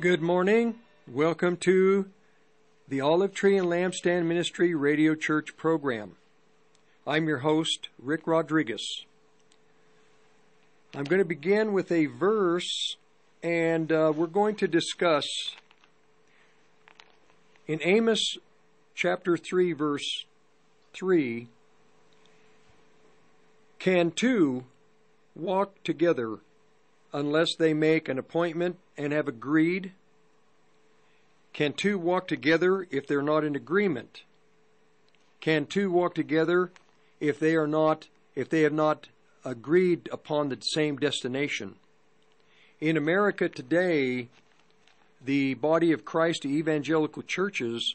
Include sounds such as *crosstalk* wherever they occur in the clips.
Good morning. Welcome to the Olive Tree and Lampstand Ministry Radio Church program. I'm your host, Rick Rodriguez. I'm going to begin with a verse, and uh, we're going to discuss in Amos chapter 3, verse 3 Can two walk together unless they make an appointment and have agreed? Can two walk together if they're not in agreement? Can two walk together if they are not if they have not agreed upon the same destination? In America today, the body of Christ, the evangelical churches,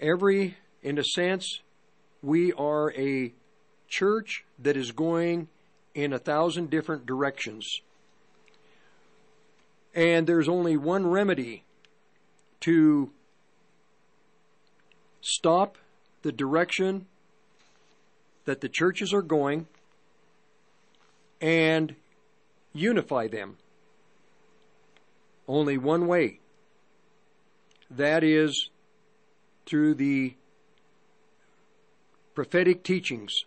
every in a sense, we are a church that is going in a thousand different directions. And there's only one remedy to stop the direction that the churches are going and unify them. Only one way. That is through the prophetic teachings.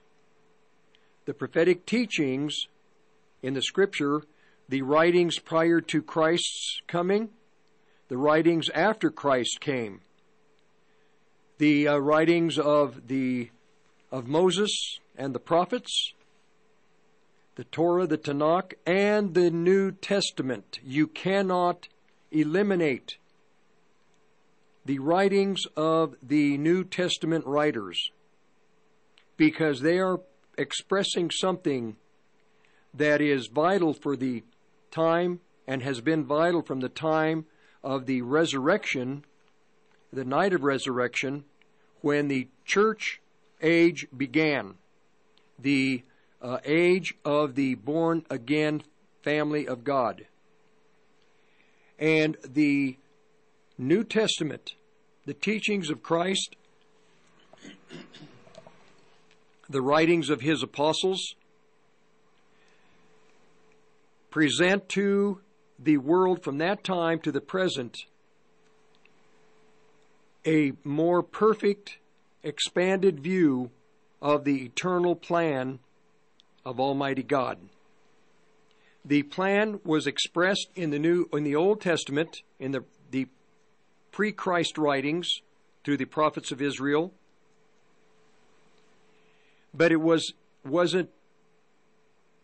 The prophetic teachings in the scripture, the writings prior to Christ's coming, the writings after Christ came, the uh, writings of the of Moses and the prophets, the Torah, the Tanakh, and the New Testament. You cannot eliminate the writings of the New Testament writers because they are expressing something that is vital for the time and has been vital from the time of the resurrection, the night of resurrection, when the church age began, the uh, age of the born again family of God. And the New Testament, the teachings of Christ, the writings of his apostles, present to the world from that time to the present a more perfect, expanded view of the eternal plan of Almighty God. The plan was expressed in the New in the Old Testament in the the pre-Christ writings through the prophets of Israel, but it was wasn't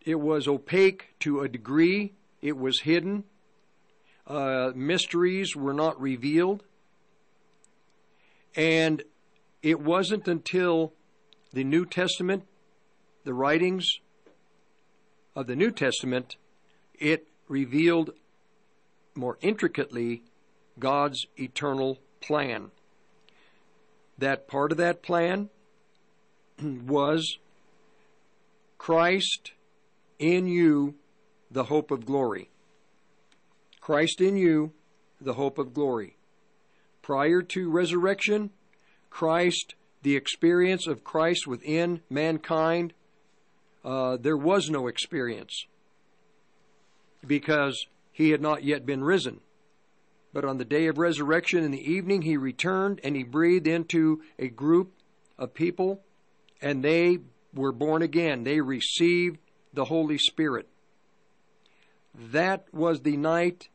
it was opaque to a degree. It was hidden. Uh, mysteries were not revealed. And it wasn't until the New Testament, the writings of the New Testament, it revealed more intricately God's eternal plan. That part of that plan *clears throat* was Christ in you, the hope of glory. Christ in you, the hope of glory. Prior to resurrection, Christ, the experience of Christ within mankind, uh, there was no experience because he had not yet been risen. But on the day of resurrection in the evening, he returned and he breathed into a group of people, and they were born again. They received the Holy Spirit. That was the night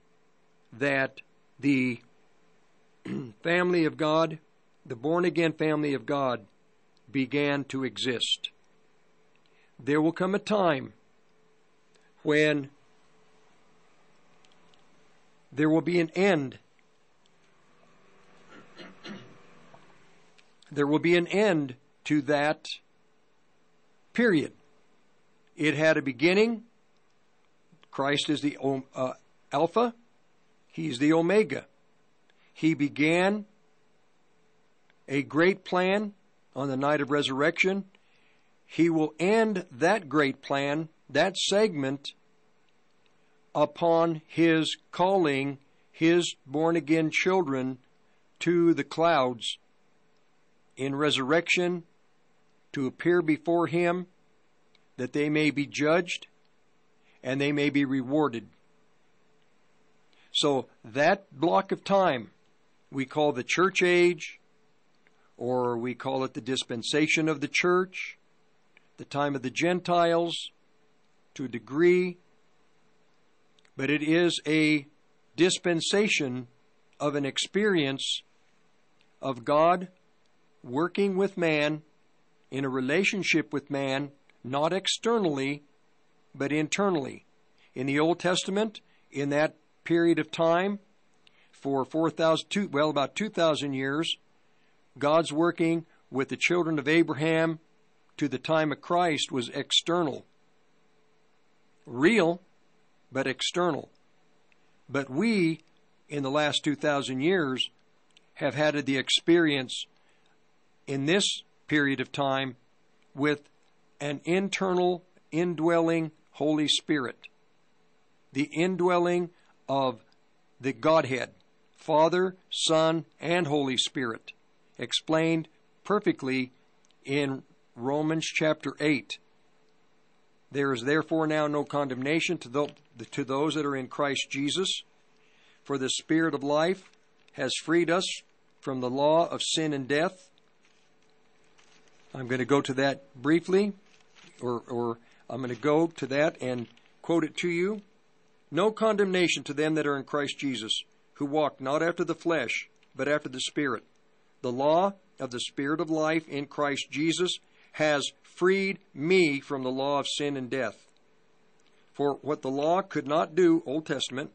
that the *clears throat* family of God, the born again family of God, began to exist. There will come a time when there will be an end. There will be an end to that period. It had a beginning. Christ is the uh, Alpha, He's the Omega. He began a great plan on the night of resurrection. He will end that great plan, that segment, upon His calling His born again children to the clouds in resurrection to appear before Him that they may be judged and they may be rewarded. So that block of time we call the church age, or we call it the dispensation of the church, the time of the Gentiles to a degree, but it is a dispensation of an experience of God working with man in a relationship with man, not externally, but internally. In the Old Testament, in that period of time, for 4,000, well, about 2,000 years, God's working with the children of Abraham to the time of Christ was external. Real, but external. But we, in the last 2,000 years, have had the experience in this period of time with an internal, indwelling Holy Spirit. The indwelling of the Godhead, Father, Son, and Holy Spirit, explained perfectly in Romans chapter 8. There is therefore now no condemnation to, the, to those that are in Christ Jesus, for the Spirit of life has freed us from the law of sin and death I'm going to go to that briefly, or, or I'm going to go to that and quote it to you. No condemnation to them that are in Christ Jesus, who walk not after the flesh, but after the Spirit. The law of the Spirit of life in Christ Jesus has freed me from the law of sin and death. For what the law could not do, Old Testament,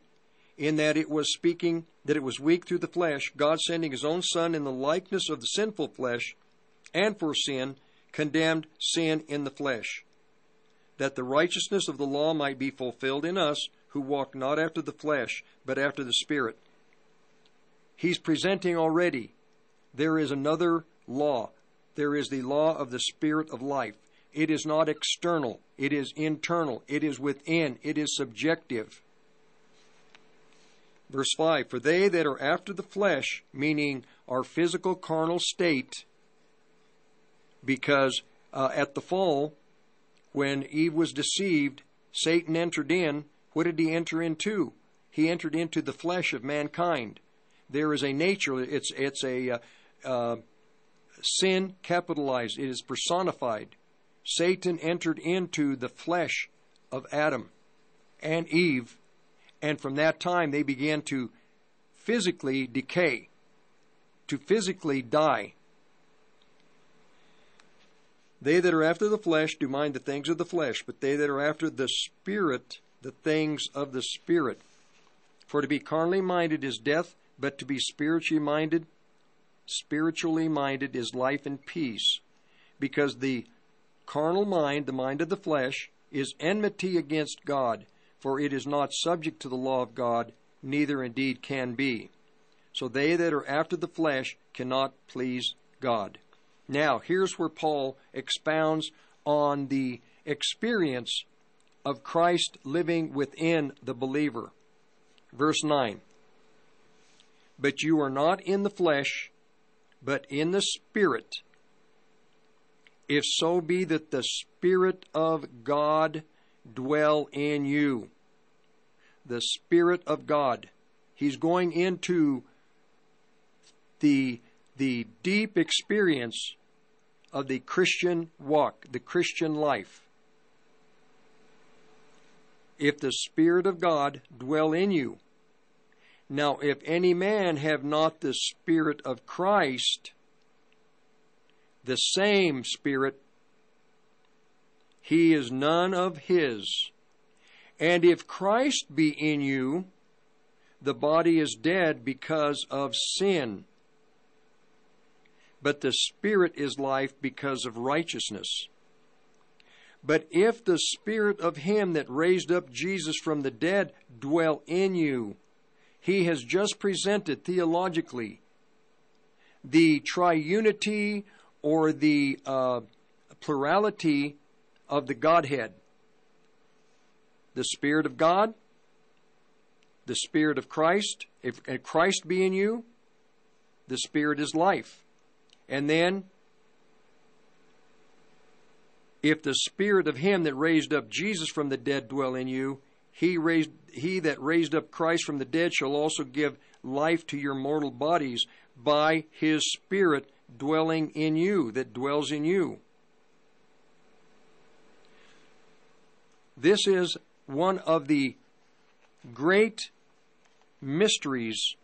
in that it was speaking that it was weak through the flesh, God sending his own Son in the likeness of the sinful flesh, and for sin, condemned sin in the flesh, that the righteousness of the law might be fulfilled in us who walk not after the flesh, but after the Spirit. He's presenting already there is another law. There is the law of the Spirit of life. It is not external, it is internal, it is within, it is subjective. Verse 5 For they that are after the flesh, meaning our physical carnal state, because uh, at the fall, when Eve was deceived, Satan entered in. What did he enter into? He entered into the flesh of mankind. There is a nature. It's it's a uh, uh, sin capitalized. It is personified. Satan entered into the flesh of Adam and Eve, and from that time they began to physically decay, to physically die. They that are after the flesh do mind the things of the flesh, but they that are after the Spirit, the things of the Spirit. For to be carnally minded is death, but to be spiritually minded, spiritually minded is life and peace. Because the carnal mind, the mind of the flesh, is enmity against God, for it is not subject to the law of God, neither indeed can be. So they that are after the flesh cannot please God. Now, here's where Paul expounds on the experience of Christ living within the believer. Verse 9 But you are not in the flesh, but in the Spirit. If so be that the Spirit of God dwell in you. The Spirit of God. He's going into the the deep experience of the Christian walk, the Christian life. If the Spirit of God dwell in you. Now, if any man have not the Spirit of Christ, the same Spirit, he is none of his. And if Christ be in you, the body is dead because of sin, but the Spirit is life because of righteousness. But if the Spirit of Him that raised up Jesus from the dead dwell in you, He has just presented theologically the triunity or the uh, plurality of the Godhead the Spirit of God, the Spirit of Christ. If Christ be in you, the Spirit is life. And then, if the Spirit of Him that raised up Jesus from the dead dwell in you, he, raised, he that raised up Christ from the dead shall also give life to your mortal bodies by His Spirit dwelling in you, that dwells in you. This is one of the great mysteries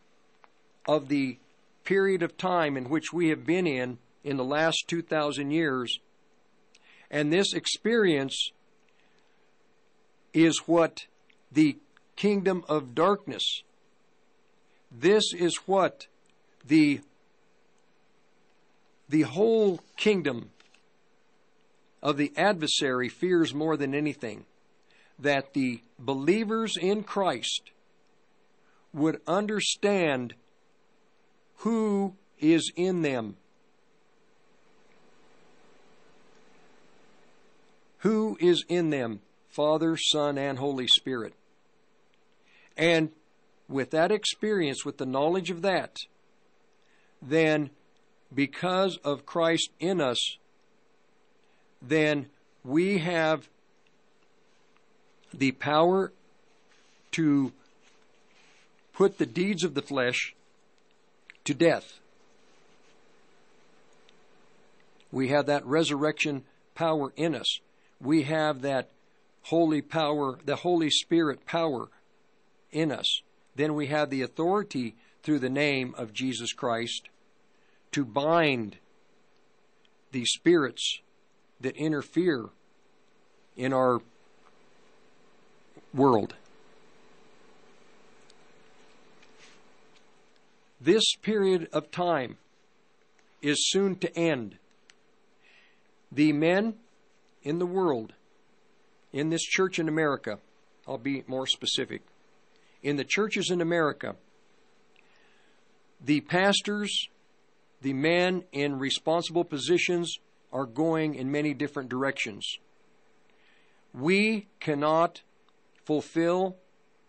of the period of time in which we have been in in the last 2,000 years. And this experience is what the kingdom of darkness, this is what the, the whole kingdom of the adversary fears more than anything that the believers in Christ would understand who is in them. Who is in them? Father, Son, and Holy Spirit. And with that experience, with the knowledge of that, then because of Christ in us, then we have the power to put the deeds of the flesh to death. We have that resurrection power in us. We have that holy power, the Holy Spirit power in us. Then we have the authority through the name of Jesus Christ to bind the spirits that interfere in our world. This period of time is soon to end. The men in the world, in this church in America, I'll be more specific, in the churches in America, the pastors, the men in responsible positions are going in many different directions. We cannot fulfill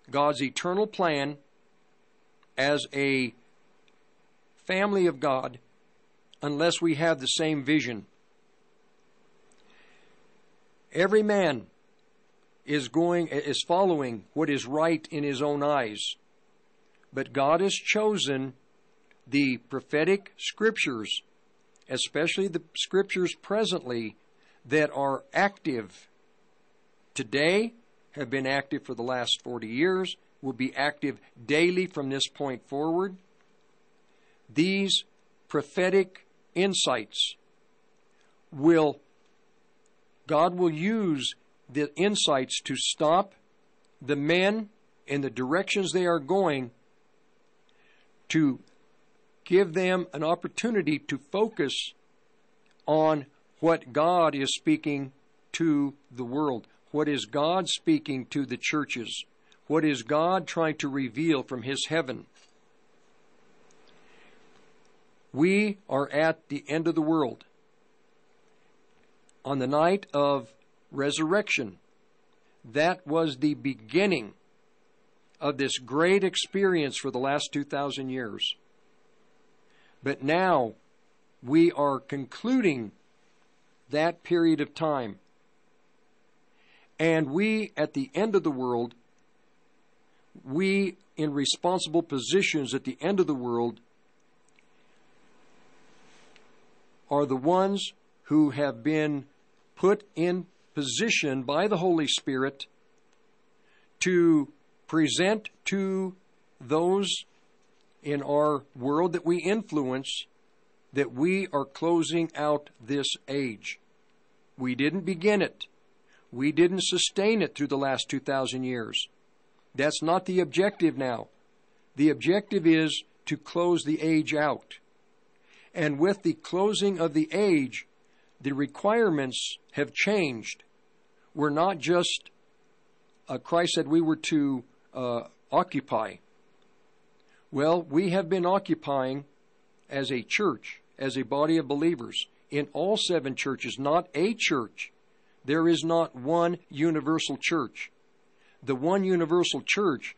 God's eternal plan as a family of God unless we have the same vision. Every man is going is following what is right in his own eyes. But God has chosen the prophetic scriptures, especially the scriptures presently that are active today have been active for the last 40 years, will be active daily from this point forward. These prophetic insights will, God will use the insights to stop the men in the directions they are going to give them an opportunity to focus on what God is speaking to the world. What is God speaking to the churches? What is God trying to reveal from His heaven? We are at the end of the world. On the night of resurrection, that was the beginning of this great experience for the last 2,000 years. But now we are concluding that period of time. And we, at the end of the world, we in responsible positions at the end of the world are the ones who have been put in position by the Holy Spirit to present to those in our world that we influence that we are closing out this age. We didn't begin it. We didn't sustain it through the last 2,000 years. That's not the objective now. The objective is to close the age out. And with the closing of the age, the requirements have changed. We're not just, uh, Christ said we were to uh, occupy. Well, we have been occupying as a church, as a body of believers, in all seven churches, not a church. There is not one universal church. The one universal church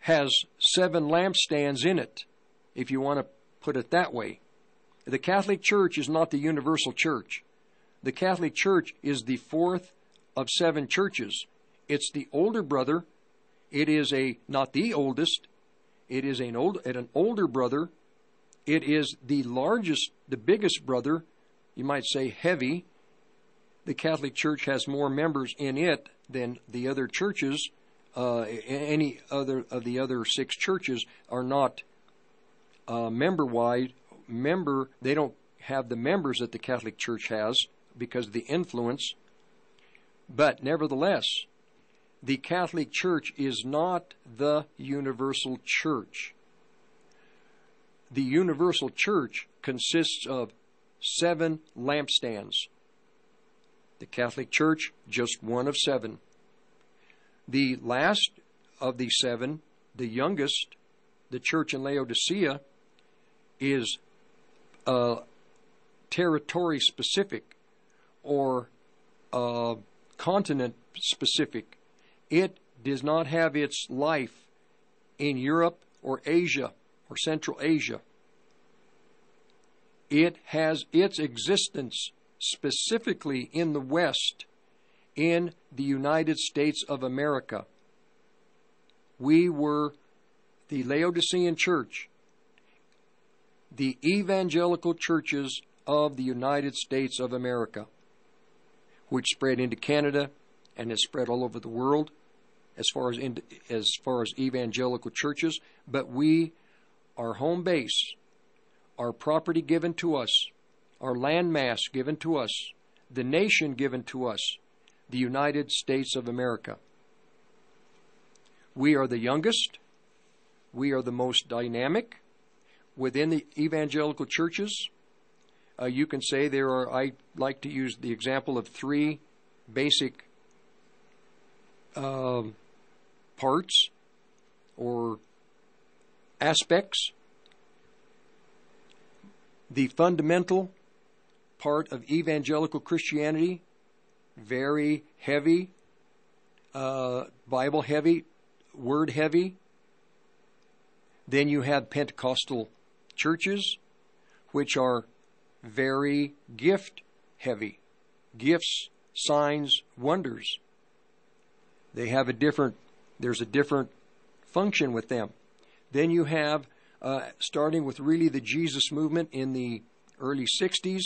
has seven lampstands in it, if you want to put it that way. The Catholic Church is not the universal church. The Catholic Church is the fourth of seven churches. It's the older brother. It is a not the oldest. It is an old an older brother. It is the largest, the biggest brother. You might say heavy. The Catholic Church has more members in it than the other churches. Uh, any other of the other six churches are not uh, member wide. Member, they don't have the members that the Catholic Church has because of the influence. But nevertheless, the Catholic Church is not the universal church. The universal church consists of seven lampstands. The Catholic Church, just one of seven. The last of the seven, the youngest, the church in Laodicea, is uh, territory specific or uh, continent specific. It does not have its life in Europe or Asia or Central Asia. It has its existence specifically in the West, in the United States of America. We were the Laodicean church, the evangelical churches of the United States of America, which spread into Canada and has spread all over the world as far as as far as evangelical churches, but we our home base, our property given to us, our land mass given to us, the nation given to us, the United States of America. We are the youngest. We are the most dynamic within the evangelical churches. Uh, you can say there are, I like to use the example of three basic uh, parts or aspects. The fundamental part of evangelical Christianity, very heavy, uh, Bible heavy, word heavy. Then you have Pentecostal churches, which are very gift heavy. Gifts, signs, wonders. They have a different, there's a different function with them. Then you have, uh, starting with really the Jesus movement in the early 60s,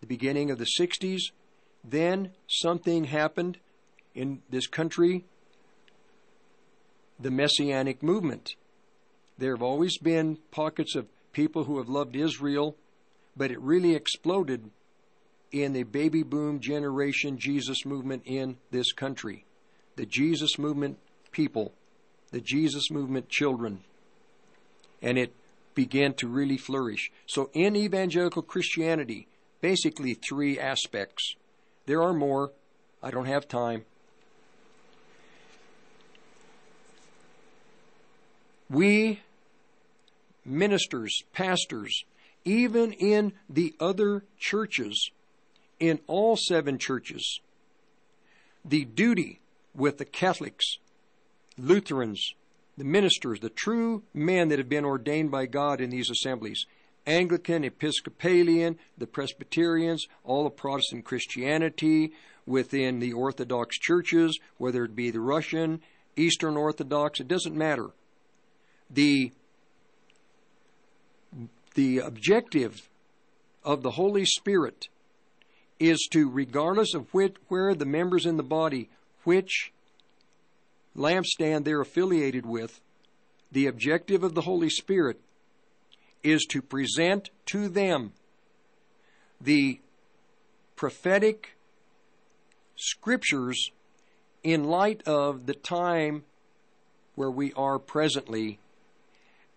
the beginning of the 60s, then something happened in this country the Messianic movement. There have always been pockets of people who have loved Israel, but it really exploded in the baby boom generation Jesus movement in this country. The Jesus movement people, the Jesus movement children. And it began to really flourish. So in evangelical Christianity, basically three aspects. There are more. I don't have time. We, ministers, pastors, even in the other churches, in all seven churches, the duty with the Catholics, Lutherans, the ministers, the true men that have been ordained by God in these assemblies, Anglican, Episcopalian, the Presbyterians, all of Protestant Christianity within the Orthodox churches, whether it be the Russian, Eastern Orthodox, it doesn't matter. The, the objective of the Holy Spirit is to, regardless of which, where the members in the body, which lampstand they're affiliated with, The objective of the Holy Spirit is to present to them the prophetic scriptures in light of the time where we are presently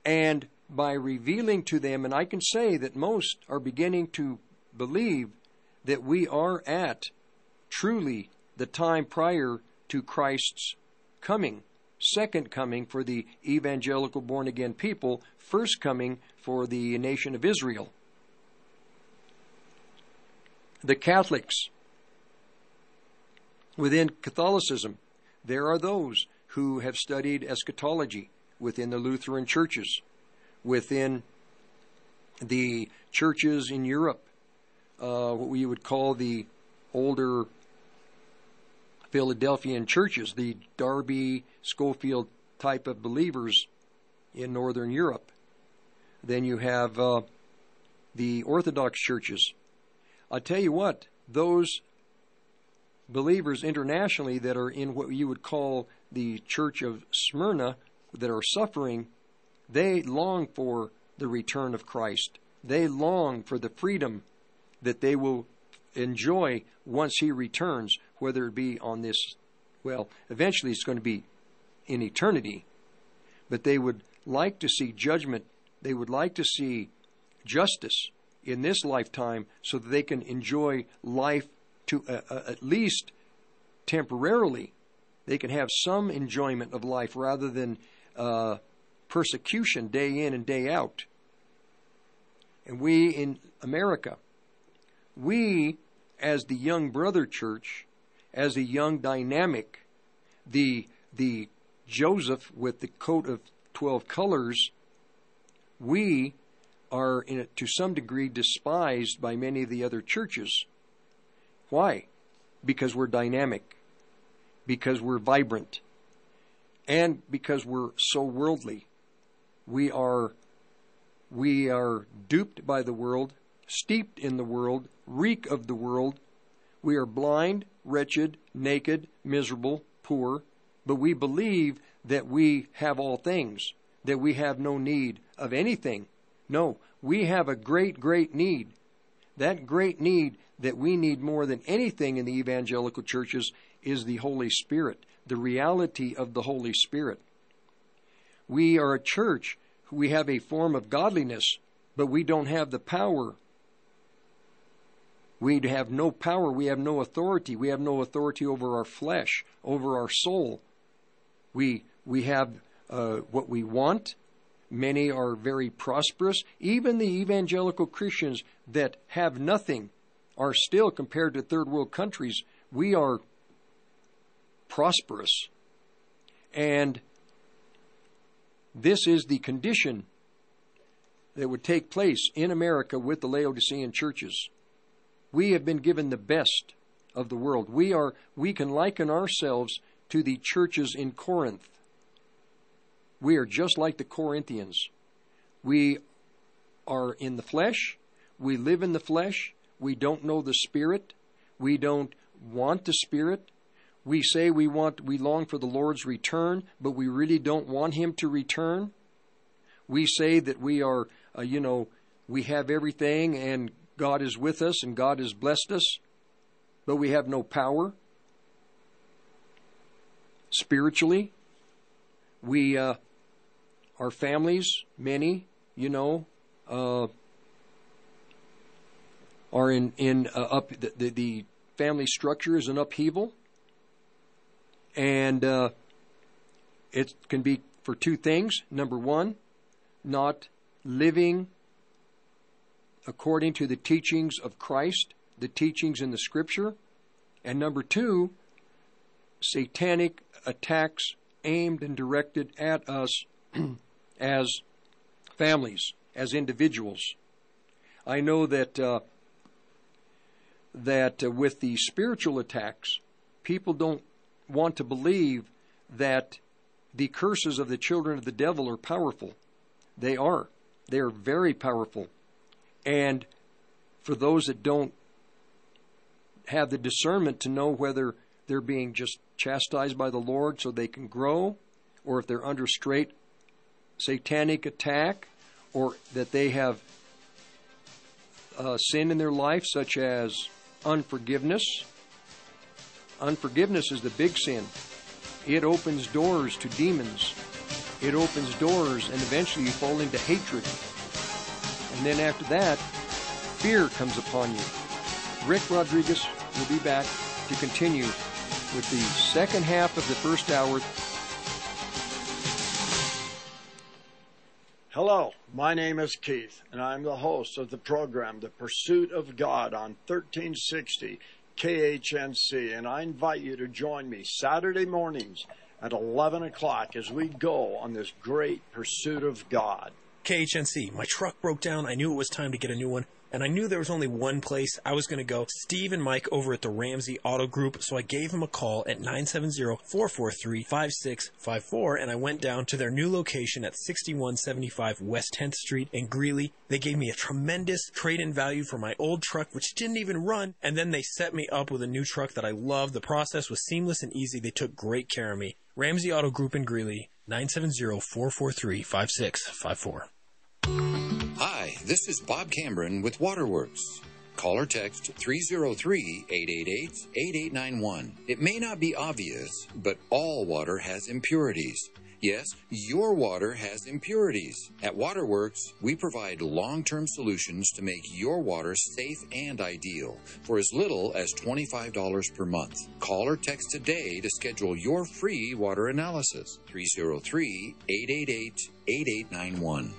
and by revealing to them, and I can say that most are beginning to believe that we are at truly the time prior to Christ's coming, second coming for the evangelical born again people, first coming for the nation of Israel. The Catholics within Catholicism, there are those who have studied eschatology within the Lutheran churches, within the churches in Europe, uh, what we would call the older Philadelphian churches, the Darby Scofield type of believers in Northern Europe. Then you have uh, the Orthodox churches. I'll tell you what, those believers internationally that are in what you would call the Church of Smyrna that are suffering, they long for the return of Christ. They long for the freedom that they will enjoy once He returns, whether it be on this, well, eventually it's going to be in eternity. But they would like to see judgment, they would like to see justice in this lifetime so that they can enjoy life to uh, uh, at least temporarily. They can have some enjoyment of life rather than uh, persecution day in and day out. And we in America, we as the young brother church, as a young dynamic, the the Joseph with the coat of twelve colors, we are a, to some degree despised by many of the other churches. Why? Because we're dynamic, because we're vibrant, and because we're so worldly. We are we are duped by the world, steeped in the world, reek of the world. We are blind, wretched, naked, miserable, poor, but we believe that we have all things, that we have no need of anything. No, we have a great, great need. That great need that we need more than anything in the evangelical churches is the Holy Spirit, the reality of the Holy Spirit. We are a church, we have a form of godliness, but we don't have the power. We have no power, we have no authority, we have no authority over our flesh, over our soul. We, we have uh, what we want, Many are very prosperous. Even the evangelical Christians that have nothing are still, compared to third world countries, we are prosperous. And this is the condition that would take place in America with the Laodicean churches. We have been given the best of the world. We are we can liken ourselves to the churches in Corinth. We are just like the Corinthians. We are in the flesh. We live in the flesh. We don't know the Spirit. We don't want the Spirit. We say we want, we long for the Lord's return, but we really don't want Him to return. We say that we are, uh, you know, we have everything and God is with us and God has blessed us, but we have no power. Spiritually, we uh, our families, many, you know, uh, are in in uh, up the, the, the family structure is an upheaval, and uh, it can be for two things. Number one, not living according to the teachings of Christ, the teachings in the Scripture, and number two, satanic attacks aimed and directed at us *clears throat* as families, as individuals. I know that uh, that uh, with the spiritual attacks, people don't want to believe that the curses of the children of the devil are powerful. They are. They are very powerful. And for those that don't have the discernment to know whether they're being just chastised by the Lord so they can grow, or if they're under straight satanic attack or that they have uh, sin in their life, such as unforgiveness. Unforgiveness is the big sin. It opens doors to demons. It opens doors, and eventually you fall into hatred. And then after that, fear comes upon you. Rick Rodriguez will be back to continue with the second half of the first hour. Hello, my name is Keith, and I'm the host of the program The Pursuit of God on 1360 KHNC, and I invite you to join me Saturday mornings at 11 o'clock as we go on this great pursuit of God. KHNC, my truck broke down. I knew it was time to get a new one and I knew there was only one place I was going to go. Steve and Mike over at the Ramsey Auto Group. So I gave them a call at 970-443-5654 and I went down to their new location at 6175 West 10th Street in Greeley. They gave me a tremendous trade-in value for my old truck, which didn't even run. And then they set me up with a new truck that I love. The process was seamless and easy. They took great care of me. Ramsey Auto Group in Greeley, 970-443-5654. Hi, this is Bob Cameron with Waterworks. Call or text 303-888-8891. It may not be obvious, but all water has impurities. Yes, your water has impurities. At Waterworks, we provide long-term solutions to make your water safe and ideal for as little as $25 per month. Call or text today to schedule your free water analysis. 303-888-8891.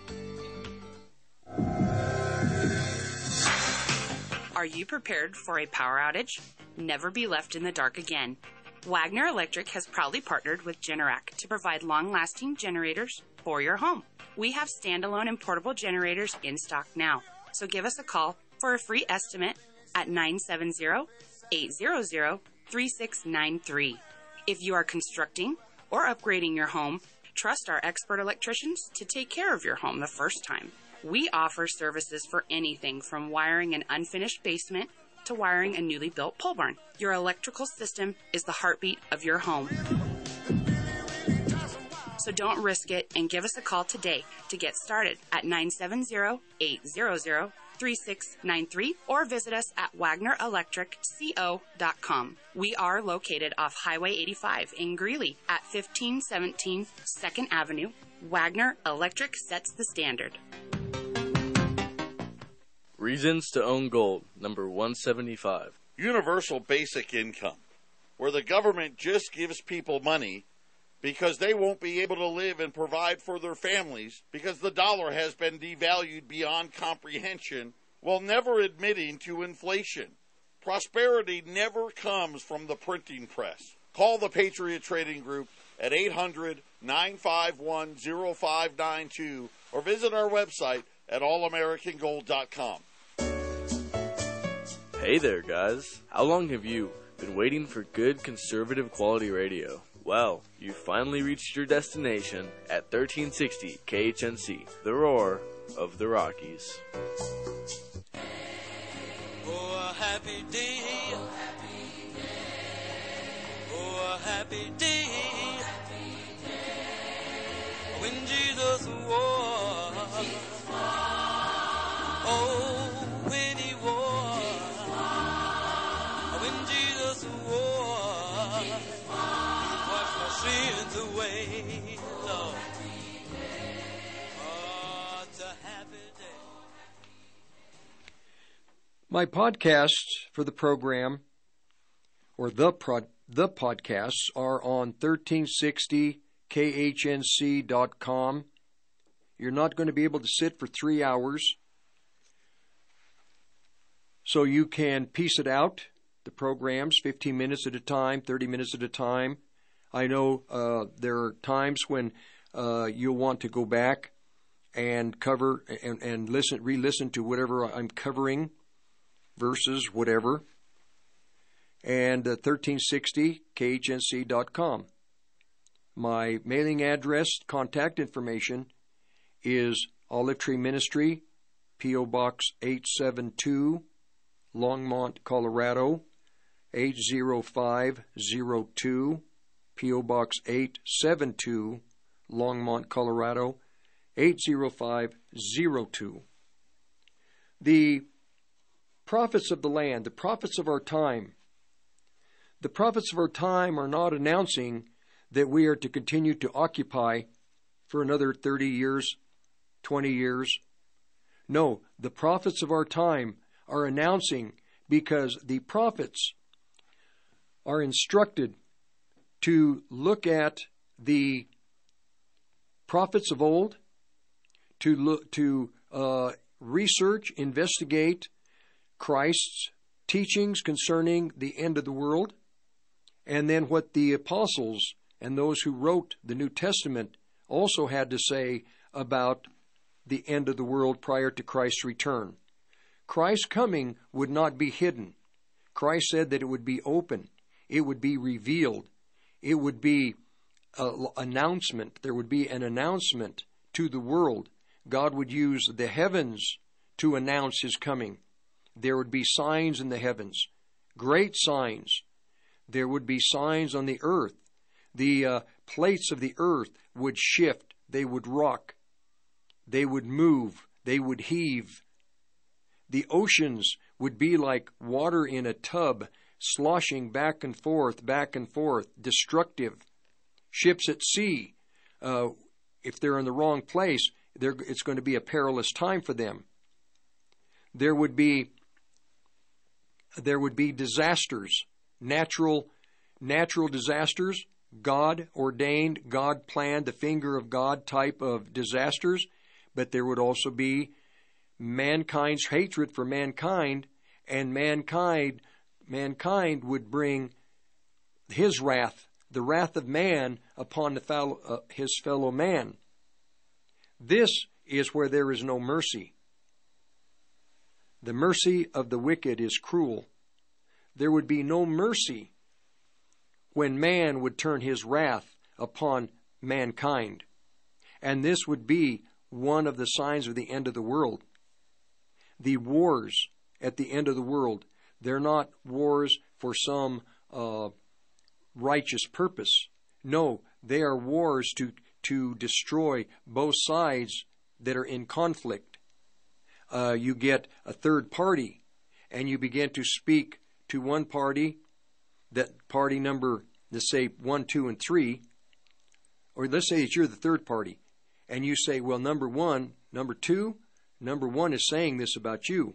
Are you prepared for a power outage? Never be left in the dark again. Wagner Electric has proudly partnered with Generac to provide long lasting generators for your home. We have standalone and portable generators in stock now, so give us a call for a free estimate at 970 800 3693. If you are constructing or upgrading your home, trust our expert electricians to take care of your home the first time. We offer services for anything from wiring an unfinished basement to wiring a newly built pole barn. Your electrical system is the heartbeat of your home. So don't risk it and give us a call today to get started at 970-800-3693 or visit us at wagnerelectricco.com. We are located off Highway 85 in Greeley at 1517 2nd Avenue. Wagner Electric sets the standard. Reasons to own gold, number 175. Universal basic income, where the government just gives people money because they won't be able to live and provide for their families because the dollar has been devalued beyond comprehension while never admitting to inflation. Prosperity never comes from the printing press. Call the Patriot Trading Group at 800 951 0592 or visit our website at allamericangold.com. Hey there, guys. How long have you been waiting for good conservative quality radio? Well, you finally reached your destination at 1360 KHNC, the roar of the Rockies. Oh, a happy day. Oh, a happy day. When Jesus was. Oh, away, Lord. Day. My podcasts for the program, or the prod, the podcasts, are on 1360khnc.com. You're not going to be able to sit for three hours, so you can piece it out. The programs, 15 minutes at a time, 30 minutes at a time. I know uh, there are times when uh, you'll want to go back and cover and, and listen, re-listen to whatever I'm covering versus whatever, and uh, 1360khnc.com. My mailing address, contact information is Olive Tree Ministry, P.O. Box 872, Longmont, Colorado 80502, P.O. Box 872, Longmont, Colorado 80502. The prophets of the land, the prophets of our time, the prophets of our time are not announcing that we are to continue to occupy for another 30 years, 20 years. No, the prophets of our time are announcing because the prophets are instructed to look at the prophets of old, to look to uh, research, investigate Christ's teachings concerning the end of the world, and then what the apostles and those who wrote the New Testament also had to say about the end of the world prior to Christ's return. Christ's coming would not be hidden. Christ said that it would be open, it would be revealed, it would be an announcement. There would be an announcement to the world. God would use the heavens to announce his coming. There would be signs in the heavens, great signs. There would be signs on the earth. The uh, plates of the earth would shift, they would rock, they would move, they would heave. The oceans would be like water in a tub, sloshing back and forth, back and forth, destructive. Ships at sea, uh, if they're in the wrong place, it's going to be a perilous time for them. There would be there would be disasters, natural natural disasters, God ordained, God planned, the finger of God type of disasters, but there would also be mankind's hatred for mankind, and mankind mankind would bring his wrath, the wrath of man upon fellow, uh, his fellow man. This is where there is no mercy. The mercy of the wicked is cruel. There would be no mercy when man would turn his wrath upon mankind. And this would be one of the signs of the end of the world. The wars at the end of the world, they're not wars for some uh, righteous purpose. No, they are wars to, to destroy both sides that are in conflict. Uh, you get a third party, and you begin to speak to one party, that party number, let's say one, two, and three, or let's say that you're the third party, and you say, well, number one, number two, number one is saying this about you.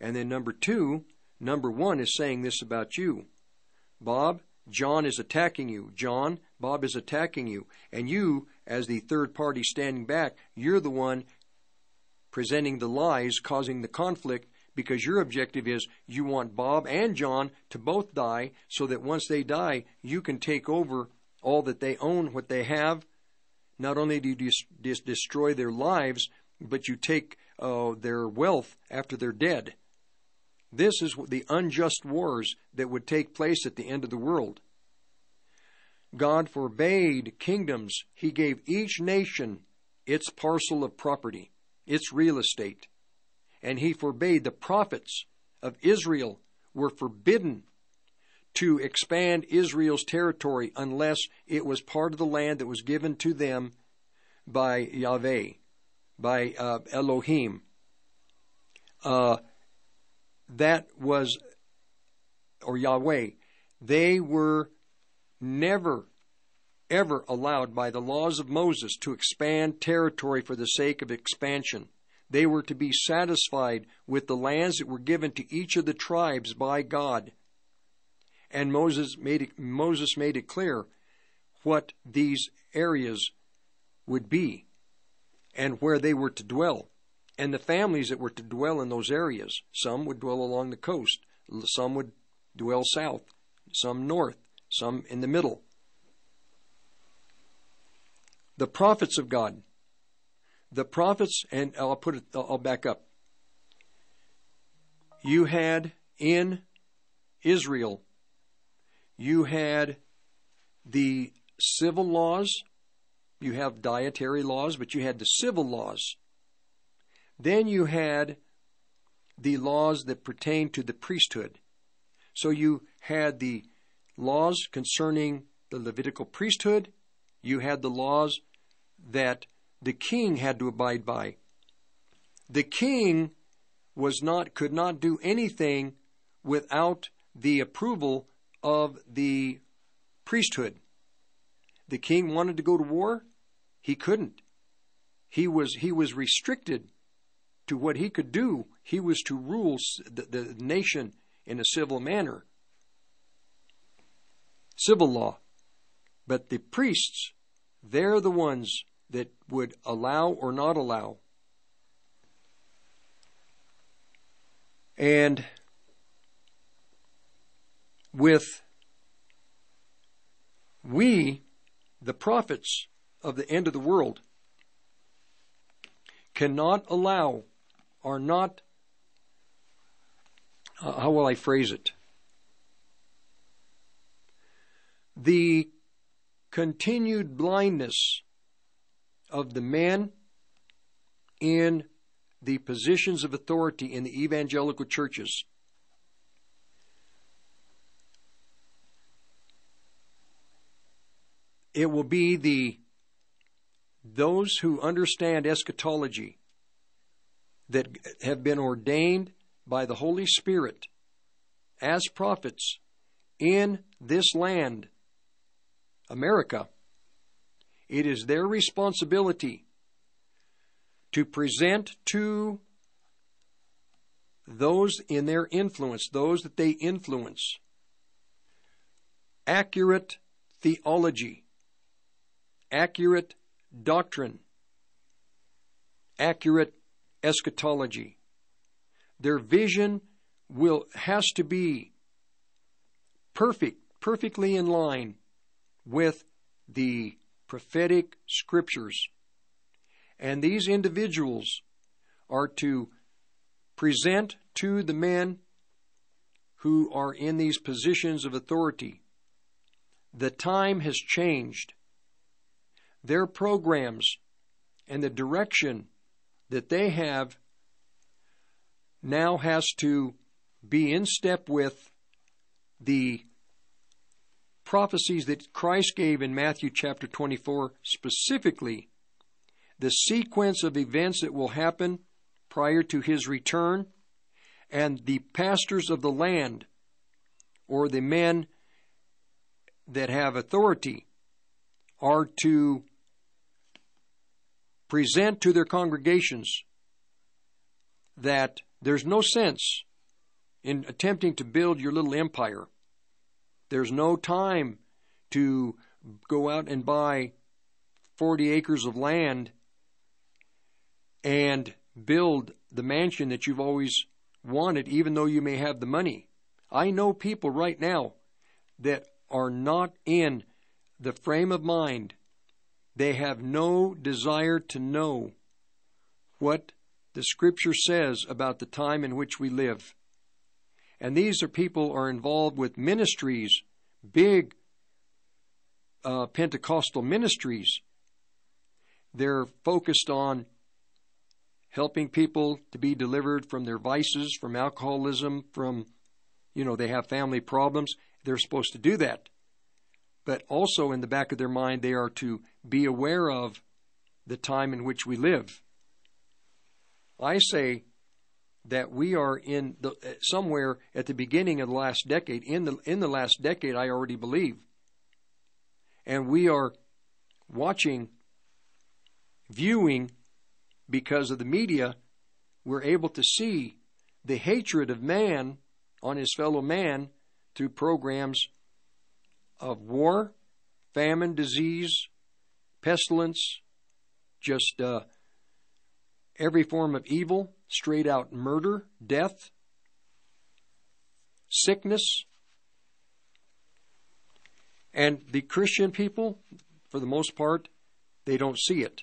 And then number two, number one is saying this about you. Bob, John is attacking you. John, Bob is attacking you. And you, as the third party standing back, you're the one presenting the lies, causing the conflict, because your objective is you want Bob and John to both die so that once they die, you can take over all that they own, what they have. Not only do you dis- dis- destroy their lives, but you take uh, their wealth after they're dead. This is the unjust wars that would take place at the end of the world. God forbade kingdoms. He gave each nation its parcel of property, its real estate. And he forbade the prophets of Israel were forbidden to expand Israel's territory unless it was part of the land that was given to them by Yahweh, by uh, Elohim. Uh, that was, or Yahweh, they were never, ever allowed by the laws of Moses to expand territory for the sake of expansion. They were to be satisfied with the lands that were given to each of the tribes by God. And Moses made it, Moses made it clear what these areas would be and where they were to dwell and the families that were to dwell in those areas. Some would dwell along the coast, some would dwell south, some north, some in the middle. The prophets of God. The prophets, and I'll put it, I'll back up. You had in Israel, you had the civil laws, you have dietary laws, but you had the civil laws then you had the laws that pertain to the priesthood. So you had the laws concerning the Levitical priesthood, you had the laws that the king had to abide by. The king was not could not do anything without the approval of the priesthood. The king wanted to go to war, he couldn't. He was he was restricted to what he could do. He was to rule the, the nation in a civil manner. Civil law. But the priests, they're the ones that would allow or not allow. And with we, the prophets of the end of the world, cannot allow, are not, uh, how will I phrase it? The continued blindness of the men in the positions of authority in the evangelical churches. It will be the those who understand eschatology that have been ordained by the Holy Spirit as prophets in this land, America, it is their responsibility to present to those in their influence, those that they influence, accurate theology, accurate doctrine, accurate eschatology. Their vision will has to be perfect, perfectly in line with the prophetic scriptures. And these individuals are to present to the men who are in these positions of authority. The time has changed their programs and the direction that they have now has to be in step with the prophecies that Christ gave in Matthew chapter 24, specifically the sequence of events that will happen prior to his return, and the pastors of the land, or the men that have authority, are to present to their congregations that there's no sense in attempting to build your little empire. There's no time to go out and buy 40 acres of land and build the mansion that you've always wanted, even though you may have the money. I know people right now that are not in the frame of mind they have no desire to know what the scripture says about the time in which we live. And these are people are involved with ministries, big uh, Pentecostal ministries. They're focused on helping people to be delivered from their vices, from alcoholism, from, you know, they have family problems. They're supposed to do that but also in the back of their mind, they are to be aware of the time in which we live. I say that we are in the, uh, somewhere at the beginning of the last decade. In the in the last decade, I already believe, and we are watching, viewing, because of the media, we're able to see the hatred of man on his fellow man through programs of war, famine, disease, pestilence, just uh, every form of evil, straight out murder, death, sickness. And the Christian people, for the most part, they don't see it.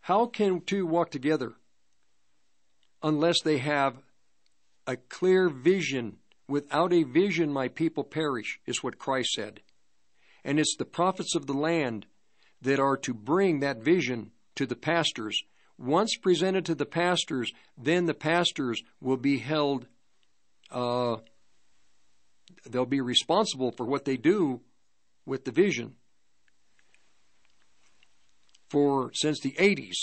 How can two walk together unless they have a clear vision? Without a vision, my people perish, is what Christ said. And it's the prophets of the land that are to bring that vision to the pastors. Once presented to the pastors, then the pastors will be held, uh, they'll be responsible for what they do with the vision. for since the 80s,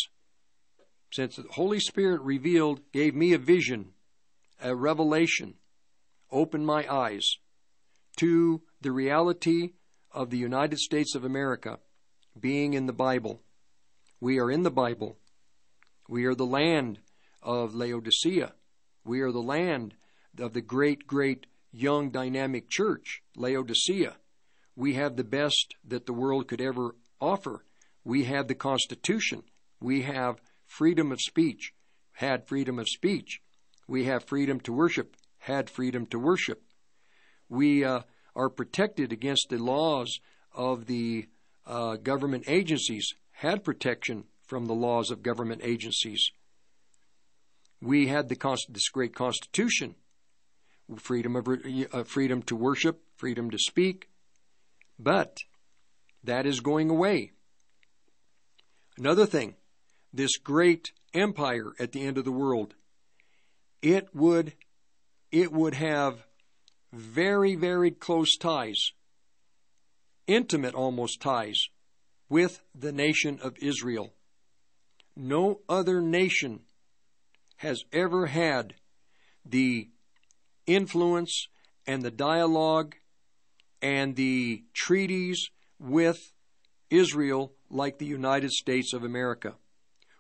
since the Holy Spirit revealed, gave me a vision, a revelation, opened my eyes to the reality of the United States of America being in the Bible. We are in the Bible. We are the land of Laodicea. We are the land of the great, great, young, dynamic church, Laodicea. We have the best that the world could ever offer. We have the Constitution. We have freedom of speech, had freedom of speech. We have freedom to worship, had freedom to worship. We uh, are protected against the laws of the uh, government agencies, had protection from the laws of government agencies. We had the this great Constitution, freedom of uh, freedom to worship, freedom to speak, but that is going away. Another thing, this great empire at the end of the world, it would it would have very, very close ties, intimate almost ties, with the nation of Israel. No other nation has ever had the influence and the dialogue and the treaties with Israel like the United States of America.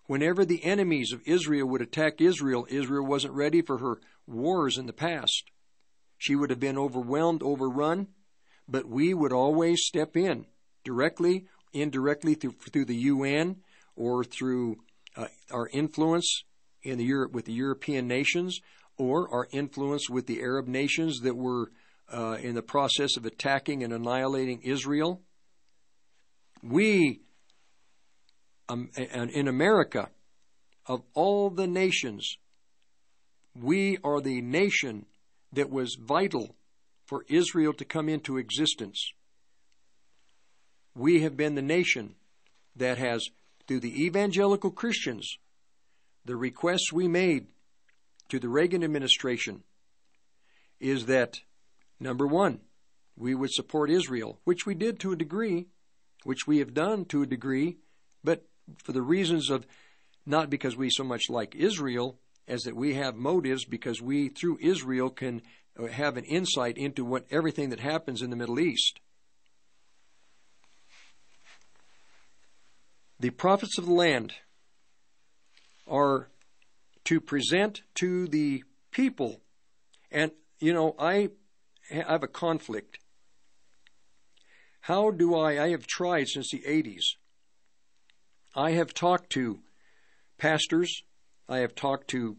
Whenever the enemies of Israel would attack Israel, Israel wasn't ready for her wars in the past. She would have been overwhelmed, overrun, but we would always step in directly, indirectly through, through the UN or through uh, our influence in the Europe with the European nations or our influence with the Arab nations that were uh, in the process of attacking and annihilating Israel. We, um, in America, of all the nations, we are the nation that was vital for Israel to come into existence. We have been the nation that has, through the evangelical Christians, the requests we made to the Reagan administration is that, number one, we would support Israel, which we did to a degree, which we have done to a degree, but for the reasons of not because we so much like Israel, as that we have motives because we, through Israel, can uh, have an insight into what everything that happens in the Middle East. The prophets of the land are to present to the people, and you know, I have a conflict. How do I? I have tried since the 80s. I have talked to pastors, I have talked to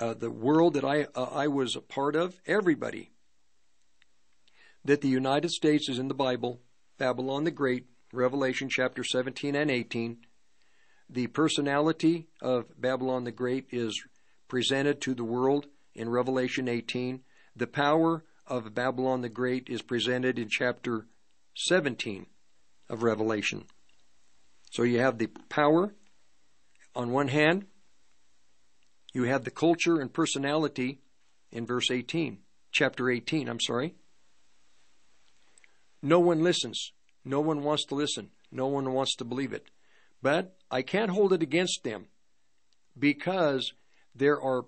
uh, the world that I uh, I was a part of, everybody. That the United States is in the Bible, Babylon the Great, Revelation chapter 17 and 18. The personality of Babylon the Great is presented to the world in Revelation 18. The power of Babylon the Great is presented in chapter 17 of Revelation. So you have the power on one hand, you have the culture and personality in verse 18, chapter 18, I'm sorry. No one listens. No one wants to listen. No one wants to believe it. But I can't hold it against them because there are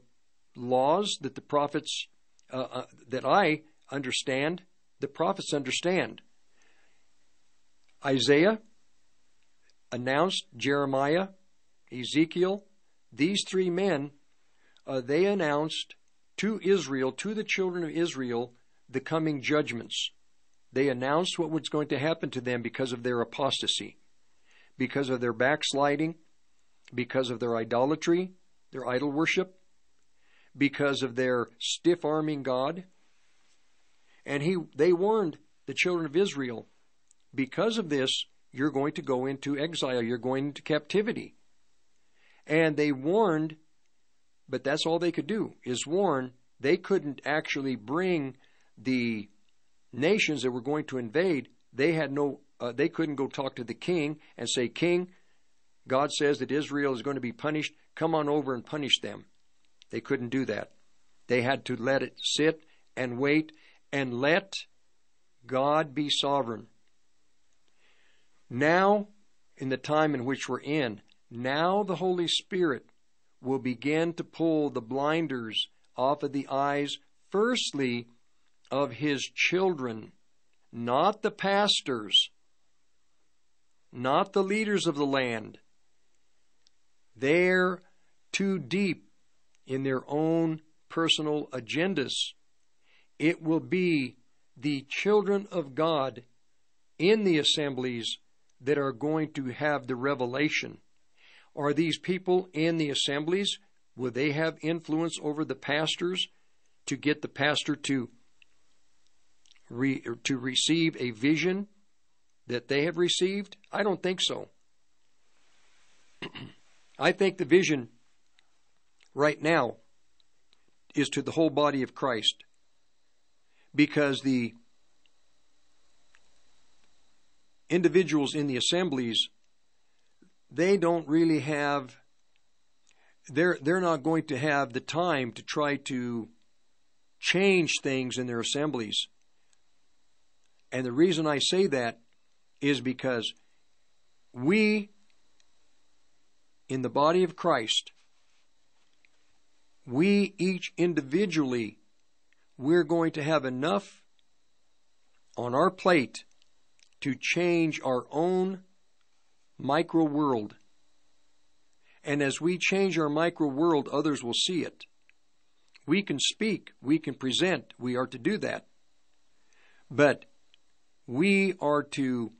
laws that the prophets, uh, uh, that I understand, the prophets understand. Isaiah announced, Jeremiah Ezekiel, these three men, uh, they announced to Israel, to the children of Israel, the coming judgments. They announced what was going to happen to them because of their apostasy, because of their backsliding, because of their idolatry, their idol worship, because of their stiff arming God. And he, they warned the children of Israel, because of this, you're going to go into exile, you're going into captivity. And they warned, but that's all they could do, is warn. They couldn't actually bring the nations that were going to invade. They had no, uh, they couldn't go talk to the king and say, King, God says that Israel is going to be punished. Come on over and punish them. They couldn't do that. They had to let it sit and wait and let God be sovereign. Now in the time in which we're in. Now the Holy Spirit will begin to pull the blinders off of the eyes, firstly, of His children, not the pastors, not the leaders of the land. They're too deep in their own personal agendas. It will be the children of God in the assemblies that are going to have the revelation. Are these people in the assemblies? Will they have influence over the pastors to get the pastor to re, to receive a vision that they have received? I don't think so. *clears throat* I think the vision right now is to the whole body of Christ because the individuals in the assemblies they don't really have they're they're not going to have the time to try to change things in their assemblies. And the reason I say that is because we in the body of Christ we each individually we're going to have enough on our plate to change our own micro world. And as we change our micro world, others will see it. We can speak, we can present, we are to do that. But we are to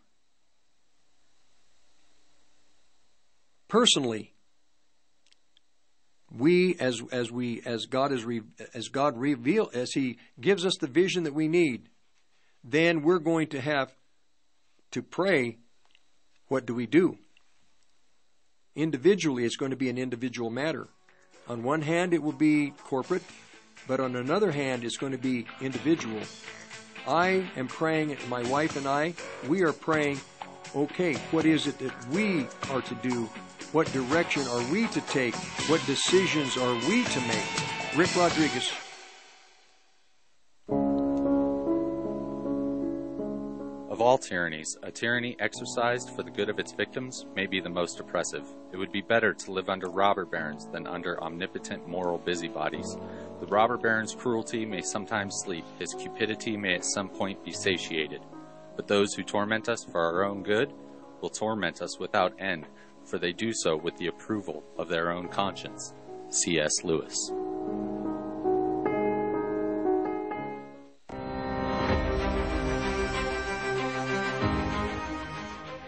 personally we as as we as God re, as God reveal as he gives us the vision that we need then we're going to have to pray what do we do individually it's going to be an individual matter on one hand it will be corporate but on another hand it's going to be individual i am praying my wife and i we are praying okay what is it that we are to do what direction are we to take? What decisions are we to make? Rick Rodriguez. Of all tyrannies, a tyranny exercised for the good of its victims may be the most oppressive. It would be better to live under robber barons than under omnipotent moral busybodies. The robber baron's cruelty may sometimes sleep, his cupidity may at some point be satiated. But those who torment us for our own good will torment us without end, for they do so with the approval of their own conscience. C.S. Lewis.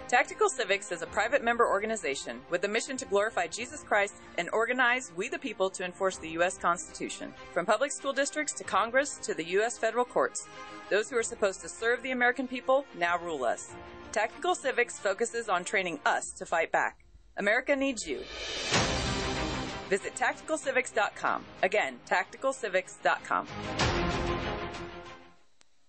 Tactical Civics is a private member organization with a mission to glorify Jesus Christ and organize we the people to enforce the U.S. Constitution. From public school districts to Congress to the U.S. federal courts, those who are supposed to serve the American people now rule us. Tactical Civics focuses on training us to fight back. America needs you. Visit tacticalcivics.com. Again, tacticalcivics.com.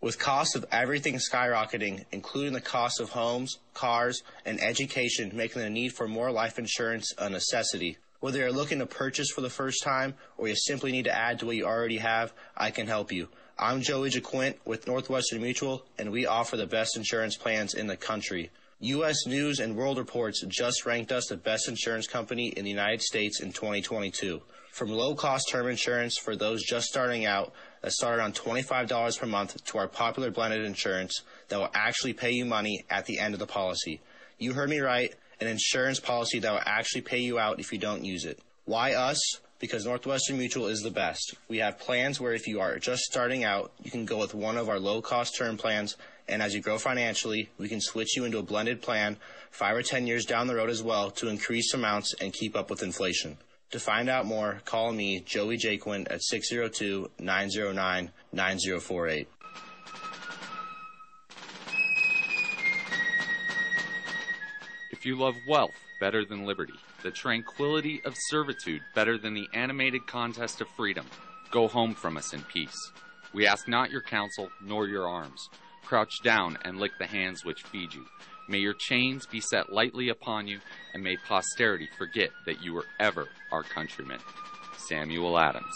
With costs of everything skyrocketing, including the cost of homes, cars, and education, making the need for more life insurance a necessity. Whether you're looking to purchase for the first time or you simply need to add to what you already have, I can help you. I'm Joey Jaquint with Northwestern Mutual, and we offer the best insurance plans in the country. U.S. News and World Reports just ranked us the best insurance company in the United States in 2022. From low cost term insurance for those just starting out that start around $25 per month to our popular blended insurance that will actually pay you money at the end of the policy. You heard me right, an insurance policy that will actually pay you out if you don't use it. Why us? Because Northwestern Mutual is the best. We have plans where if you are just starting out, you can go with one of our low cost term plans and as you grow financially, we can switch you into a blended plan five or 10 years down the road as well to increase amounts and keep up with inflation. To find out more, call me, Joey Jaquin, at 602 909 9048. If you love wealth better than liberty, the tranquility of servitude better than the animated contest of freedom, go home from us in peace. We ask not your counsel nor your arms Crouch down and lick the hands which feed you. May your chains be set lightly upon you, and may posterity forget that you were ever our countrymen. Samuel Adams.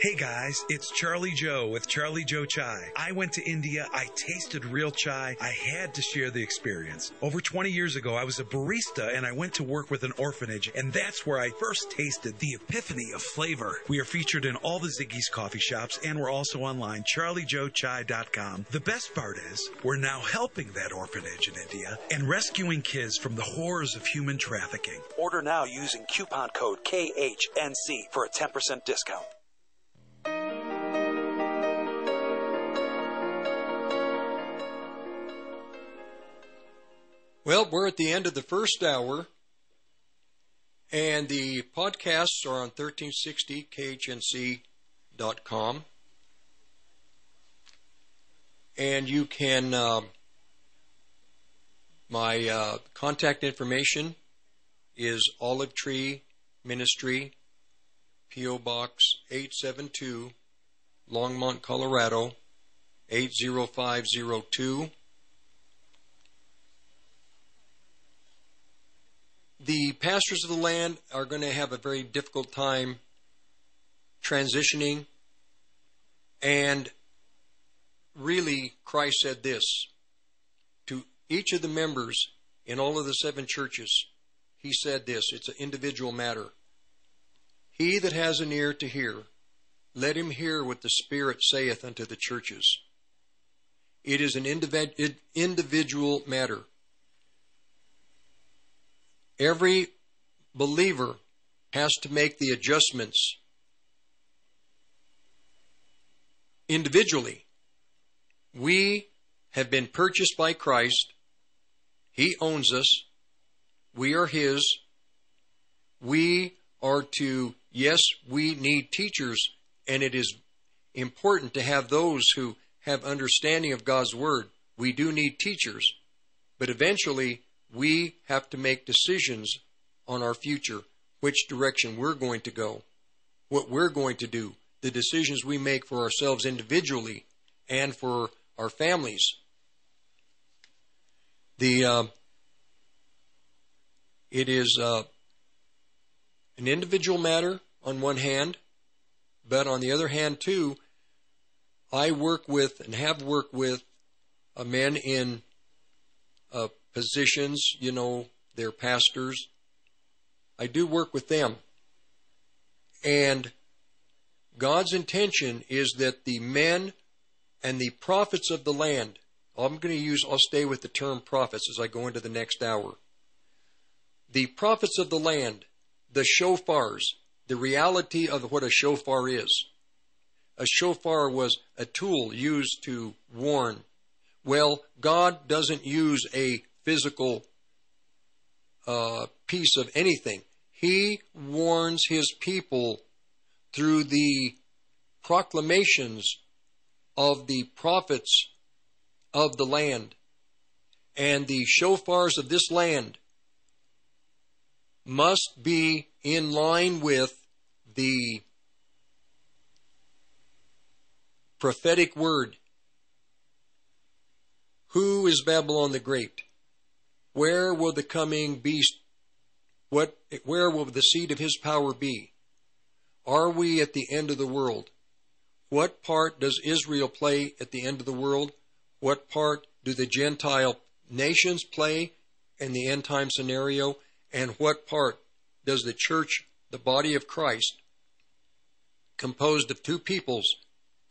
Hey guys, it's Charlie Joe with Charlie Joe Chai. I went to India, I tasted real chai, I had to share the experience. Over 20 years ago, I was a barista and I went to work with an orphanage, and that's where I first tasted the epiphany of flavor. We are featured in all the Ziggi's coffee shops and we're also online, charliejoechai.com. The best part is, we're now helping that orphanage in India and rescuing kids from the horrors of human trafficking. Order now using coupon code KHNC for a 10% discount. Well, we're at the end of the first hour, and the podcasts are on 1360khnc.com. And you can, uh, my uh, contact information is Olive Tree Ministry, P.O. Box 872, Longmont, Colorado 80502. The pastors of the land are going to have a very difficult time transitioning. And really, Christ said this to each of the members in all of the seven churches. He said this it's an individual matter. He that has an ear to hear, let him hear what the Spirit saith unto the churches. It is an individual matter. Every believer has to make the adjustments individually. We have been purchased by Christ. He owns us. We are His. We are to, yes, we need teachers, and it is important to have those who have understanding of God's Word. We do need teachers, but eventually we have to make decisions on our future, which direction we're going to go, what we're going to do, the decisions we make for ourselves individually and for our families. The uh, it is uh, an individual matter on one hand, but on the other hand too, I work with and have worked with uh, men in uh, positions, you know, they're pastors. I do work with them. And God's intention is that the men and the prophets of the land, I'm going to use, I'll stay with the term prophets as I go into the next hour. The prophets of the land, the shofars, the reality of what a shofar is. A shofar was a tool used to warn. Well, God doesn't use a physical uh, piece of anything. He warns his people through the proclamations of the prophets of the land. And the shofars of this land must be in line with the prophetic word. Who is Babylon the Great? Where will the coming beast, what, where will the seed of his power be? Are we at the end of the world? What part does Israel play at the end of the world? What part do the Gentile nations play in the end time scenario? And what part does the church, the body of Christ, composed of two peoples,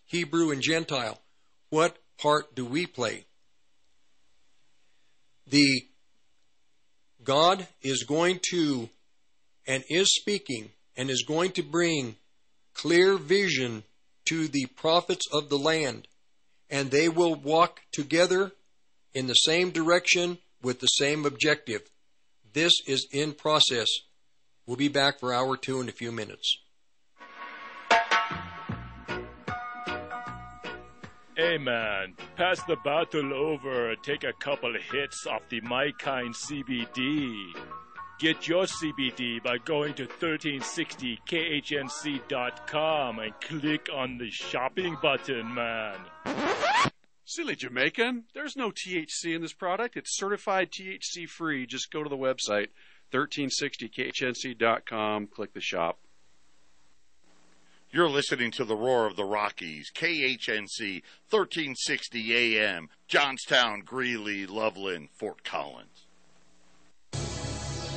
Hebrew and Gentile, what part do we play? The God is going to and is speaking and is going to bring clear vision to the prophets of the land, and they will walk together in the same direction with the same objective. This is in process. We'll be back for hour two in a few minutes. Hey man, pass the bottle over and take a couple hits off the My Kind CBD. Get your CBD by going to 1360khnc.com and click on the shopping button, man. Silly Jamaican. There's no THC in this product. It's certified THC free. Just go to the website 1360khnc.com, click the shop. You're listening to the Roar of the Rockies, KHNC, 1360 AM, Johnstown, Greeley, Loveland, Fort Collins.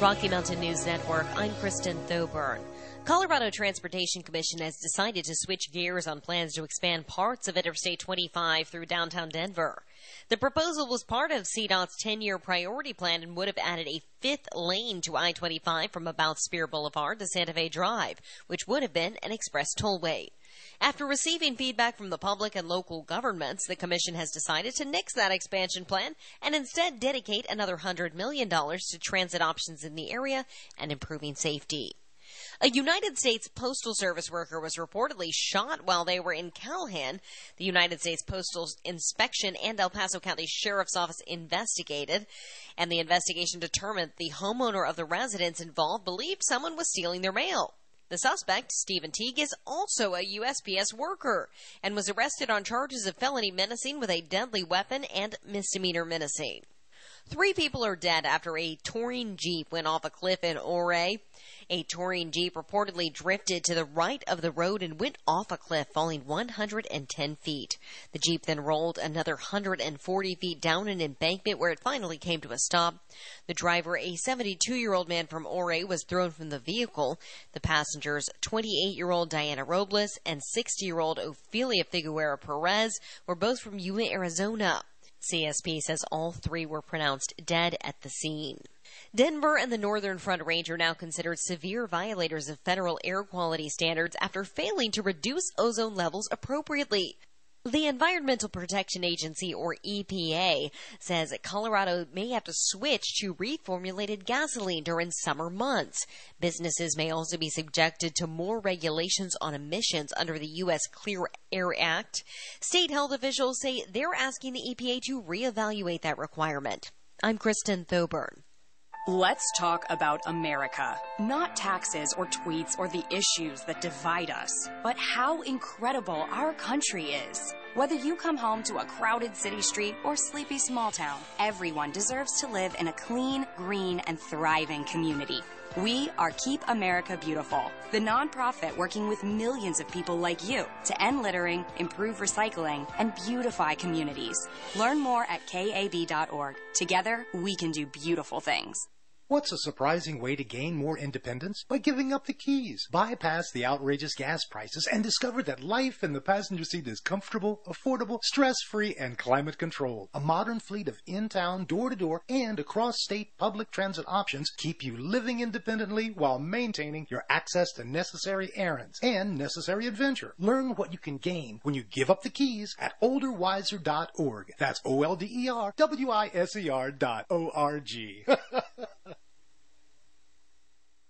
Rocky Mountain News Network, I'm Kristen Thoburn. Colorado Transportation Commission has decided to switch gears on plans to expand parts of Interstate 25 through downtown Denver. The proposal was part of CDOT's 10 year priority plan and would have added a fifth lane to I 25 from about Speer Boulevard to Santa Fe Drive, which would have been an express tollway. After receiving feedback from the public and local governments, the Commission has decided to nix that expansion plan and instead dedicate another $100 million to transit options in the area and improving safety. A United States Postal Service worker was reportedly shot while they were in Calhan. The United States Postal Inspection and El Paso County Sheriff's Office investigated, and the investigation determined the homeowner of the residence involved believed someone was stealing their mail. The suspect, Stephen Teague, is also a USPS worker and was arrested on charges of felony menacing with a deadly weapon and misdemeanor menacing. Three people are dead after a touring Jeep went off a cliff in Ouray. A touring Jeep reportedly drifted to the right of the road and went off a cliff, falling 110 feet. The Jeep then rolled another 140 feet down an embankment where it finally came to a stop. The driver, a 72 year old man from Ouray, was thrown from the vehicle. The passengers, 28 year old Diana Robles and 60 year old Ophelia Figueroa Perez, were both from Yuma, Arizona. CSP says all three were pronounced dead at the scene. Denver and the Northern Front Range are now considered severe violators of federal air quality standards after failing to reduce ozone levels appropriately. The Environmental Protection Agency, or EPA, says Colorado may have to switch to reformulated gasoline during summer months. Businesses may also be subjected to more regulations on emissions under the U.S. Clear Air Act. State health officials say they're asking the EPA to reevaluate that requirement. I'm Kristen Thoburn. Let's talk about America. Not taxes or tweets or the issues that divide us, but how incredible our country is. Whether you come home to a crowded city street or sleepy small town, everyone deserves to live in a clean, green, and thriving community. We are Keep America Beautiful, the nonprofit working with millions of people like you to end littering, improve recycling, and beautify communities. Learn more at kab.org. Together, we can do beautiful things. What's a surprising way to gain more independence? By giving up the keys. Bypass the outrageous gas prices and discover that life in the passenger seat is comfortable, affordable, stress-free, and climate controlled. A modern fleet of in-town, door-to-door, and across-state public transit options keep you living independently while maintaining your access to necessary errands and necessary adventure. Learn what you can gain when you give up the keys at olderwiser.org. That's O-L-D-E-R-W-I-S-E-R dot O-R-G.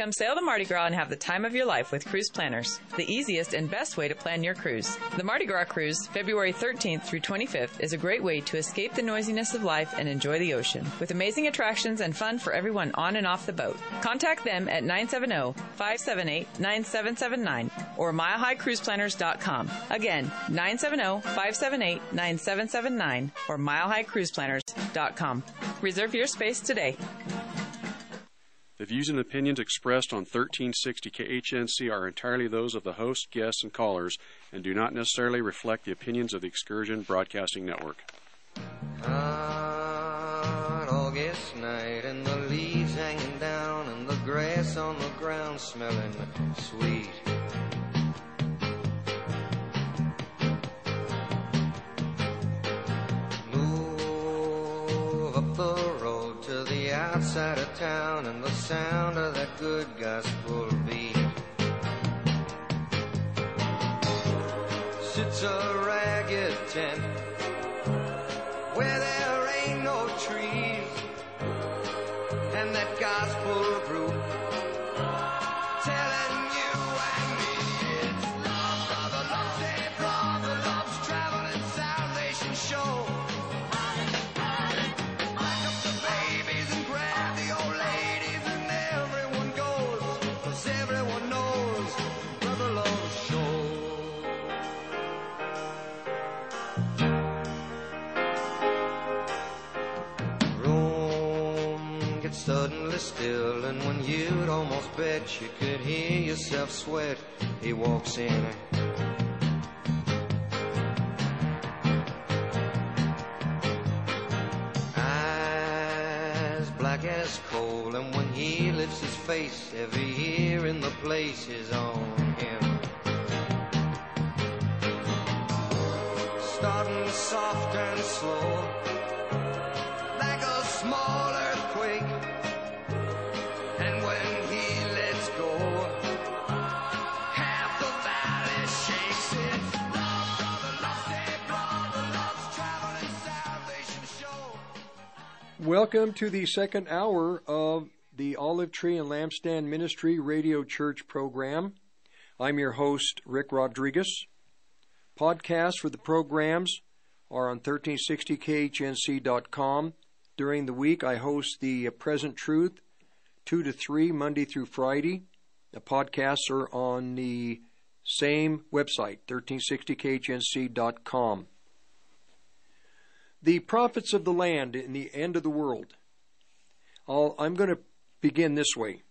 Come sail the Mardi Gras and have the time of your life with Cruise Planners, the easiest and best way to plan your cruise. The Mardi Gras Cruise, February 13th through 25th, is a great way to escape the noisiness of life and enjoy the ocean, with amazing attractions and fun for everyone on and off the boat. Contact them at 970-578-9779 or milehighcruiseplanners.com. Again, 970-578-9779 or milehighcruiseplanners.com. Reserve your space today. The views and opinions expressed on 1360 KHNC are entirely those of the host, guests, and callers and do not necessarily reflect the opinions of the Excursion Broadcasting Network. Hot August night and the leaves hanging down and the grass on the ground smelling sweet. Outside of town and the sound of that good gospel beat. Sits a sweat, he walks in. Eyes black as coal, and when he lifts his face, every ear in the place is on Welcome to the second hour of the Olive Tree and Lampstand Ministry Radio Church program. I'm your host, Rick Rodriguez. Podcasts for the programs are on 1360khnc.com. During the week, I host the uh, Present Truth, 2 to 3, Monday through Friday. The podcasts are on the same website, 1360khnc.com. The prophets of the land in the end of the world. I'll, I'm going to begin this way.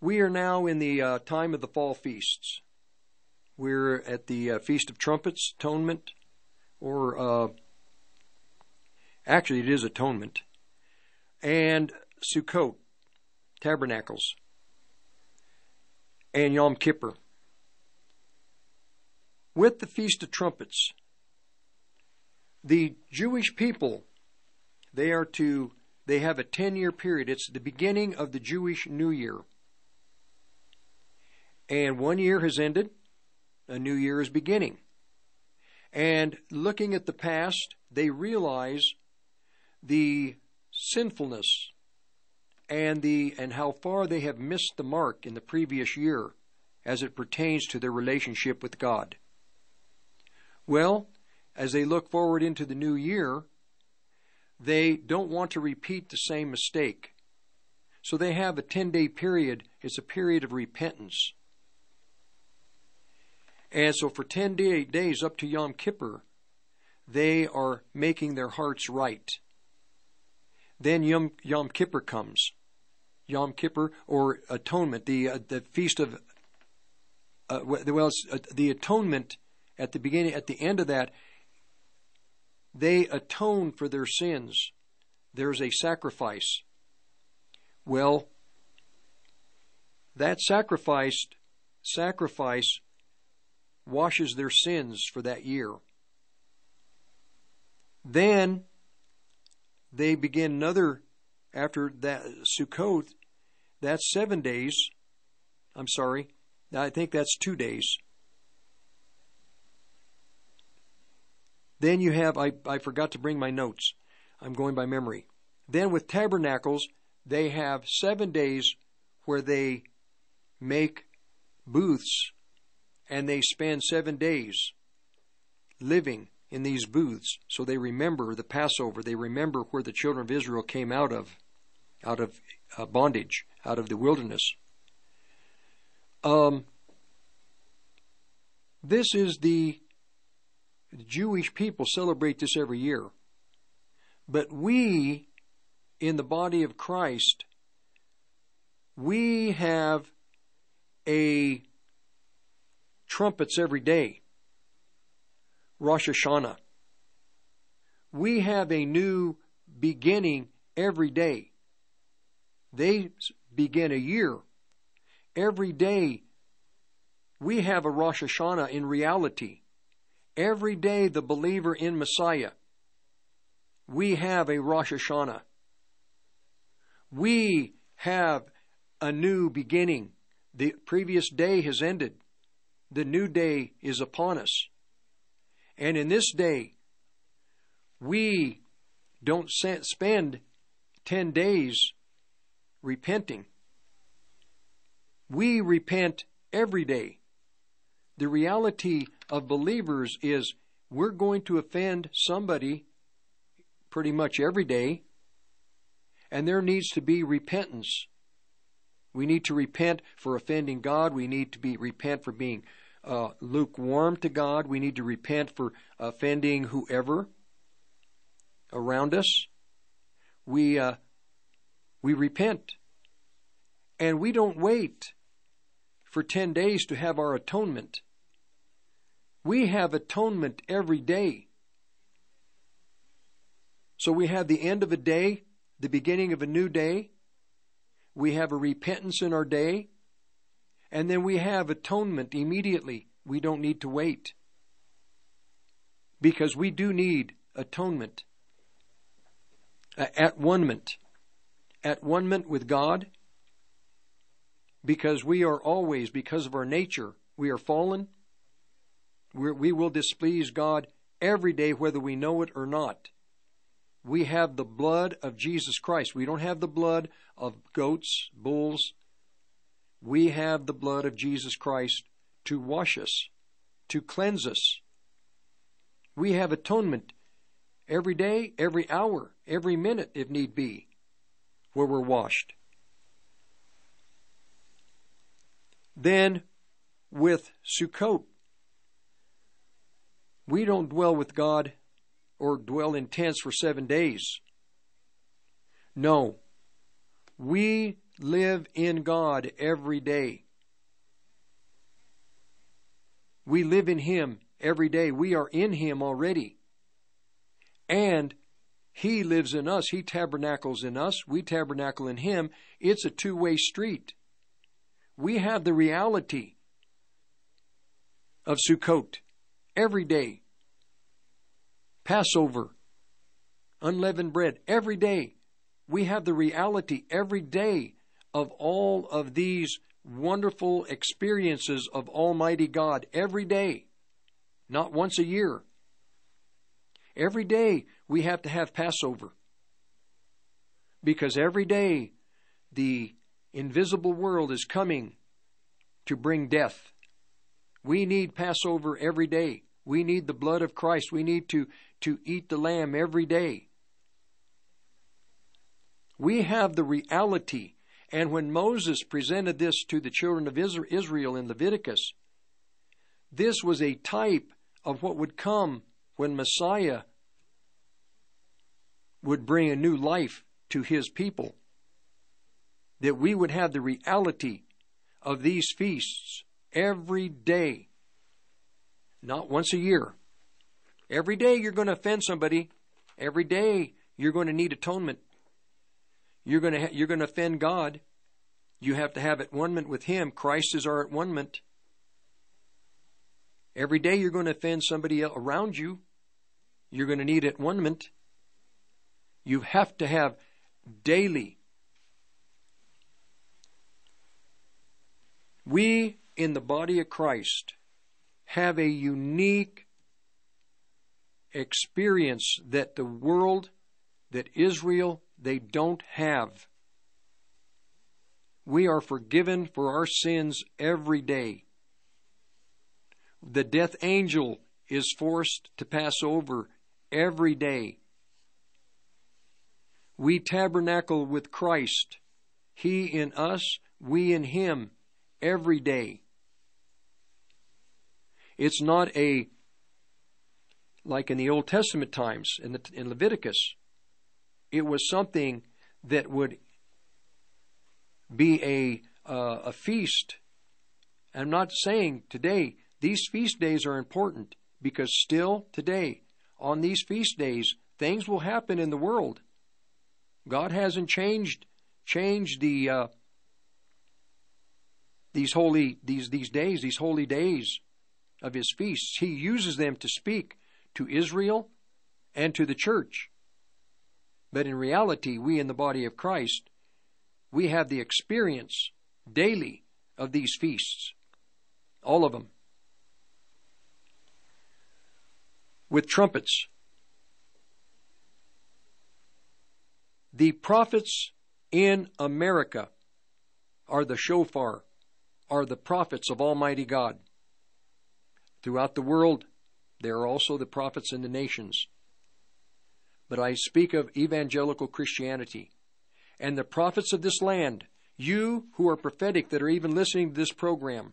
We are now in the uh, time of the fall feasts. We're at the uh, Feast of Trumpets, Atonement, or uh, actually it is Atonement, and Sukkot, Tabernacles, and Yom Kippur. With the Feast of Trumpets, the Jewish people, they are to, they have a 10 year period. It's the beginning of the Jewish New Year. And one year has ended, a new year is beginning. And looking at the past, they realize the sinfulness and the and how far they have missed the mark in the previous year as it pertains to their relationship with God. Well, as they look forward into the new year, they don't want to repeat the same mistake. So they have a 10 day period. It's a period of repentance. And so for 10 day, days up to Yom Kippur, they are making their hearts right. Then Yom, Yom Kippur comes. Yom Kippur or atonement, the uh, the feast of uh, well, uh, the atonement at the beginning, at the end of that, they atone for their sins. There's a sacrifice. Well, that sacrificed sacrifice washes their sins for that year. Then they begin another after that Sukkot. That's seven days. I'm sorry. I think that's two days. Then you have, I, I forgot to bring my notes. I'm going by memory. Then with tabernacles, they have seven days where they make booths and they spend seven days living in these booths. So they remember the Passover. They remember where the children of Israel came out of, out of uh, bondage, out of the wilderness. Um, this is the Jewish people celebrate this every year. But we, in the body of Christ, we have a trumpets every day. Rosh Hashanah. We have a new beginning every day. They begin a year. Every day we have a Rosh Hashanah in reality. Every day the believer in Messiah, we have a Rosh Hashanah. We have a new beginning. The previous day has ended. The new day is upon us. And in this day, we don't spend 10 days repenting. We repent every day. The reality of believers is we're going to offend somebody pretty much every day, and there needs to be repentance. We need to repent for offending God. We need to be repent for being uh, lukewarm to God. We need to repent for offending whoever around us. We uh, we repent, and we don't wait for ten days to have our atonement. We have atonement every day. So we have the end of a day, the beginning of a new day. We have a repentance in our day. And then we have atonement immediately. We don't need to wait. Because we do need atonement. At one-ment. At one-ment with God. Because we are always, because of our nature, we are fallen. We're, we will displease God every day, whether we know it or not. We have the blood of Jesus Christ. We don't have the blood of goats, bulls, we have the blood of Jesus Christ to wash us, to cleanse us. We have atonement every day, every hour, every minute, if need be, where we're washed. Then, with Sukkot, we don't dwell with God or dwell in tents for seven days. No. We live in God every day. We live in Him every day. We are in Him already. And He lives in us. He tabernacles in us. We tabernacle in Him. It's a two way street. We have the reality of Sukkot every day. Passover, unleavened bread, every day. We have the reality every day of all of these wonderful experiences of Almighty God every day, not once a year. Every day we have to have Passover. Because every day the invisible world is coming to bring death. We need Passover every day. We need the blood of Christ. We need to, to eat the lamb every day. We have the reality and when Moses presented this to the children of Israel in Leviticus, this was a type of what would come when Messiah would bring a new life to his people. That we would have the reality of these feasts every day, not once a year. Every day you're going to offend somebody. Every day you're going to need atonement. You're going to ha- you're going to offend God. You have to have at one with Him. Christ is our at one Every day you're going to offend somebody around you. You're going to need at one You have to have daily. We in the body of Christ have a unique experience that the world, that Israel, they don't have. We are forgiven for our sins every day. The death angel is forced to pass over every day. We tabernacle with Christ, He in us, we in Him, every day. It's not a like in the Old Testament times in, the, in Leviticus. It was something that would be a uh, a feast. I'm not saying today these feast days are important because still today on these feast days things will happen in the world. God hasn't changed changed the uh, these holy these these days these holy days of his feasts. He uses them to speak to Israel and to the church. But in reality, we in the body of Christ, we have the experience daily of these feasts. All of them. With trumpets. The prophets in America are the shofar, are the prophets of Almighty God. Throughout the world, there are also the prophets in the nations. But I speak of evangelical Christianity. And the prophets of this land, you who are prophetic that are even listening to this program,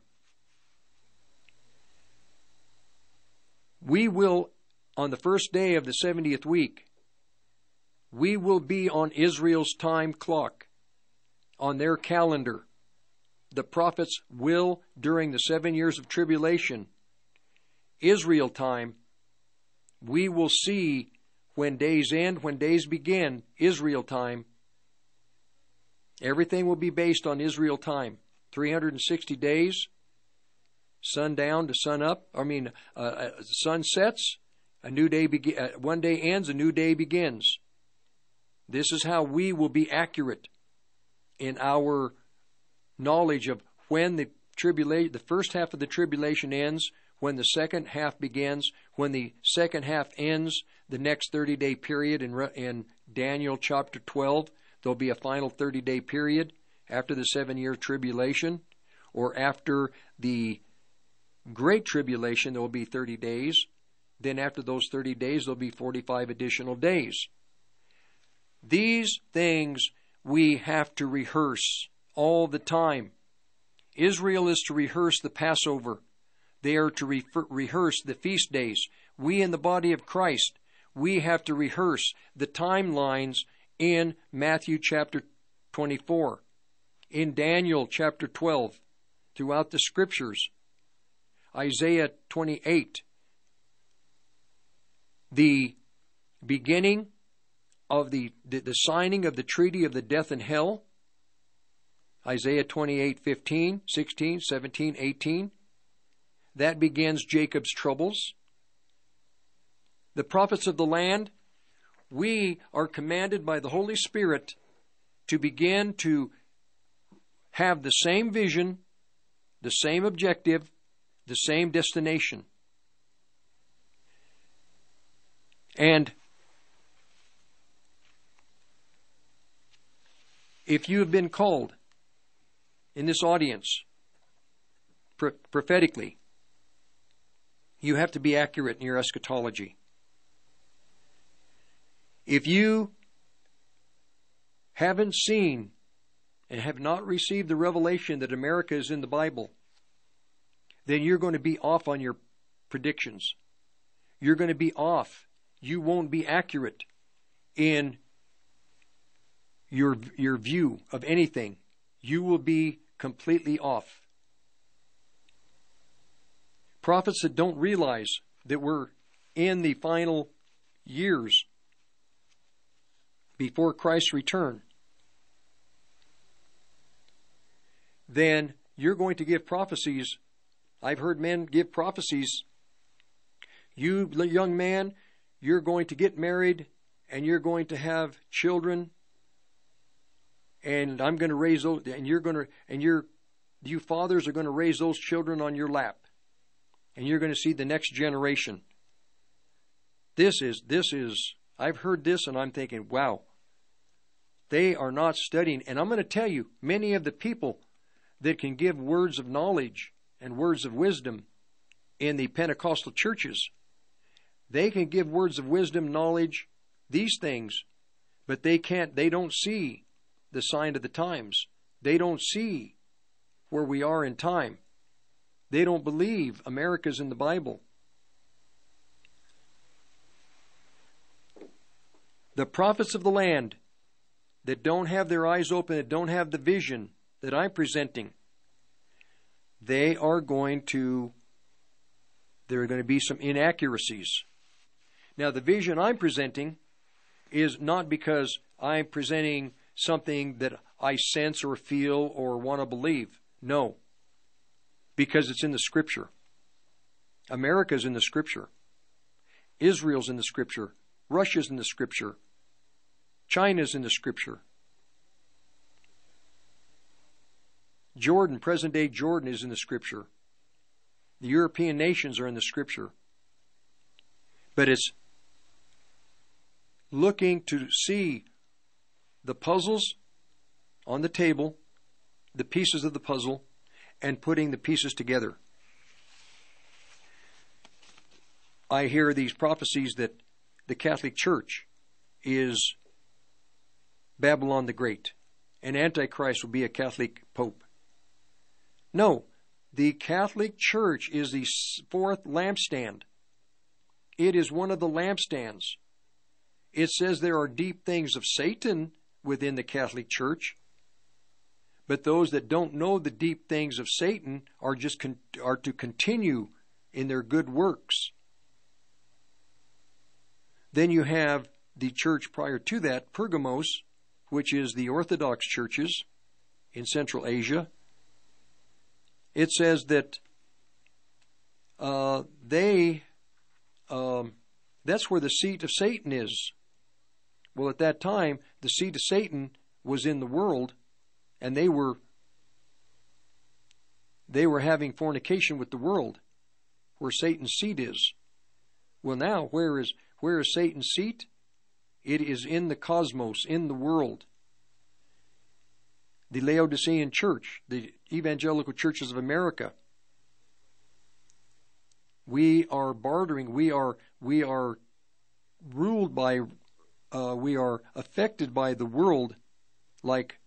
we will, on the first day of the 70th week, we will be on Israel's time clock, on their calendar. The prophets will, during the seven years of tribulation, Israel time, we will see when days end, when days begin, Israel time. Everything will be based on Israel time. 360 days, sundown to sun up. I mean, uh, uh, sun sets, a new day begin. Uh, one day ends, a new day begins. This is how we will be accurate in our knowledge of when the tribulation, the first half of the tribulation ends, when the second half begins, when the second half ends, the next 30 day period in, in Daniel chapter 12, there'll be a final 30 day period after the seven year tribulation, or after the great tribulation, there will be 30 days. Then, after those 30 days, there'll be 45 additional days. These things we have to rehearse all the time. Israel is to rehearse the Passover. They are to refer, rehearse the feast days. We in the body of Christ, we have to rehearse the timelines in Matthew chapter 24, in Daniel chapter 12, throughout the scriptures, Isaiah 28, the beginning of the, the, the signing of the treaty of the death and hell, Isaiah 28, 15, 16, 17, 18, that begins Jacob's troubles. The prophets of the land, we are commanded by the Holy Spirit to begin to have the same vision, the same objective, the same destination. And if you have been called in this audience prophetically you have to be accurate in your eschatology. If you haven't seen and have not received the revelation that America is in the Bible, then you're going to be off on your predictions. You're going to be off. You won't be accurate in your your view of anything. You will be completely off prophets that don't realize that we're in the final years before Christ's return, then you're going to give prophecies. I've heard men give prophecies. You, young man, you're going to get married and you're going to have children and I'm going to raise those and you're going to and you're you fathers are going to raise those children on your lap and you're going to see the next generation. This is, this is, I've heard this and I'm thinking, wow, They are not studying. And I'm going to tell you, many of the people that can give words of knowledge and words of wisdom in the Pentecostal churches, they can give words of wisdom, knowledge, these things, but they can't, they don't see the sign of the times. They don't see where we are in time. They don't believe America's in the Bible. The prophets of the land that don't have their eyes open, that don't have the vision that I'm presenting, they are going to, there are going to be some inaccuracies. Now, the vision I'm presenting is not because I'm presenting something that I sense or feel or want to believe. No. Because it's in the Scripture. America's in the Scripture. Israel's in the Scripture. Russia's in the Scripture. China's in the Scripture. Jordan, present day Jordan, is in the Scripture. The European nations are in the Scripture. But it's looking to see the puzzles on the table, the pieces of the puzzle, and putting the pieces together. I hear these prophecies that the Catholic Church is Babylon the Great, and Antichrist will be a Catholic Pope. No, the Catholic Church is the fourth lampstand. It is one of the lampstands. It says there are deep things of Satan within the Catholic Church, but those that don't know the deep things of Satan are just con- are to continue in their good works. Then you have the church prior to that, Pergamos, which is the Orthodox churches in Central Asia. It says that uh, they um, that's where the seat of Satan is. Well, at that time, the seat of Satan was in the world, and they were they were having fornication with the world, where Satan's seat is. Well, now where is where is Satan's seat? It is in the cosmos, in the world. The Laodicean church, the evangelical churches of America. We are bartering. We are we are ruled by uh, we are affected by the world like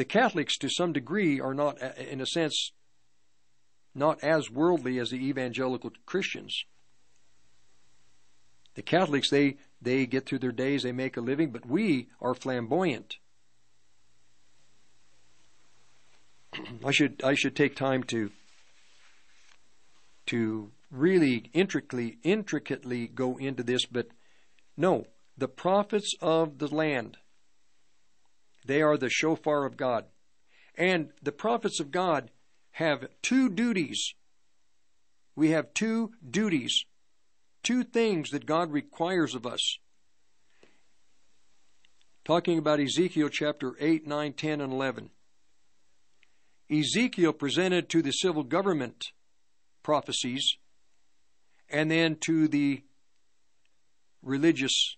the Catholics to some degree are not, in a sense, not as worldly as the evangelical Christians. The Catholics, they, they get through their days, they make a living, but we are flamboyant. *clears throat* I should I should take time to to really intricately intricately go into this, but no, the prophets of the land. They are the shofar of God. And the prophets of God have two duties. We have two duties, two things that God requires of us. Talking about Ezekiel chapter 8, 9, 10, and 11. Ezekiel presented to the civil government prophecies and then to the religious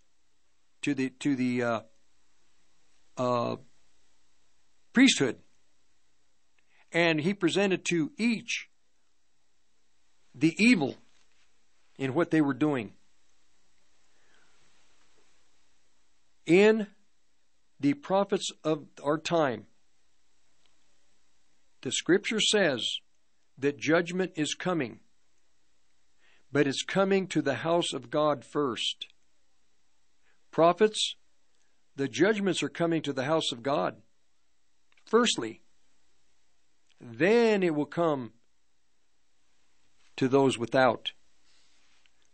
to the to the uh, uh, priesthood, and he presented to each the evil in what they were doing. In the prophets of our time, the scripture says that judgment is coming, but it's coming to the house of God first. Prophets, the judgments are coming to the house of God. Firstly, then it will come to those without.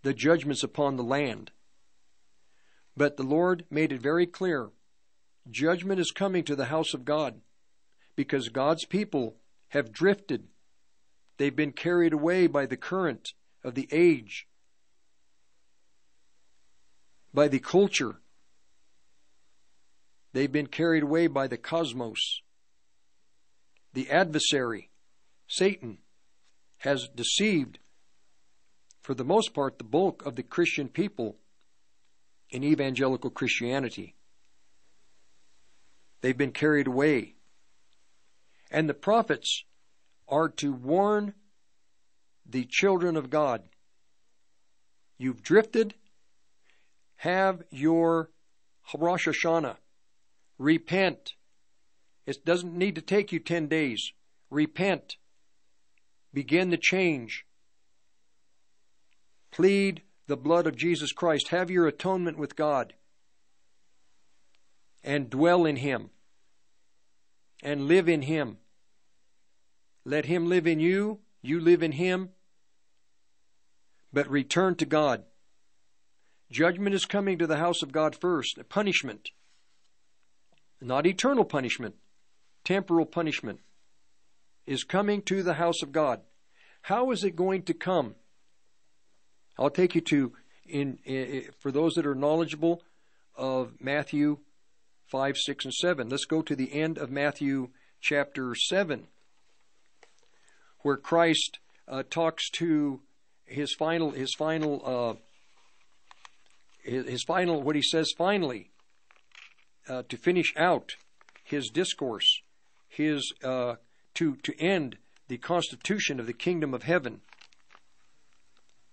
The judgments upon the land. But the Lord made it very clear judgment is coming to the house of God because God's people have drifted. They've been carried away by the current of the age by the culture. They've been carried away by the cosmos. The adversary, Satan, has deceived, for the most part, the bulk of the Christian people in evangelical Christianity. They've been carried away. And the prophets are to warn the children of God. You've drifted. Have your Rosh Hashanah. Repent. It doesn't need to take you 10 days. Repent. Begin the change. Plead the blood of Jesus Christ. Have your atonement with God. And dwell in Him. And live in Him. Let Him live in you. You live in Him. But return to God. Judgment is coming to the house of God first. Punishment. Not eternal punishment. Temporal punishment is coming to the house of God. How is it going to come? I'll take you to in, in, for those that are knowledgeable of Matthew 5, 6, and 7. Let's go to the end of Matthew chapter 7, where Christ uh, talks to his final, his final, uh, his, his, final, what he says finally, uh, to finish out his discourse, his uh, to to end the constitution of the kingdom of heaven.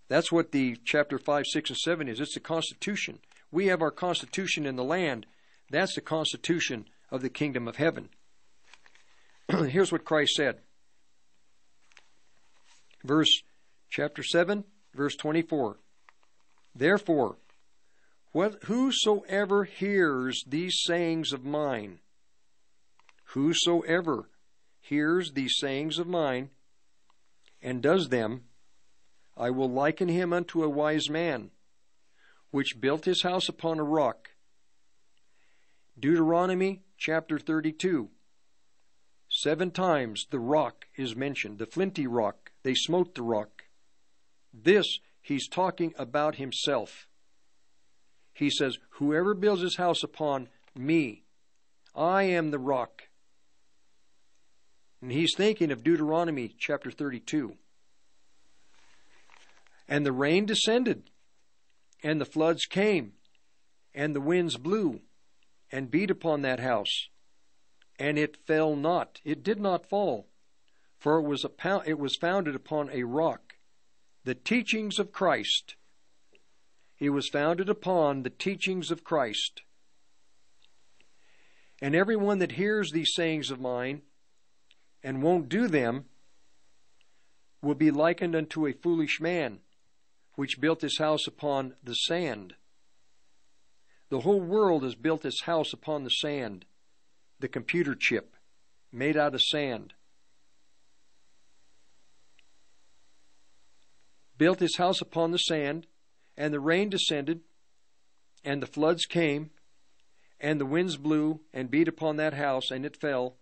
That's what the chapter 5, 6, and 7 is. It's the constitution. We have our constitution in the land. That's the constitution of the kingdom of heaven. *clears throat* Here's what Christ said. Verse chapter 7, verse 24. Therefore, whosoever hears these sayings of mine, whosoever hears these sayings of mine and does them, I will liken him unto a wise man, which built his house upon a rock. Deuteronomy chapter 32. Seven times the rock is mentioned, the flinty rock. They smote the rock. This, he's talking about himself. He says, Whoever builds his house upon me, I am the rock. And he's thinking of Deuteronomy chapter 32. And the rain descended, and the floods came, and the winds blew, and beat upon that house, and it fell not. It did not fall, for it was, a, it was founded upon a rock. The teachings of Christ. It was founded upon the teachings of Christ. And everyone that hears these sayings of mine and won't do them will be likened unto a foolish man which built his house upon the sand. The whole world has built its house upon the sand, the computer chip made out of sand. Built his house upon the sand, and the rain descended, and the floods came, and the winds blew and beat upon that house, and it fell,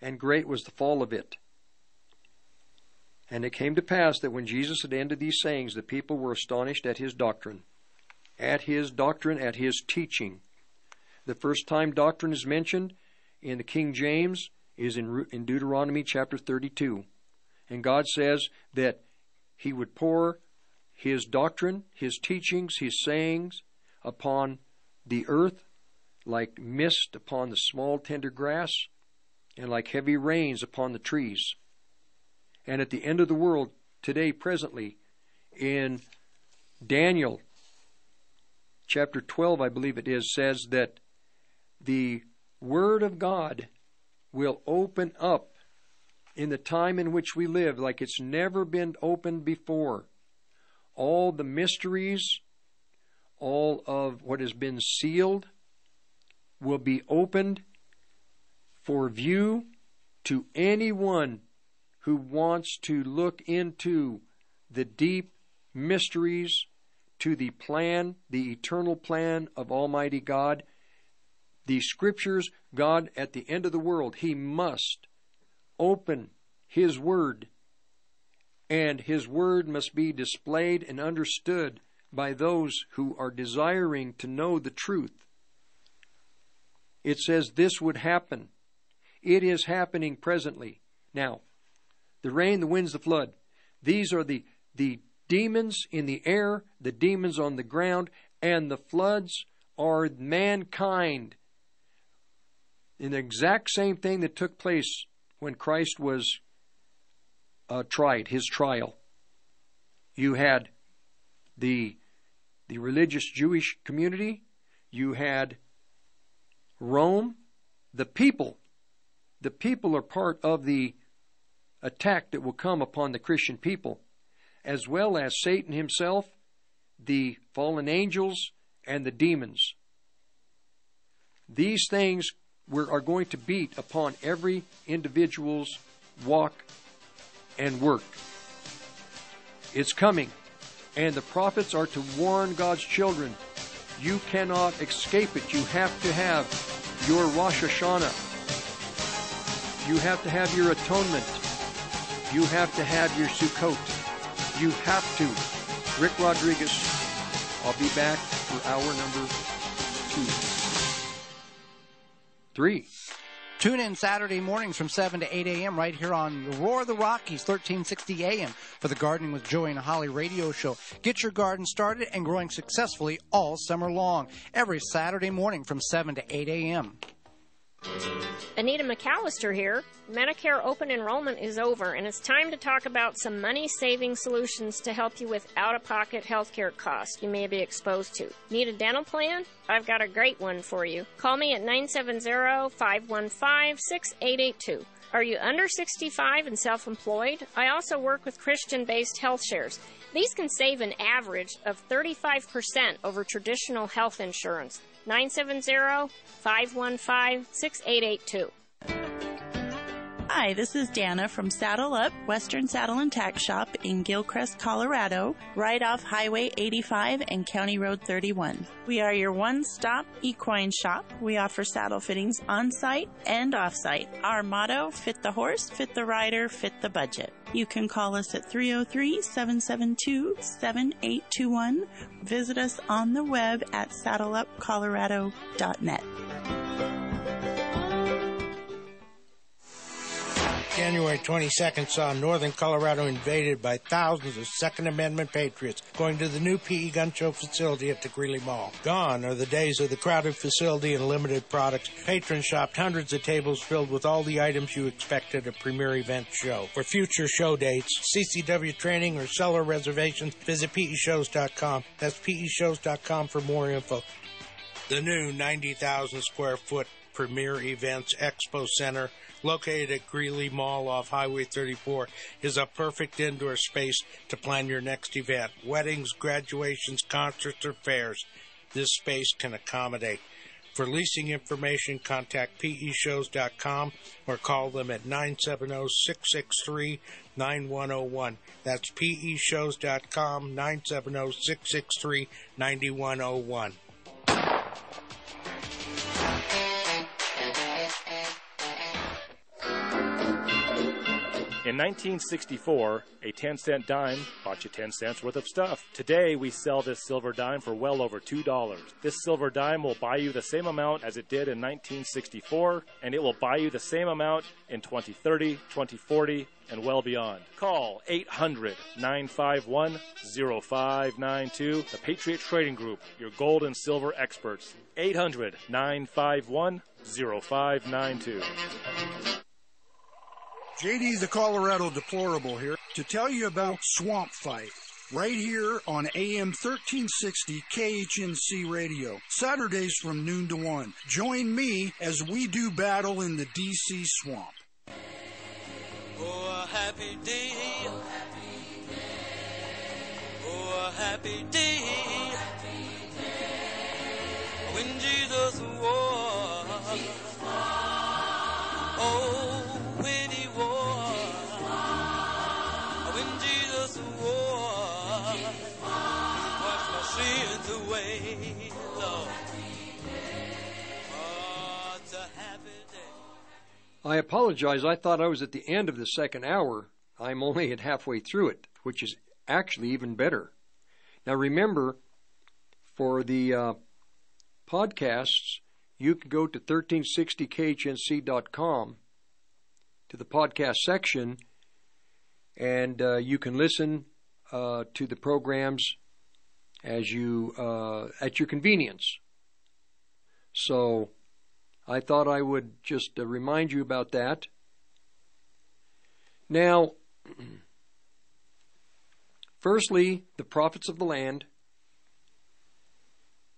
and great was the fall of it. And it came to pass that when Jesus had ended these sayings, the people were astonished at his doctrine, at his doctrine, at his teaching. The first time doctrine is mentioned in the King James is in, in Deuteronomy chapter 32. And God says that he would pour his doctrine, his teachings, his sayings upon the earth like mist upon the small tender grass and like heavy rains upon the trees. And at the end of the world, today, presently, in Daniel chapter 12, I believe it is, says that the Word of God will open up in the time in which we live like it's never been opened before. All the mysteries, all of what has been sealed, will be opened for view to anyone who wants to look into the deep mysteries to the plan, the eternal plan of Almighty God. The scriptures, God at the end of the world, He must open His Word, and His Word must be displayed and understood by those who are desiring to know the truth. It says this would happen it is happening presently. Now, the rain, the winds, the flood. These are the, the demons in the air, the demons on the ground, and the floods are mankind in the exact same thing that took place when Christ was uh, tried, his trial. You had the the religious Jewish community, you had Rome, the people. The people are part of the attack that will come upon the Christian people, as well as Satan himself, the fallen angels, and the demons. These things are going to beat upon every individual's walk and work. It's coming. And the prophets are to warn God's children. You cannot escape it. You have to have your Rosh Hashanah. You have to have your atonement. You have to have your Sukkot. You have to. Rick Rodriguez, I'll be back for hour number two. Three. Tune in Saturday mornings from 7 to 8 a.m. right here on the Roar of the Rockies, 1360 a.m. for the Gardening with Joey and Holly radio show. Get your garden started and growing successfully all summer long, every Saturday morning from 7 to 8 a.m. Anita McAllister here. Medicare open enrollment is over, and it's time to talk about some money saving solutions to help you with out of pocket healthcare costs you may be exposed to. Need a dental plan? I've got a great one for you. Call me at 970 515 6882. Are you under 65 and self employed? I also work with Christian based health shares. These can save an average of 35% over traditional health insurance. 970 515 6882. Hi, this is Dana from Saddle Up, Western Saddle and Tack Shop in Gilcrest, Colorado, right off Highway 85 and County Road 31. We are your one-stop equine shop. We offer saddle fittings on-site and off-site. Our motto, fit the horse, fit the rider, fit the budget. You can call us at 303-772-7821. Visit us on the web at saddleupcolorado.net. January 22nd saw northern Colorado invaded by thousands of Second Amendment patriots going to the new PE gun show facility at the Greeley Mall. Gone are the days of the crowded facility and limited products. Patrons shopped hundreds of tables filled with all the items you expect at a premier event show. For future show dates, CCW training, or seller reservations, visit PEShows.com. That's PEShows.com for more info. The new 90,000 square foot Premier Events Expo Center, located at Greeley Mall off Highway 34, is a perfect indoor space to plan your next event. Weddings, graduations, concerts, or fairs. This space can accommodate. For leasing information, contact peshows.com or call them at 970-663-9101. That's peshows.com, 970-663-9101. In 1964, a 10 cent dime bought you 10 cents worth of stuff. Today, we sell this silver dime for well over $2. This silver dime will buy you the same amount as it did in 1964, and it will buy you the same amount in 2030, 2040, and well beyond. Call 800 951 0592, the Patriot Trading Group, your gold and silver experts. 800 951 0592. JD the Colorado Deplorable here to tell you about Swamp Fight. Right here on AM 1360 KHNC Radio. Saturdays from noon to 1. Join me as we do battle in the DC swamp. Oh, a happy day. Oh, a happy day. When Jesus was. Oh, I apologize. I thought I was at the end of the second hour. I'm only at halfway through it, which is actually even better. Now remember, for the uh, podcasts, you can go to 1360khnc.com to the podcast section, and uh, you can listen uh, to the programs as you uh, at your convenience. So I thought I would just uh, remind you about that. Now, *clears throat* firstly, the prophets of the land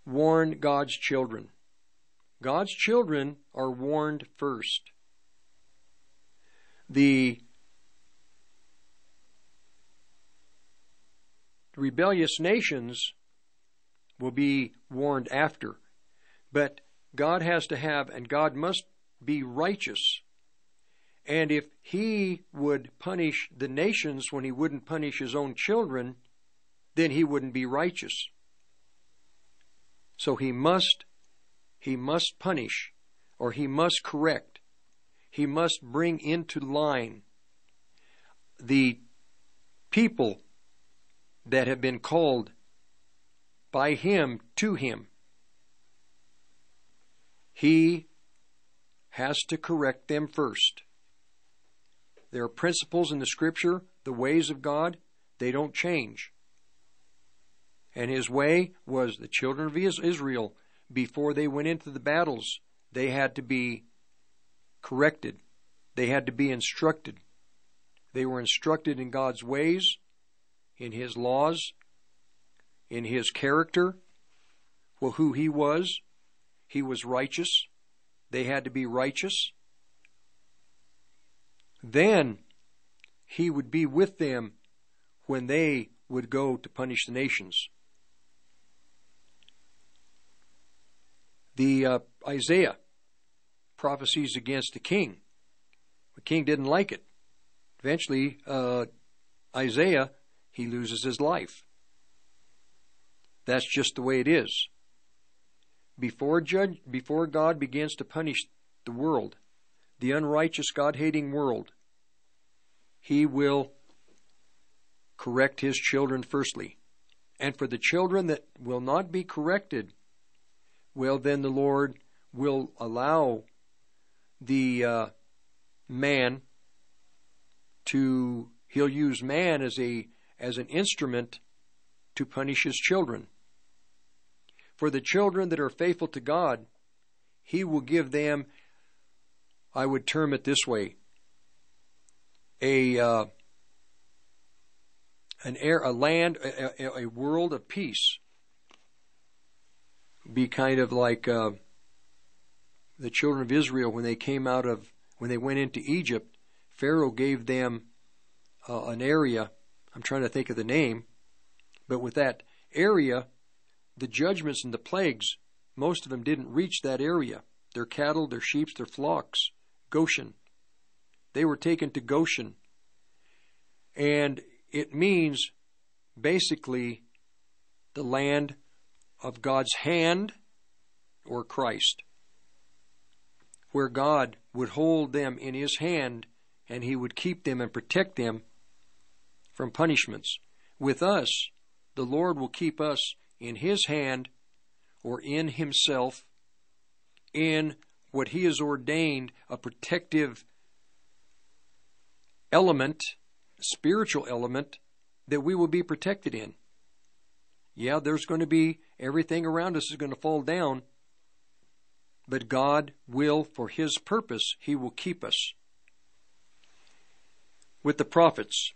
warn God's children. God's children are warned first. The rebellious nations will be warned after. But God has to have, and God must be righteous. And if he would punish the nations when he wouldn't punish his own children, then he wouldn't be righteous. So he must, he must punish, or he must correct. He must bring into line the people that have been called by him to him. He has to correct them first. There are principles in the scripture, the ways of God, they don't change. And his way was the children of Israel, before they went into the battles, they had to be corrected. They had to be instructed. They were instructed in God's ways, in his laws, in his character, well, who he was. He was righteous. They had to be righteous. Then he would be with them when they would go to punish the nations. The uh, Isaiah prophecies against the king. The king didn't like it. Eventually, uh, Isaiah he loses his life. That's just the way it is. Before judge, before God begins to punish the world, the unrighteous, God-hating world, He will correct His children firstly. And for the children that will not be corrected, well, then the Lord will allow the uh, man to, he'll use man as a, as an instrument to punish his children. For the children that are faithful to God, He will give them, I would term it this way, a uh, an air, a land, a, a, world of peace. Be kind of like uh, the children of Israel when they came out of when they went into Egypt. Pharaoh gave them uh, an area. I'm trying to think of the name, but with that area, the judgments and the plagues, most of them didn't reach that area. Their cattle, their sheep, their flocks, Goshen. They were taken to Goshen. And it means basically the land of God's hand or Christ, where God would hold them in His hand and He would keep them and protect them from punishments. With us, the Lord will keep us in His hand or in Himself in what He has ordained a protective element, spiritual element, that we will be protected in. Yeah, there's going to be everything around us is going to fall down, but God will, for His purpose, He will keep us. With the prophets,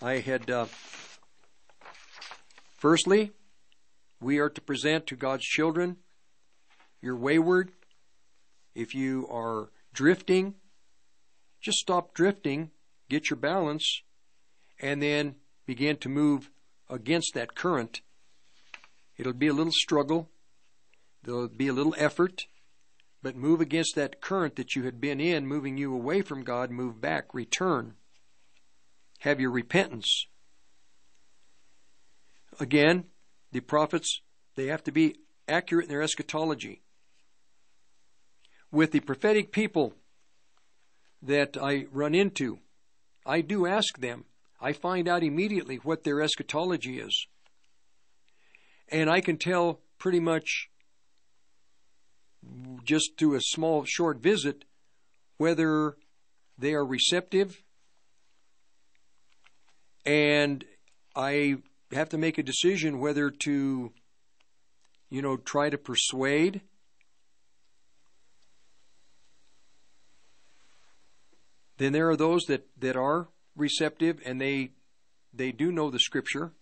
I had, uh, firstly, we are to present to God's children. You're wayward. If you are drifting, just stop drifting, get your balance, and then begin to move against that current. It'll be a little struggle, there'll be a little effort, but move against that current that you had been in, moving you away from God, move back, return. Have your repentance. Again, the prophets, they have to be accurate in their eschatology. With the prophetic people that I run into, I do ask them. I find out immediately what their eschatology is. And I can tell pretty much just through a small, short visit whether they are receptive and I have to make a decision whether to, you know, try to persuade. Then there are those that, that are receptive and they they do know the scripture.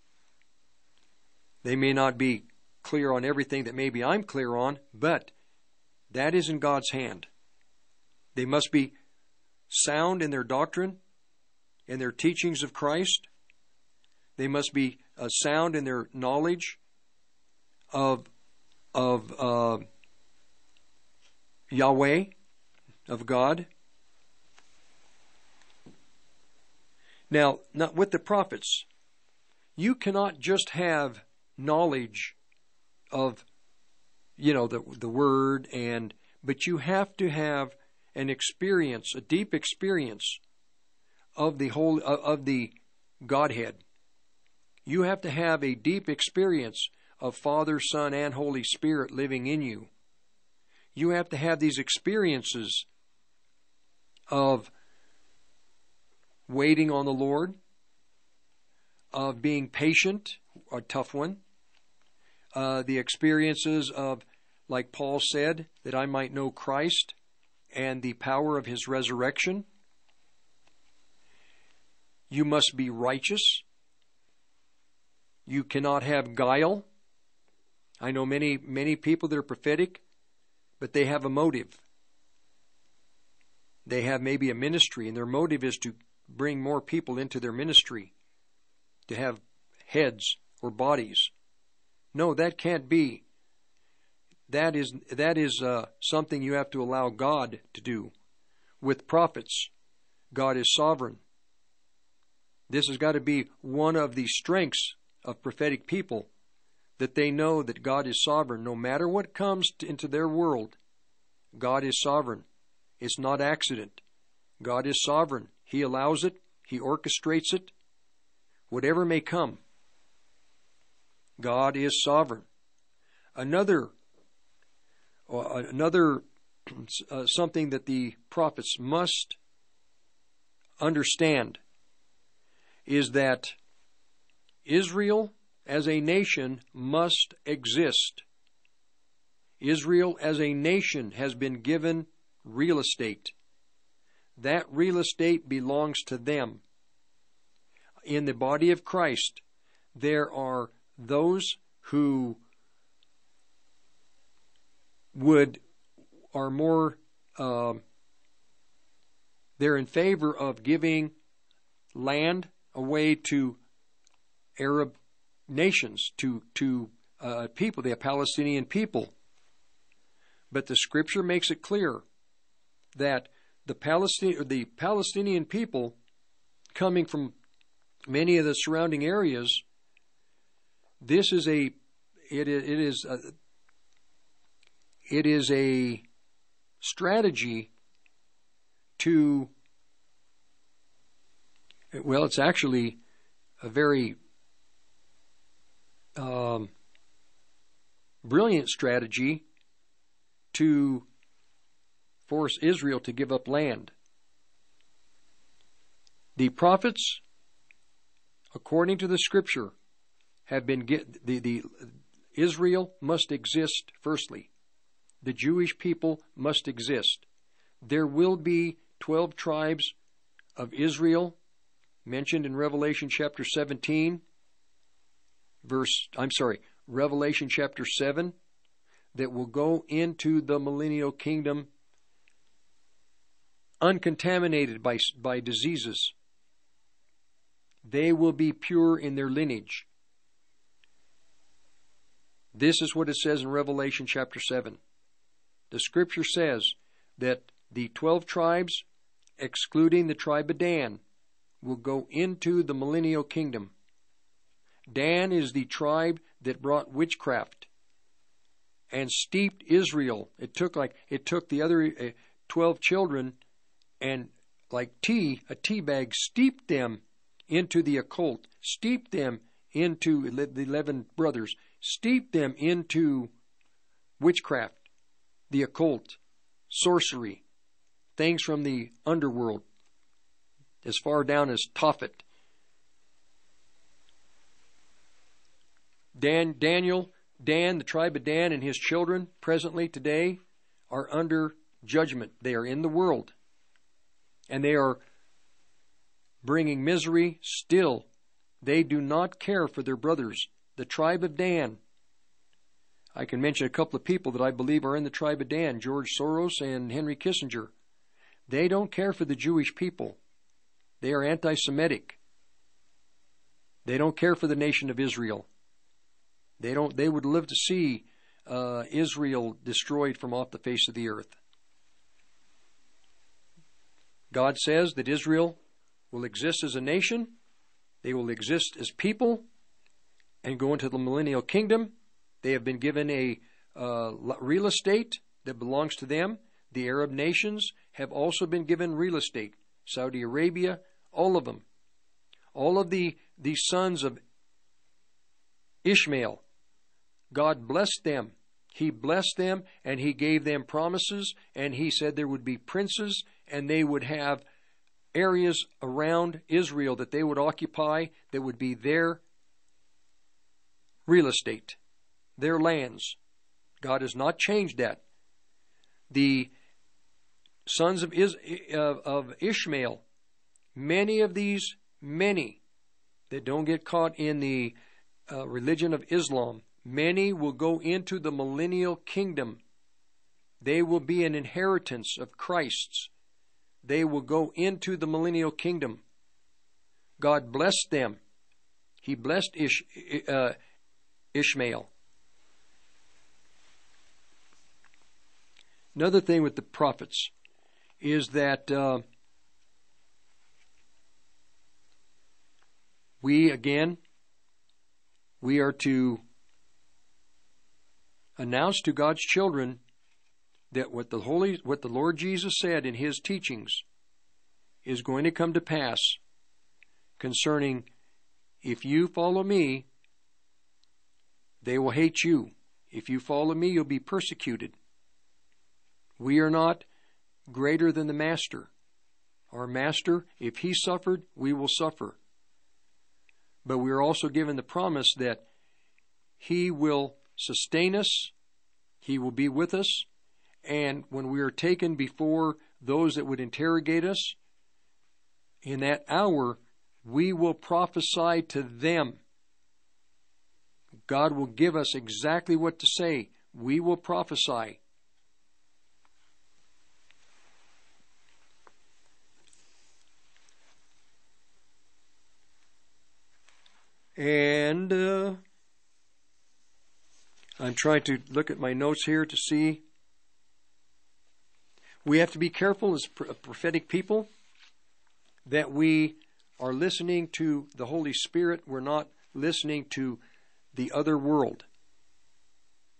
They may not be clear on everything that maybe I'm clear on, but that is in God's hand. They must be sound in their doctrine and their teachings of Christ. They must be uh, sound in their knowledge of of uh, Yahweh, of God. Now, not with the prophets, you cannot just have knowledge of, you know, the the word and, but you have to have an experience, a deep experience of the whole of the Godhead. You have to have a deep experience of Father, Son, and Holy Spirit living in you. You have to have these experiences of waiting on the Lord, of being patient, a tough one, uh, the experiences of, like Paul said, that I might know Christ and the power of his resurrection. You must be righteous. You cannot have guile. I know many, many people that are prophetic, but they have a motive. They have maybe a ministry, and their motive is to bring more people into their ministry, to have heads or bodies. No, that can't be. That is that is uh, something you have to allow God to do. With prophets, God is sovereign. This has got to be one of the strengths of prophetic people that they know that God is sovereign. No matter what comes into their world, God is sovereign. It's not accident. God is sovereign. He allows it, He orchestrates it, whatever may come. God is sovereign. Another, uh, another uh, something that the prophets must understand is that Israel as a nation must exist. Israel as a nation has been given real estate. That real estate belongs to them. In the body of Christ, there are those who would are more uh, they're in favor of giving land away to Arab nations, to to uh, people, the Palestinian people. But the Scripture makes it clear that the Palestinian the Palestinian people coming from many of the surrounding areas this is a it, it is a, it is a strategy to well it's actually a very um, brilliant strategy to force Israel to give up land. The prophets, according to the scripture, have been get, the, the Israel must exist firstly. The Jewish people must exist. There will be 12 tribes of Israel mentioned in Revelation chapter 17 verse I'm sorry, Revelation chapter 7 that will go into the millennial kingdom uncontaminated by by diseases. They will be pure in their lineage. This is what it says in Revelation chapter 7. The scripture says that the 12 tribes, excluding the tribe of Dan, will go into the millennial kingdom. Dan is the tribe that brought witchcraft and steeped Israel. It took like it took the other uh, 12 children and like tea, a tea bag, steeped them into the occult, steeped them into the 11 brothers, steeped them into witchcraft, the occult, sorcery, things from the underworld, as far down as Tophet. Dan, Daniel, Dan, the tribe of Dan, and his children presently today are under judgment. They are in the world. And they are bringing misery, still they do not care for their brothers. The tribe of Dan. I can mention a couple of people that I believe are in the tribe of Dan George Soros and Henry Kissinger. They don't care for the Jewish people. They are anti Semitic. They don't care for the nation of Israel. They don't they would live to see uh, Israel destroyed from off the face of the earth. God says that Israel will exist as a nation, they will exist as people, and go into the millennial kingdom. They have been given a uh, real estate that belongs to them. The Arab nations have also been given real estate. Saudi Arabia, all of them. All of the, the sons of Ishmael, God blessed them. He blessed them and He gave them promises, and He said there would be princes and they would have areas around Israel that they would occupy that would be their real estate, their lands. God has not changed that. The sons of, Is, of Ishmael, many of these, many that don't get caught in the uh, religion of Islam, many will go into the millennial kingdom. They will be an inheritance of Christ's they will go into the millennial kingdom. God blessed them. He blessed Ish, uh, Ishmael. Another thing with the prophets is that uh, we, again, we are to announce to God's children that what the holy what the Lord Jesus said in his teachings is going to come to pass concerning if you follow me they will hate you. If you follow me you'll be persecuted. We are not greater than the master. Our master if he suffered we will suffer. But we are also given the promise that he will sustain us he will be with us and when we are taken before those that would interrogate us, in that hour, we will prophesy to them. God will give us exactly what to say. We will prophesy. And uh, I'm trying to look at my notes here to see we have to be careful as prophetic people that we are listening to the Holy Spirit. We're not listening to the other world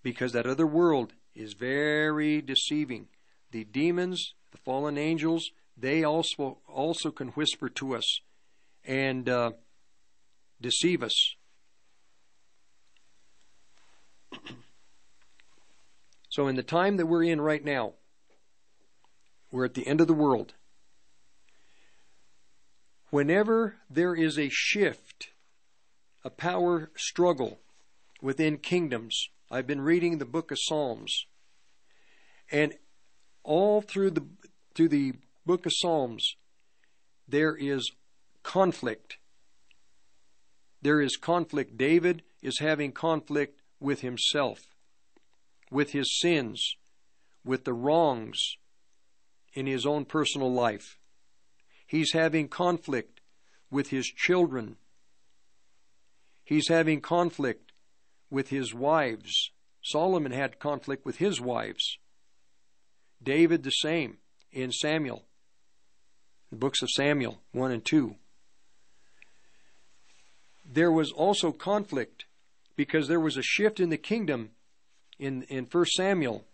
because that other world is very deceiving. The demons, the fallen angels, they also also can whisper to us and uh, deceive us. So, in the time that we're in right now, we're at the end of the world. Whenever there is a shift, a power struggle within kingdoms, I've been reading the book of Psalms, and all through the through the book of Psalms, there is conflict. There is conflict. David is having conflict with himself, with his sins, with the wrongs in his own personal life. He's having conflict with his children. He's having conflict with his wives. Solomon had conflict with his wives. David the same in Samuel, the books of Samuel 1 and 2. There was also conflict because there was a shift in the kingdom in, in 1 Samuel.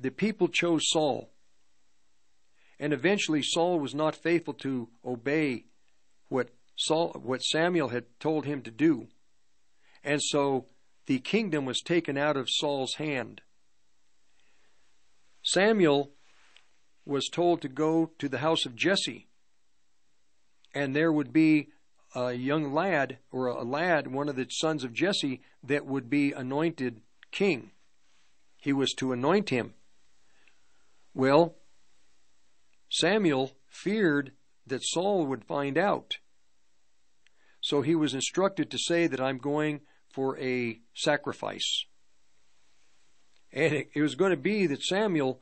The people chose Saul. And eventually Saul was not faithful to obey what Saul what Samuel had told him to do. And so the kingdom was taken out of Saul's hand. Samuel was told to go to the house of Jesse, and there would be a young lad, or a lad, one of the sons of Jesse, that would be anointed king. He was to anoint him. Well, Samuel feared that Saul would find out. So he was instructed to say that I'm going for a sacrifice. And it, was going to be that Samuel,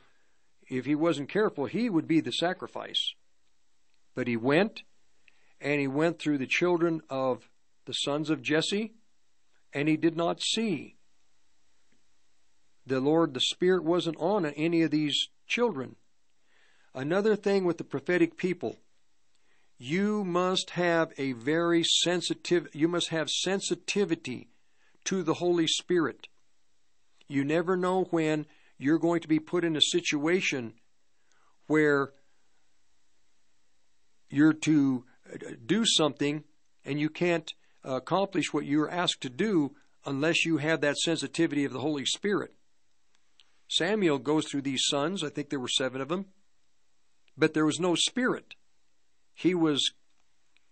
if he wasn't careful, he would be the sacrifice. But he went, and he went through the children of the sons of Jesse, and he did not see. The Lord, the Spirit wasn't on any of these children. Another thing with the prophetic people, you must have a very sensitive, you must have sensitivity to the Holy Spirit. You never know when you're going to be put in a situation where you're to do something and you can't accomplish what you're asked to do unless you have that sensitivity of the Holy Spirit. Samuel goes through these sons, I think there were seven of them, but there was no spirit. He was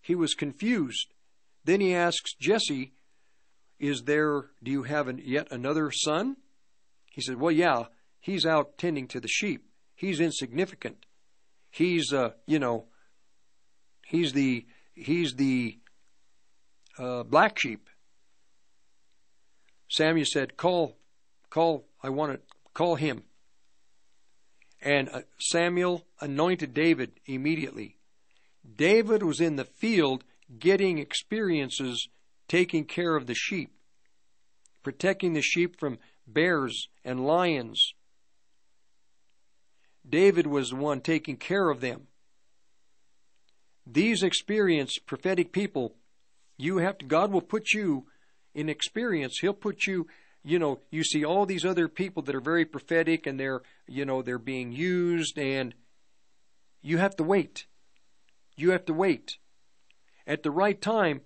he was confused. Then he asks Jesse, "Is there? Do you have an, yet another son?" He said, "Well, yeah. He's out tending to the sheep. He's insignificant. He's uh, you know, he's the he's the uh, black sheep." Samuel said, "Call, call. I want to call him." And uh, Samuel anointed David immediately. David was in the field getting experiences taking care of the sheep, protecting the sheep from bears and lions. David was the one taking care of them. These experienced prophetic people, you have to, God will put you in experience. He'll put you, you know, you see all these other people that are very prophetic and they're, you know, they're being used and you have to wait. You have to wait. At the right time,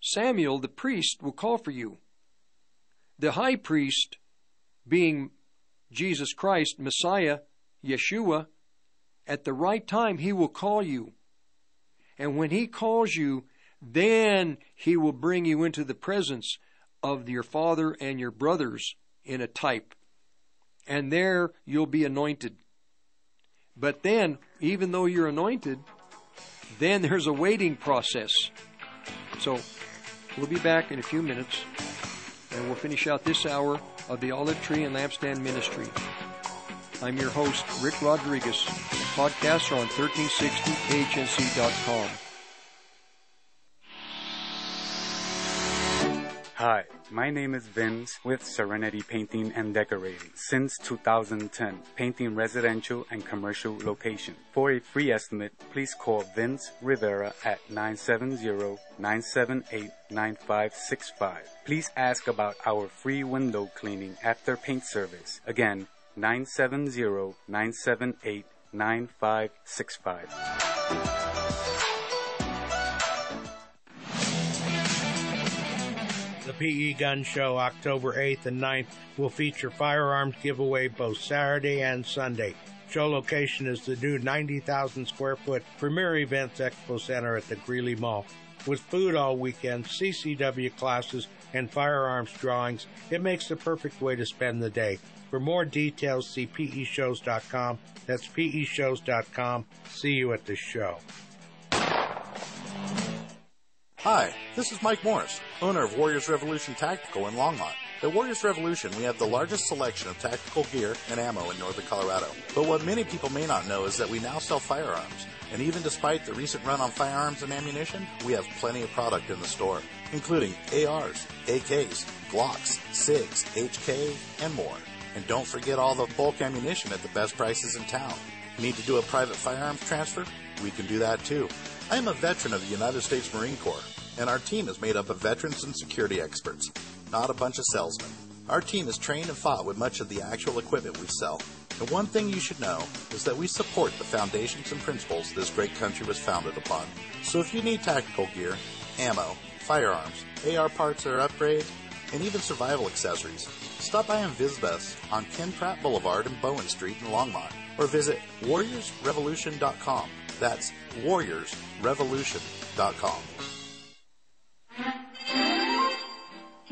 Samuel, the priest, will call for you. The high priest, being Jesus Christ, Messiah, Yeshua, at the right time, he will call you. And when he calls you, then he will bring you into the presence of your father and your brothers in a type. And there you'll be anointed. But then, even though you're anointed, then there's a waiting process. So we'll be back in a few minutes and we'll finish out this hour of the Olive Tree and Lampstand Ministry. I'm your host, Rick Rodriguez. Podcasts are on 1360khnc.com. Hi, my name is Vince with Serenity Painting and Decorating since 2010, painting residential and commercial location. For a free estimate, please call Vince Rivera at 970-978-9565. Please ask about our free window cleaning after paint service. Again, 970-978-9565. The PE Gun Show, October 8th and 9th, will feature firearms giveaway both Saturday and Sunday. Show location is the new 90,000 square foot Premier Events Expo Center at the Greeley Mall. With food all weekend, CCW classes, and firearms drawings, it makes the perfect way to spend the day. For more details, see peshows.com. That's peshows.com. See you at the show. Hi, this is Mike Morris, owner of Warriors Revolution Tactical in Longmont. At Warriors Revolution, we have the largest selection of tactical gear and ammo in northern Colorado. But what many people may not know is that we now sell firearms. And even despite the recent run on firearms and ammunition, we have plenty of product in the store, including ARs, AKs, Glocks, SIGs, HK, and more. And don't forget all the bulk ammunition at the best prices in town. Need to do a private firearms transfer? We can do that too. I am a veteran of the United States Marine Corps, and our team is made up of veterans and security experts, not a bunch of salesmen. Our team is trained and fought with much of the actual equipment we sell. And one thing you should know is that we support the foundations and principles this great country was founded upon. So if you need tactical gear, ammo, firearms, AR parts or upgrades, and even survival accessories, stop by and visit us on Ken Pratt Boulevard and Bowen Street in Longmont, or visit warriorsrevolution.com. That's warriorsrevolution.com.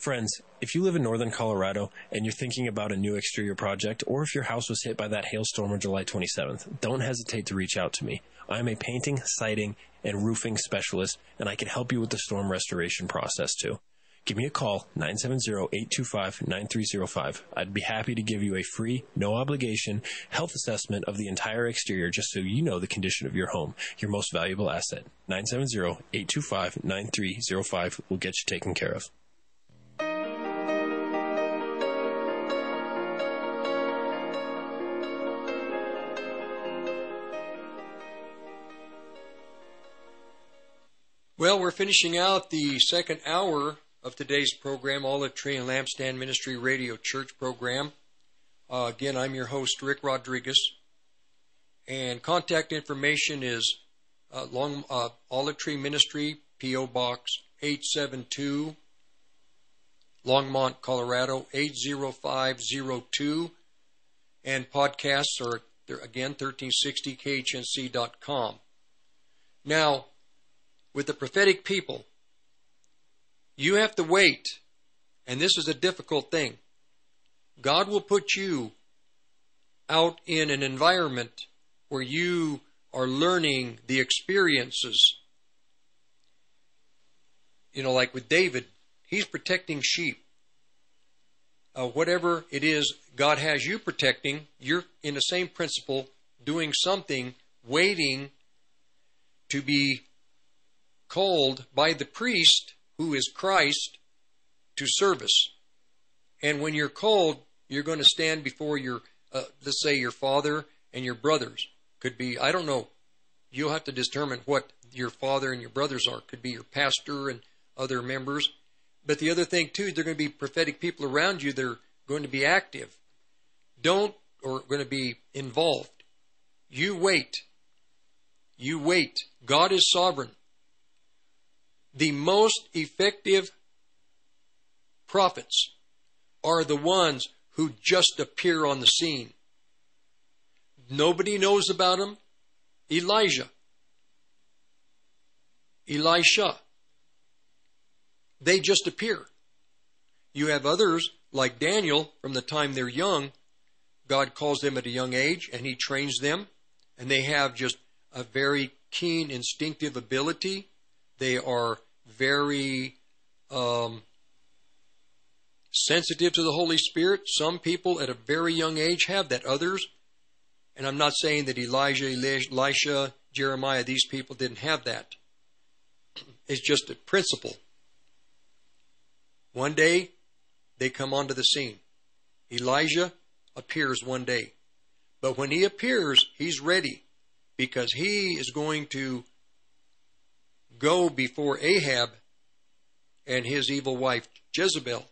Friends, if you live in northern Colorado and you're thinking about a new exterior project, or if your house was hit by that hailstorm on July 27th, don't hesitate to reach out to me. I'm a painting, siding, and roofing specialist, and I can help you with the storm restoration process too. Give me a call, 970-825-9305. I'd be happy to give you a free, no obligation health assessment of the entire exterior just so you know the condition of your home, your most valuable asset. 970-825-9305 will get you taken care of. Well, we're finishing out the second hour of today's program, Olive Tree and Lampstand Ministry Radio Church program. Uh, again, I'm your host, Rick Rodriguez. And contact information is uh, Long uh, Olive Tree Ministry, P.O. Box 872, Longmont, Colorado 80502. And podcasts are, again, 1360khnc.com. Now, with the prophetic people, you have to wait, and this is a difficult thing. God will put you out in an environment where you are learning the experiences. You know, like with David, he's protecting sheep. Uh, whatever it is God has you protecting, you're in the same principle doing something, waiting to be called by the priest, who is Christ, to service. And when you're called, you're going to stand before your, uh, let's say, your father and your brothers. Could be, I don't know. You'll have to determine what your father and your brothers are. Could be your pastor and other members. But the other thing, too, they're going to be prophetic people around you that are going to be active. Don't, or going to be involved. You wait. You wait. God is sovereign the most effective prophets are the ones who just appear on the scene. Nobody knows about them. Elijah, Elisha, they just appear. You have others like Daniel from the time they're young. God calls them at a young age and he trains them, and they have just a very keen instinctive ability they are very um, sensitive to the Holy Spirit. Some people at a very young age have that. Others, and I'm not saying that Elijah, Elisha, Jeremiah, these people didn't have that. It's just a principle. One day, they come onto the scene. Elijah appears one day. But when he appears, he's ready because he is going to go before Ahab and his evil wife Jezebel.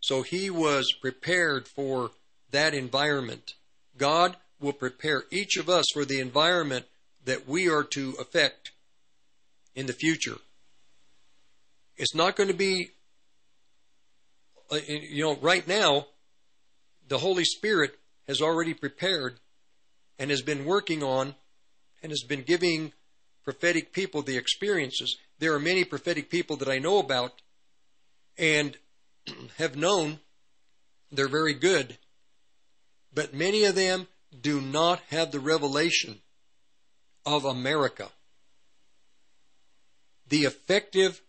So he was prepared for that environment. God will prepare each of us for the environment that we are to affect in the future. It's not going to be, uh, you know, right now, the Holy Spirit has already prepared and has been working on and has been giving prophetic people the experiences. There are many prophetic people that I know about and *clears throat* have known they're very good, but many of them do not have the revelation of America. The effective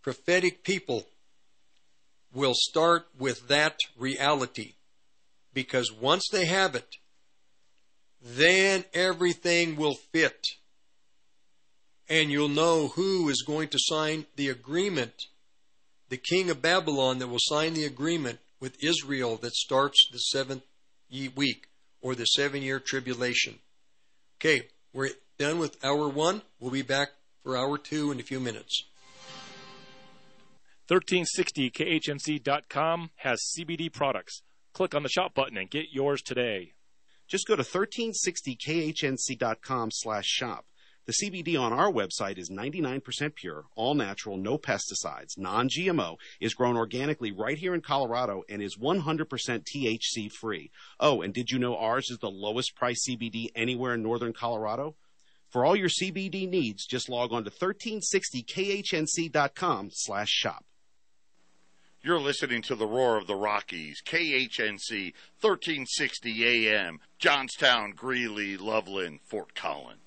prophetic people will start with that reality because once they have it, then everything will fit and you'll know who is going to sign the agreement. The king of Babylon that will sign the agreement with Israel that starts the seventh week or the seven year tribulation. Okay, we're done with hour one. We'll be back for hour two in a few minutes. 1360khnc.com has CBD products. Click on the shop button and get yours today. Just go to 1360khnc.com slash shop. The CBD on our website is 99% pure, all natural, no pesticides, non-GMO, is grown organically right here in Colorado, and is 100% THC free. Oh, and did you know ours is the lowest price CBD anywhere in northern Colorado? For all your CBD needs, just log on to 1360khnc.com slash shop. You're listening to the Roar of the Rockies, KHNC, 1360 AM, Johnstown, Greeley, Loveland, Fort Collins.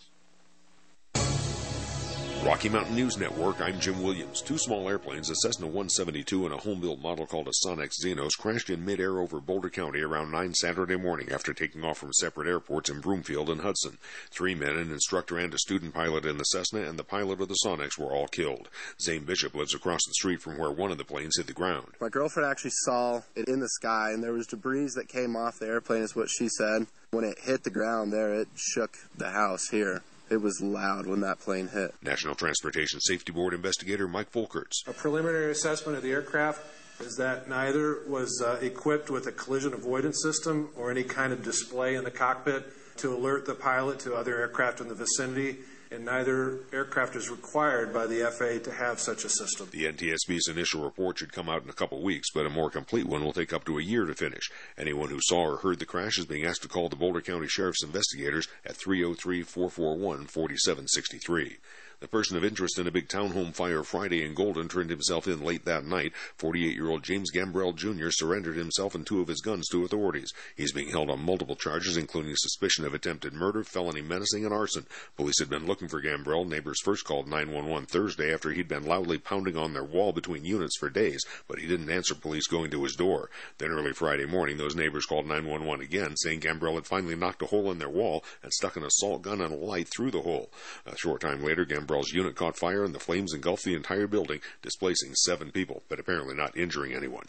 Rocky Mountain News Network, I'm Jim Williams. Two small airplanes, a Cessna 172 and a home-built model called a Sonex Xenos, crashed in midair over Boulder County around 9 Saturday morning after taking off from separate airports in Broomfield and Hudson. Three men, an instructor and a student pilot in the Cessna, and the pilot of the Sonex were all killed. Zane Bishop lives across the street from where one of the planes hit the ground. My girlfriend actually saw it in the sky, and there was debris that came off the airplane, is what she said. When it hit the ground there, it shook the house here. It was loud when that plane hit. National Transportation Safety Board investigator Mike Folkerts. A preliminary assessment of the aircraft is that neither was uh, equipped with a collision avoidance system or any kind of display in the cockpit to alert the pilot to other aircraft in the vicinity, and neither aircraft is required by the FAA to have such a system. The NTSB's initial report should come out in a couple weeks, but a more complete one will take up to a year to finish. Anyone who saw or heard the crash is being asked to call the Boulder County Sheriff's investigators at 303 441 4763. The person of interest in a big townhome fire Friday in Golden turned himself in late that night. 48-year-old James Gambrell Jr. surrendered himself and two of his guns to authorities. He's being held on multiple charges, including suspicion of attempted murder, felony menacing, and arson. Police had been looking for Gambrell. Neighbors first called 911 Thursday after he'd been loudly pounding on their wall between units for days, but he didn't answer police going to his door. Then early Friday morning, those neighbors called 911 again, saying Gambrell had finally knocked a hole in their wall and stuck an assault gun and a light through the hole. A short time later, Gambrell's unit caught fire and the flames engulfed the entire building, displacing seven people, but apparently not injuring anyone.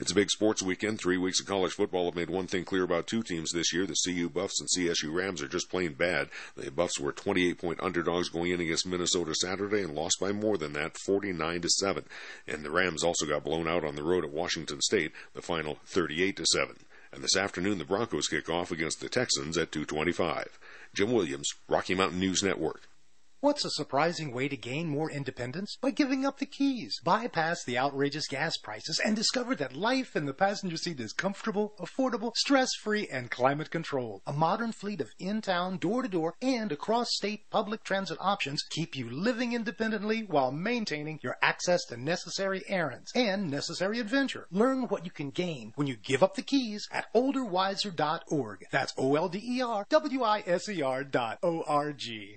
It's a big sports weekend. Three weeks of college football have made one thing clear about two teams this year. The CU Buffs and CSU Rams are just plain bad. The Buffs were 28 point underdogs going in against Minnesota Saturday and lost by more than that, 49 to 7. And the Rams also got blown out on the road at Washington State, the final 38 to 7. And this afternoon, the Broncos kick off against the Texans at 225. Jim Williams, Rocky Mountain News Network. What's a surprising way to gain more independence? By giving up the keys. Bypass the outrageous gas prices and discover that life in the passenger seat is comfortable, affordable, stress-free, and climate controlled. A modern fleet of in-town, door-to-door, and across-state public transit options keep you living independently while maintaining your access to necessary errands and necessary adventure. Learn what you can gain when you give up the keys at olderwiser.org. That's E O-L-D-E-R-W-I-S-E-R dot O-R-G.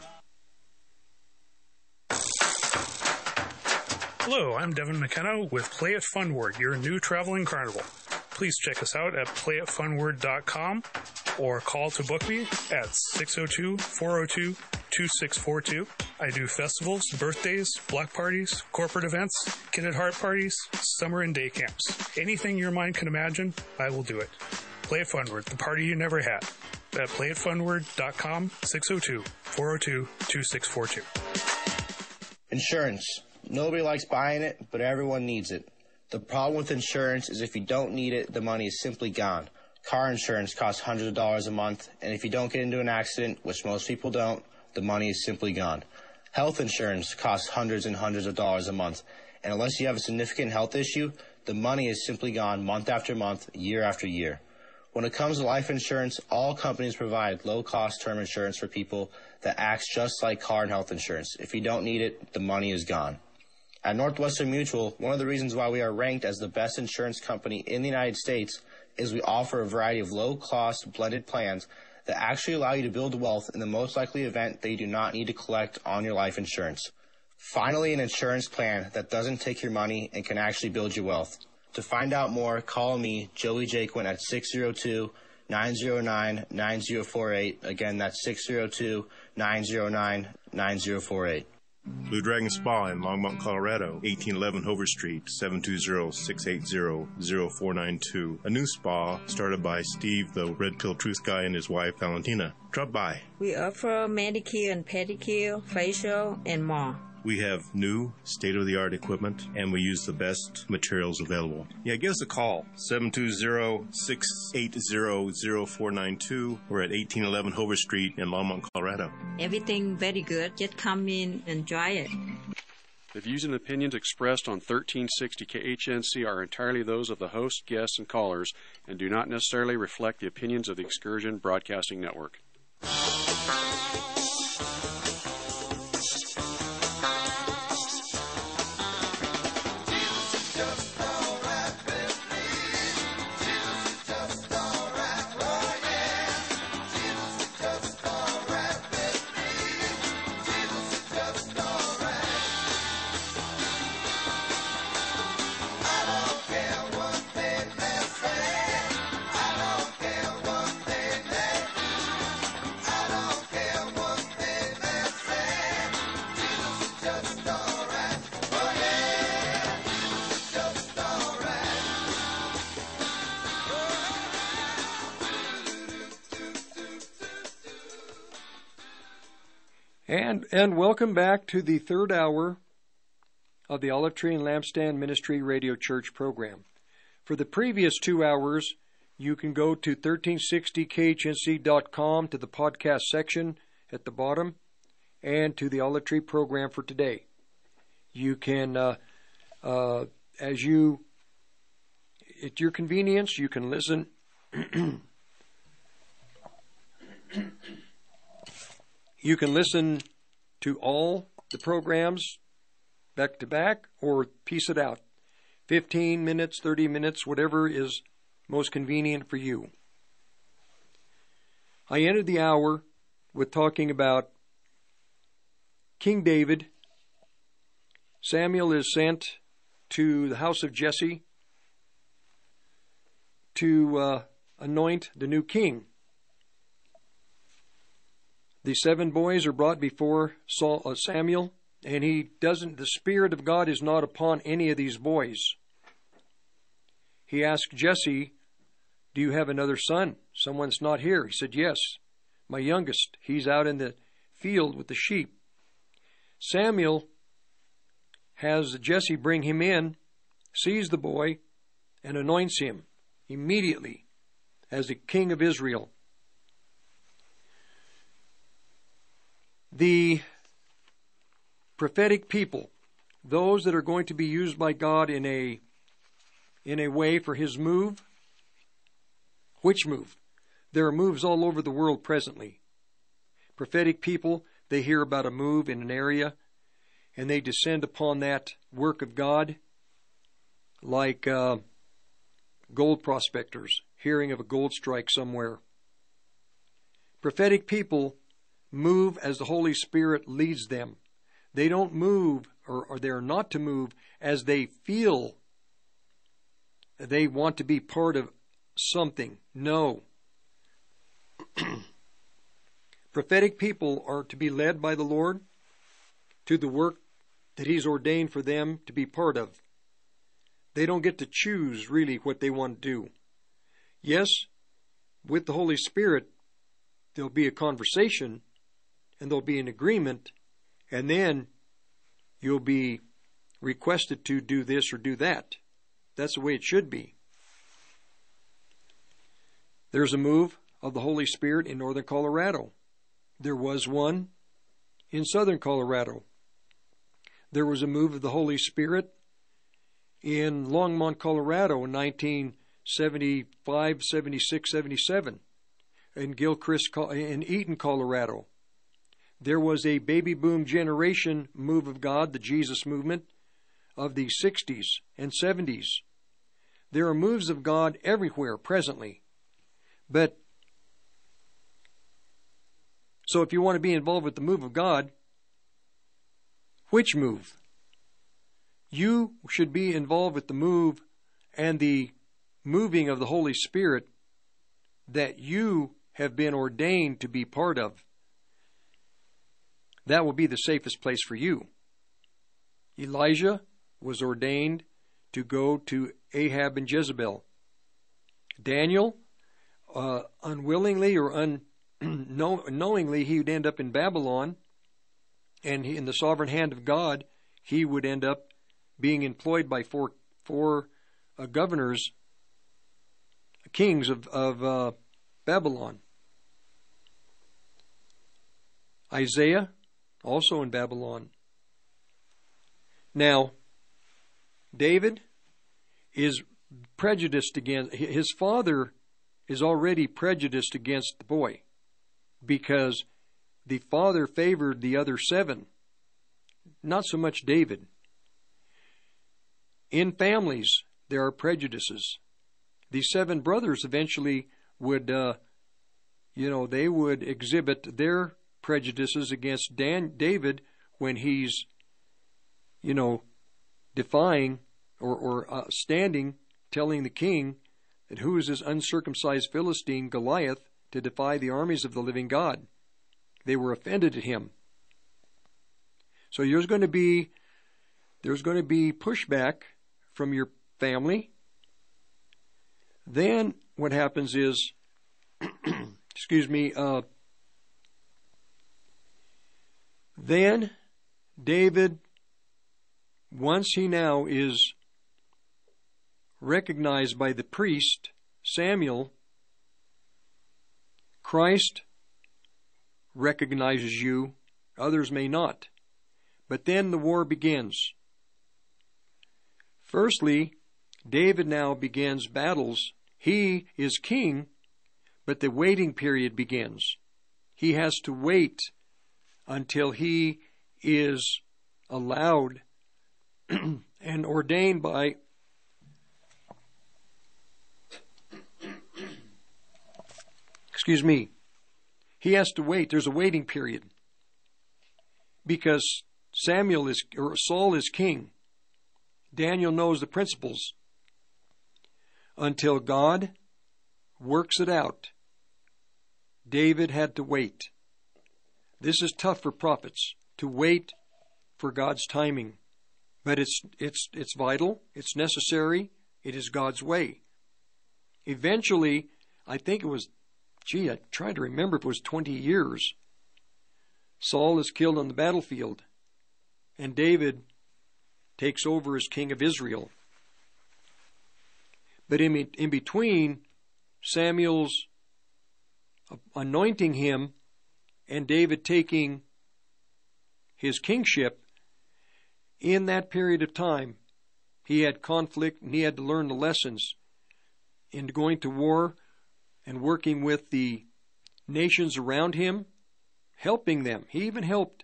Hello, I'm Devin McKenna with Play It Funward, your new traveling carnival. Please check us out at playitfunward.com or call to book me at 602-402-2642. I do festivals, birthdays, block parties, corporate events, kid at heart parties, summer and day camps. Anything your mind can imagine, I will do it. Play It Funward, the party you never had. At playitfunward.com, 602-402-2642. Insurance. Nobody likes buying it, but everyone needs it. The problem with insurance is if you don't need it, the money is simply gone. Car insurance costs hundreds of dollars a month, and if you don't get into an accident, which most people don't, the money is simply gone. Health insurance costs hundreds and hundreds of dollars a month, and unless you have a significant health issue, the money is simply gone month after month, year after year. When it comes to life insurance, all companies provide low cost term insurance for people that acts just like car and health insurance. If you don't need it, the money is gone. At Northwestern Mutual, one of the reasons why we are ranked as the best insurance company in the United States is we offer a variety of low cost blended plans that actually allow you to build wealth in the most likely event that you do not need to collect on your life insurance. Finally, an insurance plan that doesn't take your money and can actually build your wealth. To find out more, call me, Joey Jaquin, at 602 909 9048. Again, that's 602 909 9048. Blue Dragon Spa in Longmont, Colorado, 1811 Hover Street, 720-680-0492. A new spa started by Steve, the Red Pill Truth Guy, and his wife, Valentina. Drop by. We offer manicure and pedicure, facial, and more. We have new state-of-the-art equipment, and we use the best materials available. Yeah, give us a call, 720-680-0492. We're at 1811 Hover Street in Longmont, Colorado. Everything very good. Just come in and try it. The views and opinions expressed on 1360 KHNC are entirely those of the host, guests, and callers and do not necessarily reflect the opinions of the Excursion Broadcasting Network. And and welcome back to the third hour of the Olive Tree and Lampstand Ministry Radio Church program. For the previous two hours, you can go to 1360khnc.com to the podcast section at the bottom and to the Olive Tree program for today. You can, uh, uh, as you, at your convenience, you can listen. *clears throat* you can listen to all the programs back to back or piece it out 15 minutes, 30 minutes, whatever is most convenient for you. I ended the hour with talking about King David. Samuel is sent to the house of Jesse to uh, anoint the new king. The seven boys are brought before Saul, uh, Samuel, and he doesn't, the Spirit of God is not upon any of these boys. He asked Jesse, Do you have another son? Someone's not here. He said, Yes, my youngest. He's out in the field with the sheep. Samuel has Jesse bring him in, sees the boy, and anoints him immediately as the king of Israel. The prophetic people, those that are going to be used by God in a in a way for his move. Which move? There are moves all over the world presently. Prophetic people, they hear about a move in an area and they descend upon that work of God like uh, gold prospectors hearing of a gold strike somewhere. Prophetic people move as the Holy Spirit leads them. They don't move, or, or they're not to move as they feel they want to be part of something. No. *clears throat* Prophetic people are to be led by the Lord to the work that He's ordained for them to be part of. They don't get to choose really what they want to do. Yes, with the Holy Spirit, there'll be a conversation and there'll be an agreement, and then you'll be requested to do this or do that. That's the way it should be. There's a move of the Holy Spirit in northern Colorado. There was one in southern Colorado. There was a move of the Holy Spirit in Longmont, Colorado in 1975, 76, 77. In Gilcrest, in Eaton, Colorado. There was a baby boom generation move of God, the Jesus movement, of the 60s and 70s. There are moves of God everywhere presently. But so if you want to be involved with the move of God, Which move? You should be involved with the move and the moving of the Holy Spirit that you have been ordained to be part of. That will be the safest place for you. Elijah was ordained to go to Ahab and Jezebel. Daniel, uh, unwillingly or unknowingly, *clears throat* he would end up in Babylon, and in the sovereign hand of God, he would end up being employed by four four uh, governors, kings of of uh, Babylon. Isaiah, also in Babylon. Now, David is prejudiced against his father is already prejudiced against the boy because the father favored the other seven, not so much David. In families, there are prejudices. The seven brothers eventually would, uh, you know, they would exhibit their prejudices against Dan, David when he's, you know, defying or, or uh, standing, telling the king that who is this uncircumcised Philistine Goliath to defy the armies of the living God? They were offended at him. So there's going to be there's going to be pushback from your family. Then what happens is, *clears throat* excuse me, uh, then David, once he now is recognized by the priest Samuel, Christ recognizes you, others may not. But then the war begins. Firstly, David now begins battles. He is king, but the waiting period begins. He has to wait until he is allowed *clears throat* and ordained by *clears throat* excuse me he has to wait. There's a waiting period. Because Samuel is or Saul is king. Daniel knows the principles. Until God works it out David had to wait this is tough for prophets to wait for God's timing, but it's it's it's vital, it's necessary, it is God's way. Eventually, I think it was gee, I tried to remember if it was 20 years. Saul is killed on the battlefield, and David takes over as king of Israel. But in, in between Samuel's anointing him and David taking his kingship, in that period of time, he had conflict and he had to learn the lessons in going to war and working with the nations around him, helping them. He even helped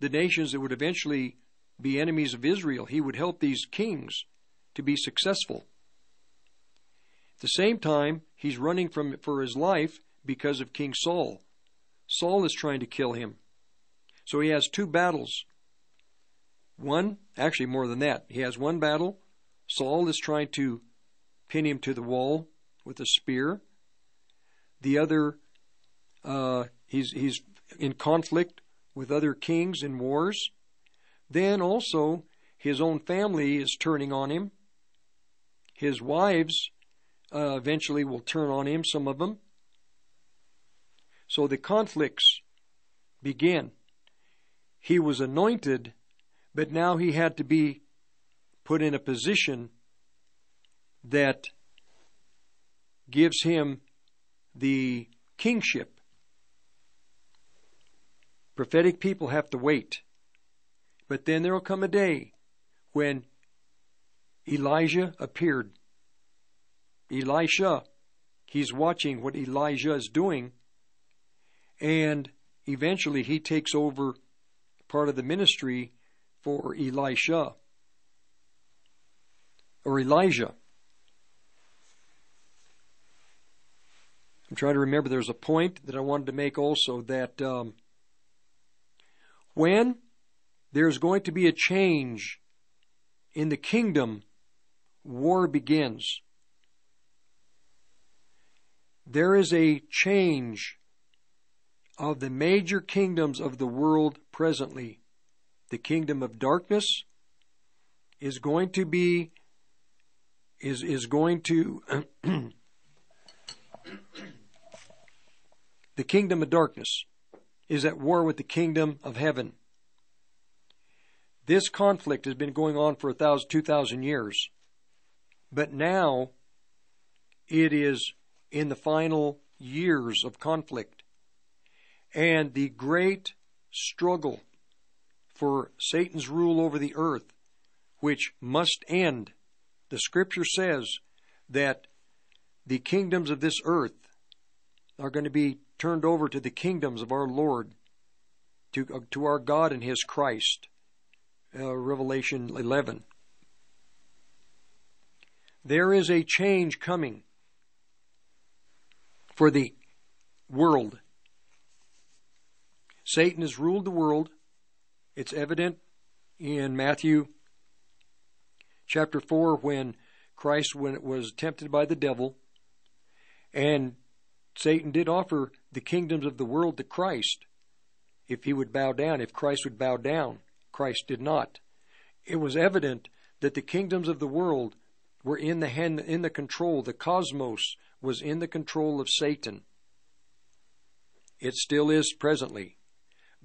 the nations that would eventually be enemies of Israel. He would help these kings to be successful. At the same time, he's running from for his life because of King Saul. Saul is trying to kill him. So he has two battles. One, actually more than that. He has one battle. Saul is trying to pin him to the wall with a spear. The other, uh, he's, he's in conflict with other kings in wars. Then also, his own family is turning on him. His wives uh, eventually will turn on him, some of them. So the conflicts begin. He was anointed, but now he had to be put in a position that gives him the kingship. Prophetic people have to wait. But then there will come a day when Elijah appeared. Elisha, he's watching what Elijah is doing and eventually he takes over part of the ministry for Elisha or Elijah. I'm trying to remember there's a point that I wanted to make also that um, when there's going to be a change in the kingdom, war begins. There is a change of the major kingdoms of the world presently. The kingdom of darkness is going to be is is going to *clears throat* the kingdom of darkness is at war with the kingdom of heaven. This conflict has been going on for a thousand, two thousand years, but now it is in the final years of conflict. And the great struggle for Satan's rule over the earth, which must end. The scripture says that the kingdoms of this earth are going to be turned over to the kingdoms of our Lord, to, uh, to our God and His Christ. Uh, Revelation 11. There is a change coming for the world. Satan has ruled the world. It's evident in Matthew chapter 4 when Christ was tempted by the devil and Satan did offer the kingdoms of the world to Christ if he would bow down, if Christ would bow down. Christ did not. It was evident that the kingdoms of the world were in the hand, in the control. The cosmos was in the control of Satan. It still is presently.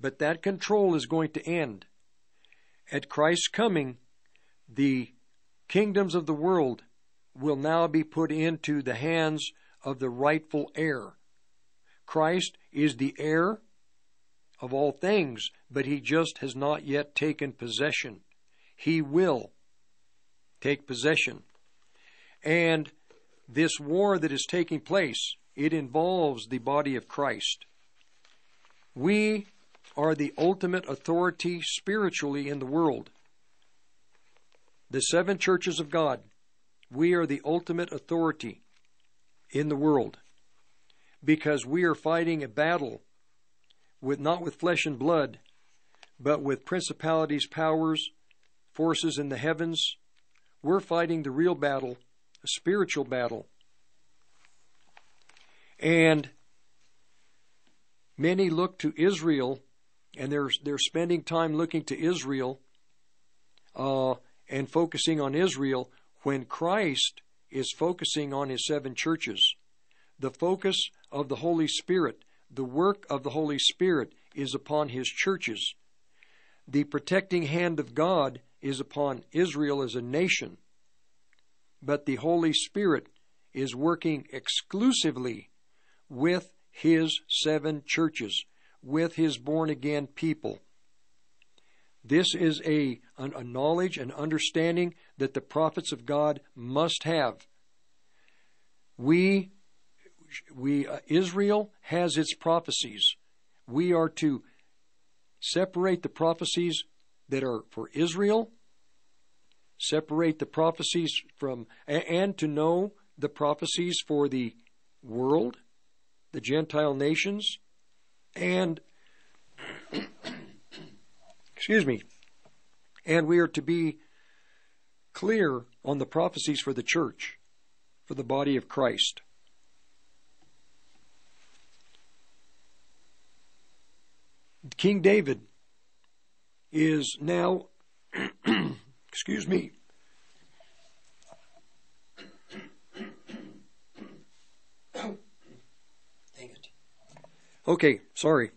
But that control is going to end. At Christ's coming, the kingdoms of the world will now be put into the hands of the rightful heir. Christ is the heir of all things, but he just has not yet taken possession. He will take possession. And this war that is taking place, it involves the body of Christ. We are the ultimate authority spiritually in the world. The seven churches of God, we are the ultimate authority in the world because we are fighting a battle with not with flesh and blood, but with principalities, powers, forces in the heavens. We're fighting the real battle, a spiritual battle. And many look to Israel, and they're they're spending time looking to Israel uh, and focusing on Israel when Christ is focusing on his seven churches. The focus of the Holy Spirit, the work of the Holy Spirit is upon his churches. The protecting hand of God is upon Israel as a nation. But the Holy Spirit is working exclusively with his seven churches, with his born again people. This is a, a knowledge and understanding that the prophets of God must have. We, we uh, Israel has its prophecies. We are to separate the prophecies that are for Israel, separate the prophecies from, and to know the prophecies for the world, the Gentile nations, and excuse me, and we are to be clear on the prophecies for the church, for the body of Christ. King David is now, *clears throat* excuse me, Okay, sorry.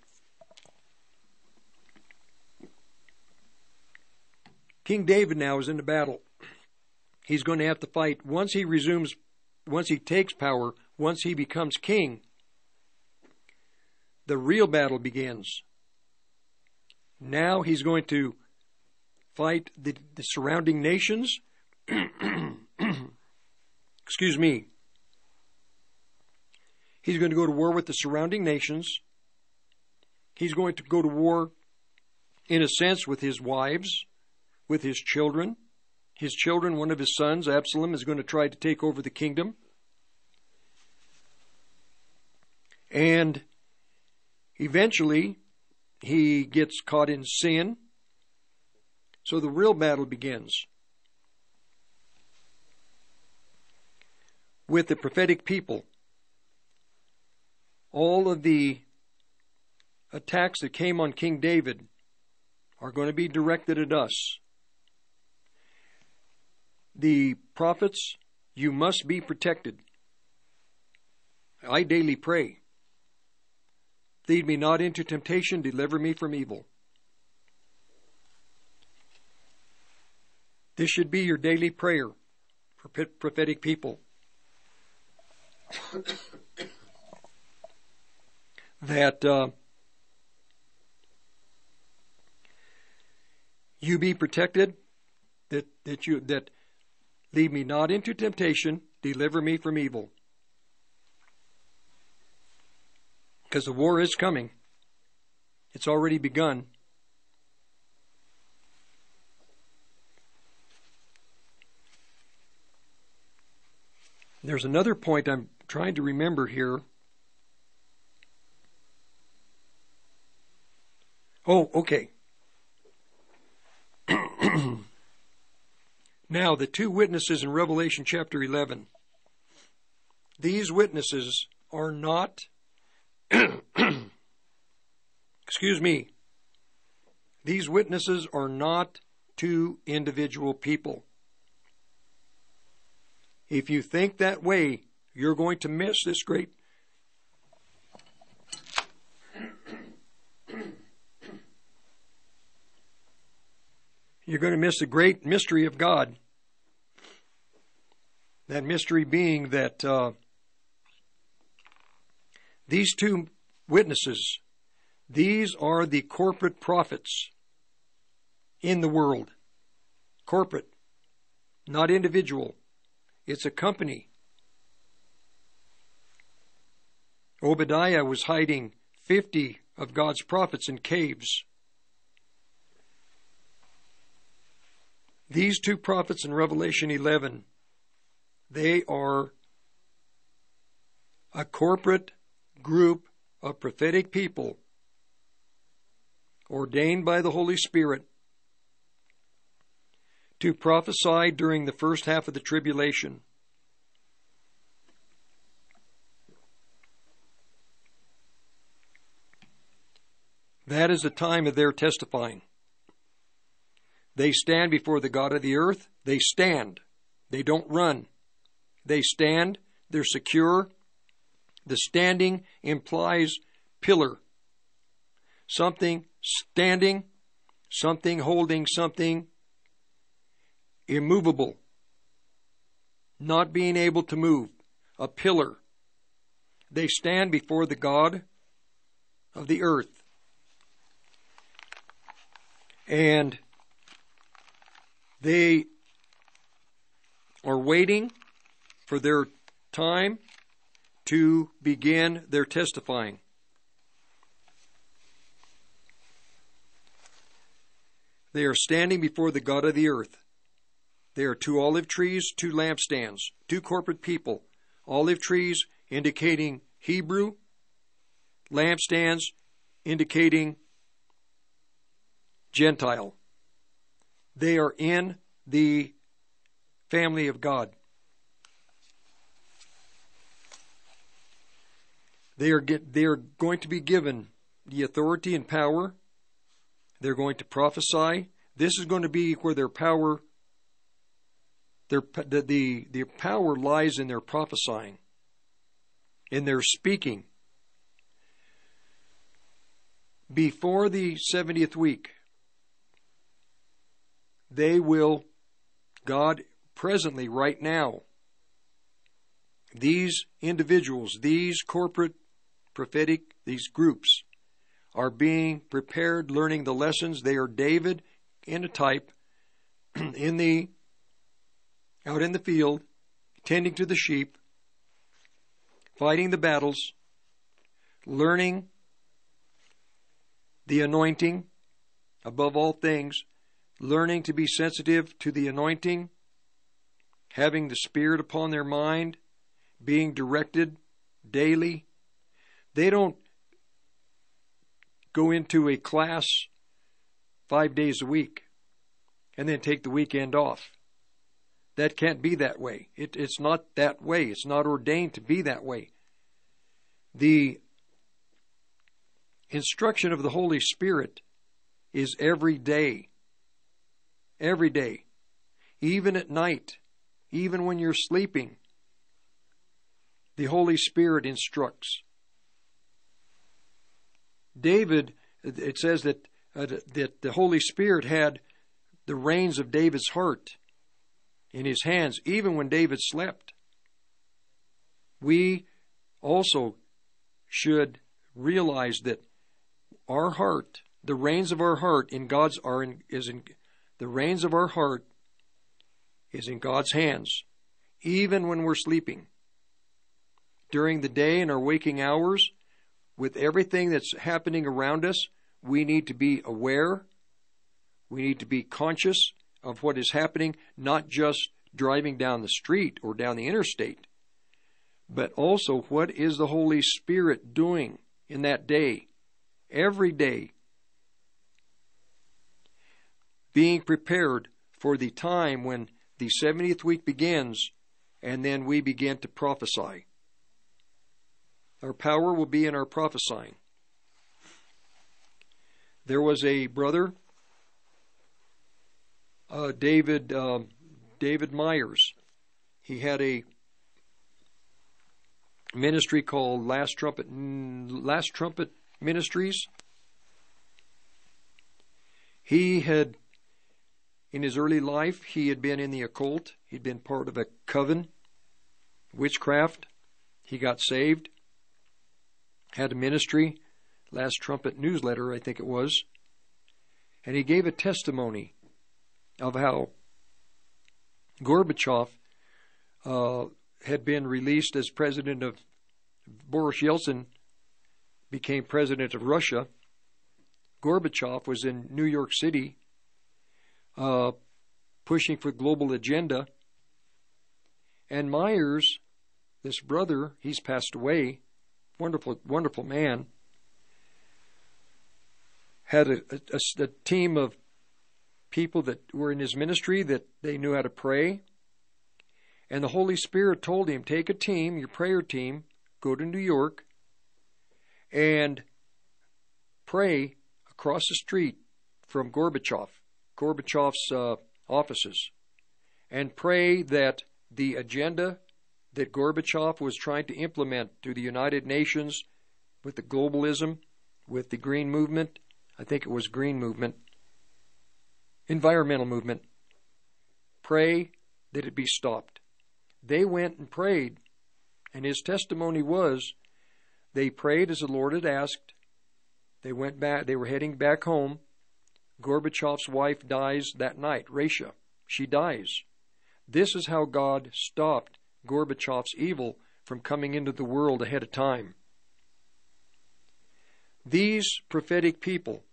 King David now is in the battle. He's going to have to fight once he resumes, once he takes power, once he becomes king. The real battle begins. Now he's going to fight the, the surrounding nations. *clears throat* Excuse me. He's going to go to war with the surrounding nations. He's going to go to war, in a sense, with his wives with his children. His children, one of his sons, Absalom, is going to try to take over the kingdom. And eventually, he gets caught in sin. So the real battle begins. With the prophetic people, all of the attacks that came on King David are going to be directed at us. The prophets, you must be protected. I daily pray. Lead me not into temptation, deliver me from evil. This should be your daily prayer for prophetic people. That uh, you be protected, that, that you that lead me not into temptation, deliver me from evil. Because the war is coming. It's already begun. There's another point I'm trying to remember here. Oh, okay. *clears throat* now, the two witnesses in Revelation chapter 11. These witnesses are not, *clears throat* excuse me, these witnesses are not two individual people. If you think that way, you're going to miss this great you're going to miss the great mystery of God. That mystery being that uh, these two witnesses, these are the corporate prophets in the world. Corporate, not individual. It's a company. Obadiah was hiding 50 of God's prophets in caves. These two prophets in Revelation 11, they are a corporate group of prophetic people ordained by the Holy Spirit to prophesy during the first half of the tribulation. That is the time of their testifying. They stand before the God of the earth. They stand. They don't run. They stand. They're secure. The standing implies pillar. Something standing, something holding something immovable, not being able to move, a pillar. They stand before the God of the earth. And they are waiting for their time to begin their testifying. They are standing before the God of the earth. There are two olive trees, two lampstands, two corporate people. Olive trees indicating Hebrew, lampstands indicating Gentile. They are in the family of God. They are get, they are going to be given the authority and power. They're going to prophesy. This is going to be where their power their, the, the, the power lies in their prophesying, in their speaking. Before the 70th week, they will, God presently, right now, these individuals, these corporate prophetic, these groups, are being prepared, learning the lessons. They are David in a type *clears throat* in the out in the field, tending to the sheep, fighting the battles, learning the anointing above all things, learning to be sensitive to the anointing, having the Spirit upon their mind, being directed daily. They don't go into a class five days a week. and then take the weekend off. That can't be that way. It, it's not that way. It's not ordained to be that way. The instruction of the Holy Spirit is every day. Every day. Even at night. Even when you're sleeping. The Holy Spirit instructs. David, it says that, uh, that the Holy Spirit had the reins of David's heart in his hands, even when David slept. We also should realize that our heart, the reins of our heart in God's are in, is in the reins of our heart is in God's hands, even when we're sleeping. During the day and our waking hours, with everything that's happening around us, we need to be aware. We need to be conscious of what is happening, not just driving down the street or down the interstate, but also what is the Holy Spirit doing in that day, every day. Being prepared for the time when the 70th week begins and then we begin to prophesy. Our power will be in our prophesying. There was a brother, uh, David uh, David Myers. He had a ministry called Last Trumpet Last Trumpet Ministries. He had in his early life he had been in the occult. He'd been part of a coven, witchcraft. He got saved had a ministry, Last Trumpet newsletter, I think it was, and he gave a testimony of how Gorbachev uh, had been released as president of Boris Yeltsin became president of Russia. Gorbachev was in New York City uh, pushing for global agenda. And Myers, this brother, he's passed away, wonderful, wonderful man, had a, a, a team of people that were in his ministry that they knew how to pray. And the Holy Spirit told him, take a team, your prayer team, go to New York, and pray across the street from Gorbachev, Gorbachev's uh, offices, and pray that the agenda that Gorbachev was trying to implement through the United Nations with the globalism, with the green movement. I think it was green movement, environmental movement. Pray that it be stopped. They went and prayed, and his testimony was they prayed as the Lord had asked. They went back, they were heading back home. Gorbachev's wife dies that night, Raisa. She dies. This is how God stopped Gorbachev's evil from coming into the world ahead of time. These prophetic people,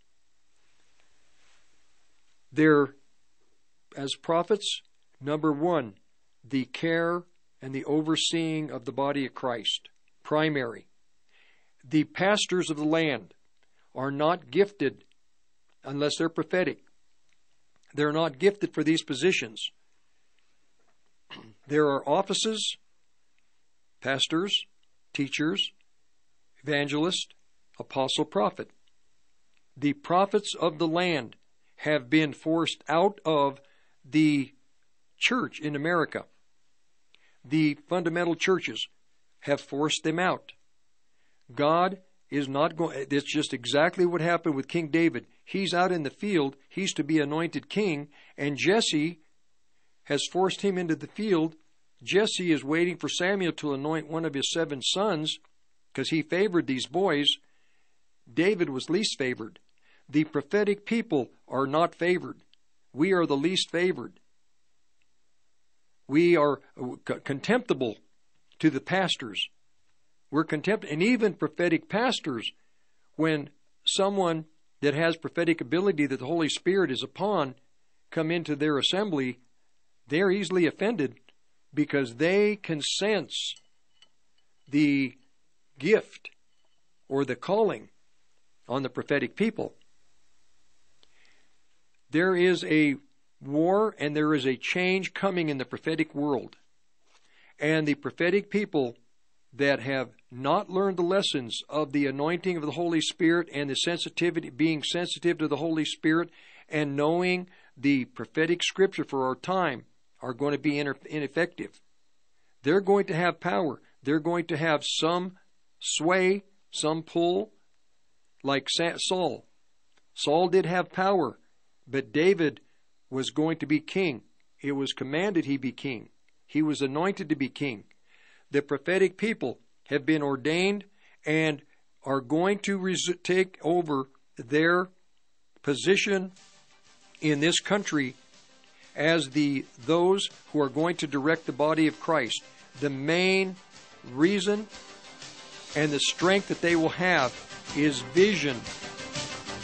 they're, as prophets, number one, the care and the overseeing of the body of Christ, primary. The pastors of the land are not gifted unless they're prophetic. They're not gifted for these positions. There are offices, pastors, teachers, evangelist, apostle, prophet. The prophets of the land have been forced out of the church in America. The fundamental churches have forced them out. God is not going, it's just exactly what happened with King David. He's out in the field, he's to be anointed king, and Jesse has forced him into the field. Jesse is waiting for Samuel to anoint one of his seven sons because he favored these boys. David was least favored. The prophetic people are not favored. We are the least favored. We are uh, contemptible to the pastors. We're contempt, and even prophetic pastors, when someone that has prophetic ability that the Holy Spirit is upon come into their assembly, they're easily offended because they can sense the gift or the calling on the prophetic people. There is a war and there is a change coming in the prophetic world. And the prophetic people that have not learned the lessons of the anointing of the Holy Spirit and the sensitivity, being sensitive to the Holy Spirit and knowing the prophetic scripture for our time are going to be ineffective. They're going to have power. They're going to have some sway, some pull, like Saul. Saul did have power, but David was going to be king. It was commanded he be king. He was anointed to be king. The prophetic people have been ordained and are going to res- take over their position in this country as the those who are going to direct the body of Christ. The main reason and the strength that they will have is vision.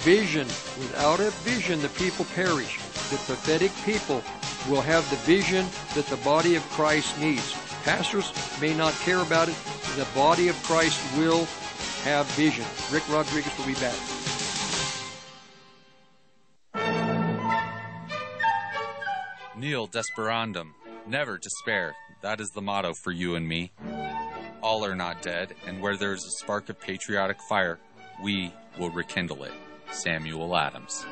Vision. Without a vision, the people perish. The prophetic people will have the vision that the body of Christ needs. Pastors may not care about it. The body of Christ will have vision. Rick Rodriguez will be back. Nihil desperandum. Never despair. That is the motto for you and me. All are not dead, and where there is a spark of patriotic fire, we will rekindle it. Samuel Adams.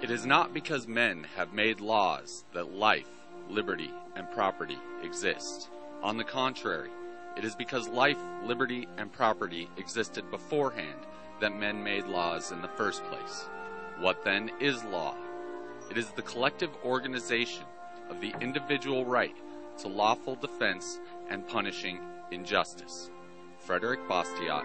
It is not because men have made laws that life, liberty, and property exist. On the contrary, it is because life, liberty, and property existed beforehand that men made laws in the first place. What then is law? It is the collective organization of the individual right to lawful defense and punishing injustice. Frederick Bastiat,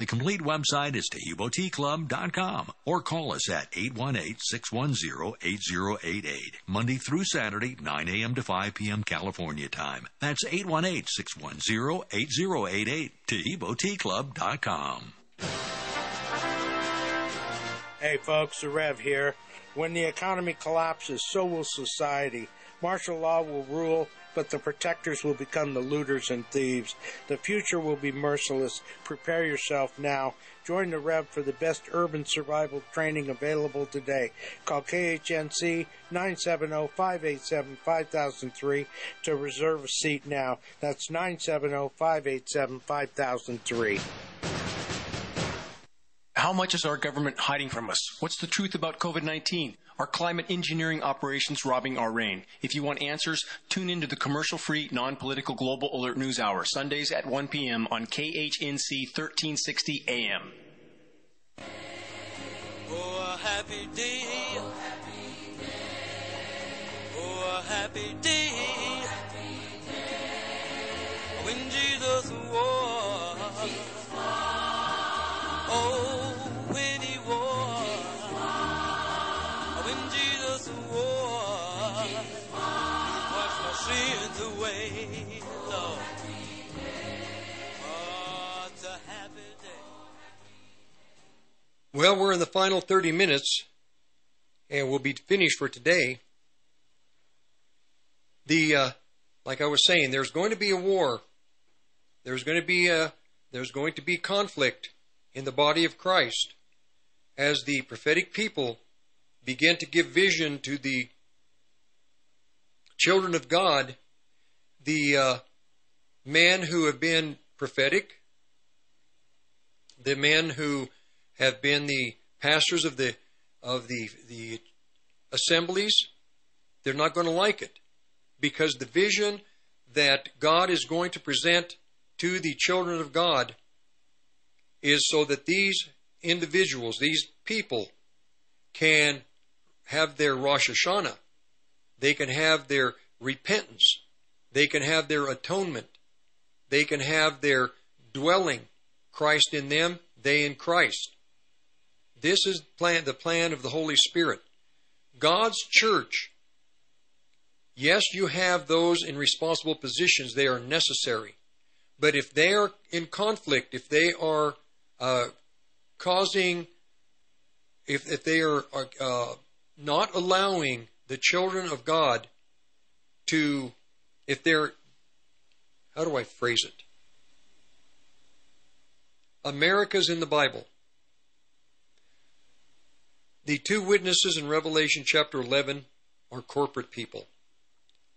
The complete website is TaheeboTeaClub.com or call us at 818-610-8088. Monday through Saturday, 9 a.m. to 5 p.m. California time. That's 818-610-8088. TaheeboTeaClub.com. Hey folks, the Rev here. When the economy collapses, so will society. Martial law will rule but the protectors will become the looters and thieves. The future will be merciless. Prepare yourself now. Join the Rev for the best urban survival training available today. Call KHNC 970-587-5003 to reserve a seat now. That's 970-587-5003. How much is our government hiding from us? What's the truth about COVID 19? Are climate engineering operations robbing our rain? If you want answers, tune into the commercial free, non political Global Alert News Hour, Sundays at 1 p.m. on KHNC 1360 AM. Oh, a happy day. Oh, a happy day. When Jesus was. Well, we're in the final 30 minutes, and we'll be finished for today. The, uh, like I was saying, there's going to be a war. There's going to be a, there's going to be conflict in the body of Christ as the prophetic people begin to give vision to the children of God, the uh, men who have been prophetic, the men who have been the pastors of the of the the assemblies, they're not going to like it because the vision that God is going to present to the children of God is so that these individuals, these people, can have their Rosh Hashanah. They can have their repentance. They can have their atonement. They can have their dwelling. Christ in them, they in Christ. This is plan, the plan of the Holy Spirit. God's church, yes, you have those in responsible positions, they are necessary. But if they are in conflict, if they are uh, causing, if, if they are uh, not allowing the children of God to, if they're, how do I phrase it? America's in the Bible. The two witnesses in Revelation chapter 11 are corporate people.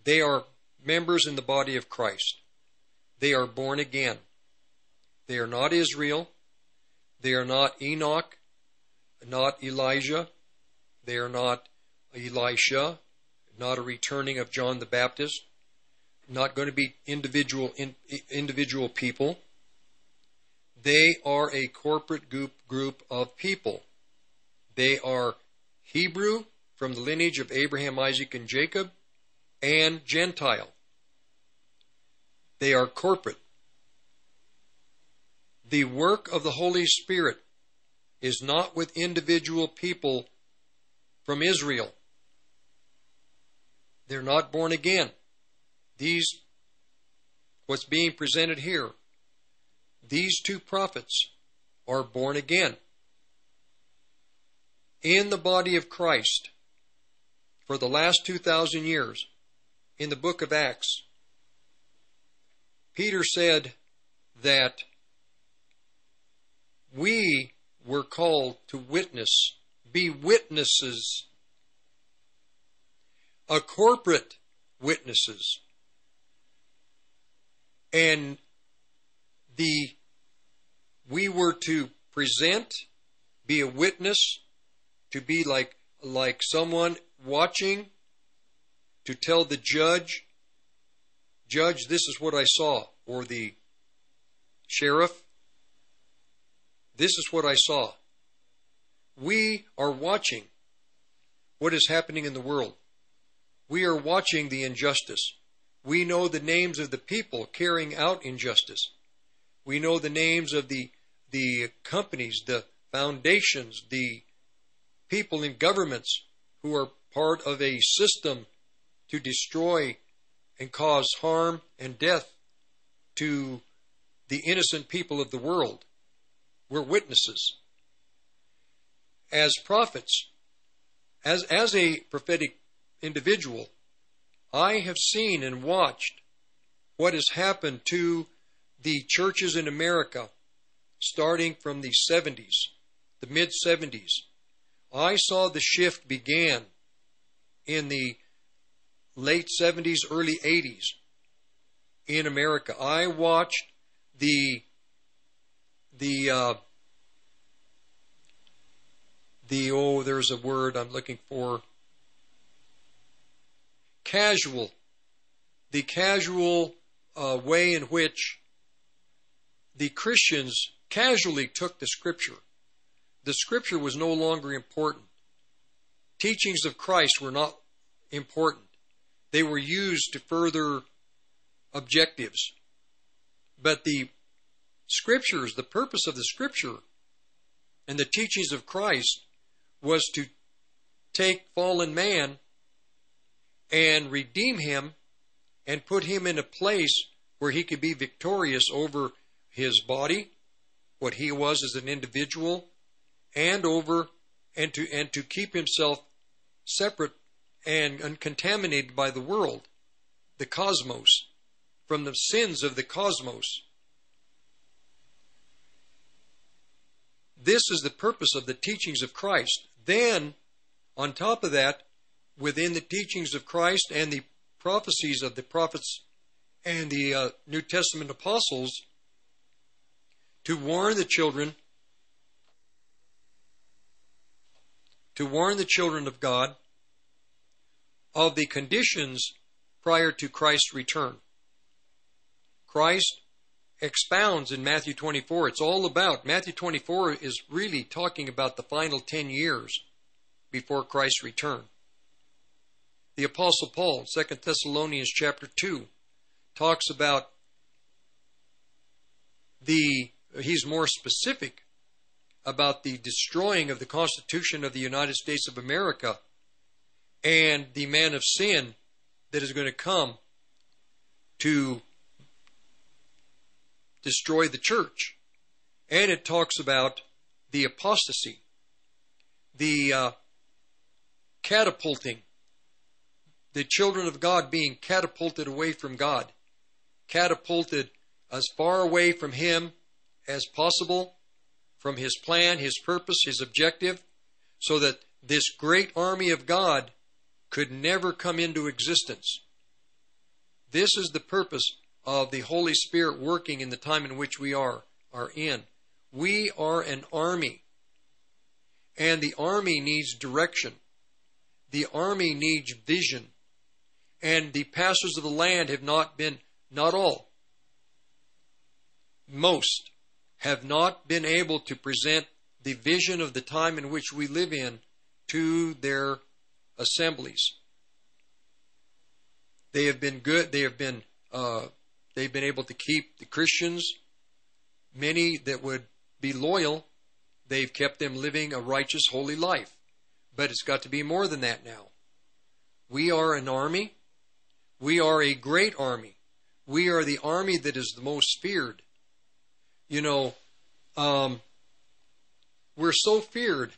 They are members in the body of Christ. They are born again. They are not Israel. They are not Enoch, not Elijah. They are not Elisha, not a returning of John the Baptist. Not going to be individual in, individual people. They are a corporate group group of people. They are Hebrew from the lineage of Abraham, Isaac, and Jacob, and Gentile. They are corporate. The work of the Holy Spirit is not with individual people from Israel. They're not born again. These, what's being presented here, these two prophets are born again in the body of Christ for the last 2,000 years in the book of Acts. Peter said that we were called to witness, be witnesses, a corporate witnesses. And the we were to present, be a witness, to be like like someone watching to tell the judge, Judge, this is what I saw, or the sheriff, this is what I saw. We are watching what is happening in the world. We are watching the injustice. We know the names of the people carrying out injustice. We know the names of the, the companies, the foundations, the people in governments who are part of a system to destroy and cause harm and death to the innocent people of the world. We're witnesses. As prophets, as, as a prophetic individual, I have seen and watched what has happened to the churches in America starting from the 70s, the mid 70s. I saw the shift began in the late 70s, early 80s in America. I watched the the uh, the oh, there's a word I'm looking for. Casual, the casual uh, way in which the Christians casually took the Scripture. The Scripture was no longer important. Teachings of Christ were not important. They were used to further objectives. But the scriptures, the purpose of the scripture and the teachings of Christ was to take fallen man and redeem him and put him in a place where he could be victorious over his body, what he was as an individual, and over and to and to keep himself separate and uncontaminated by the world, the cosmos, from the sins of the cosmos. this is the purpose of the teachings of Christ. Then, on top of that, within the teachings of Christ and the prophecies of the prophets and the uh, New Testament apostles, to warn the children, to warn the children of God of the conditions prior to Christ's return. Christ expounds in Matthew 24. It's all about, Matthew 24 is really talking about the final 10 years before Christ's return. The Apostle Paul, 2 Thessalonians chapter 2, talks about the, he's more specific about the destroying of the Constitution of the United States of America and the man of sin that is going to come to destroy the church. And it talks about the apostasy, the uh, catapulting, the children of God being catapulted away from God, catapulted as far away from Him as possible, from His plan, His purpose, His objective, so that this great army of God could never come into existence. This is the purpose of the Holy Spirit working in the time in which we are are in. We are an army. And the army needs direction. The army needs vision. And the pastors of the land have not been, not all, most have not been able to present the vision of the time in which we live in to their assemblies. They have been good. They have been uh, they've been able to keep the Christians, many that would be loyal. They've kept them living a righteous, holy life. But it's got to be more than that now. We are an army. We are a great army. We are the army that is the most feared. You know, um, we're so feared,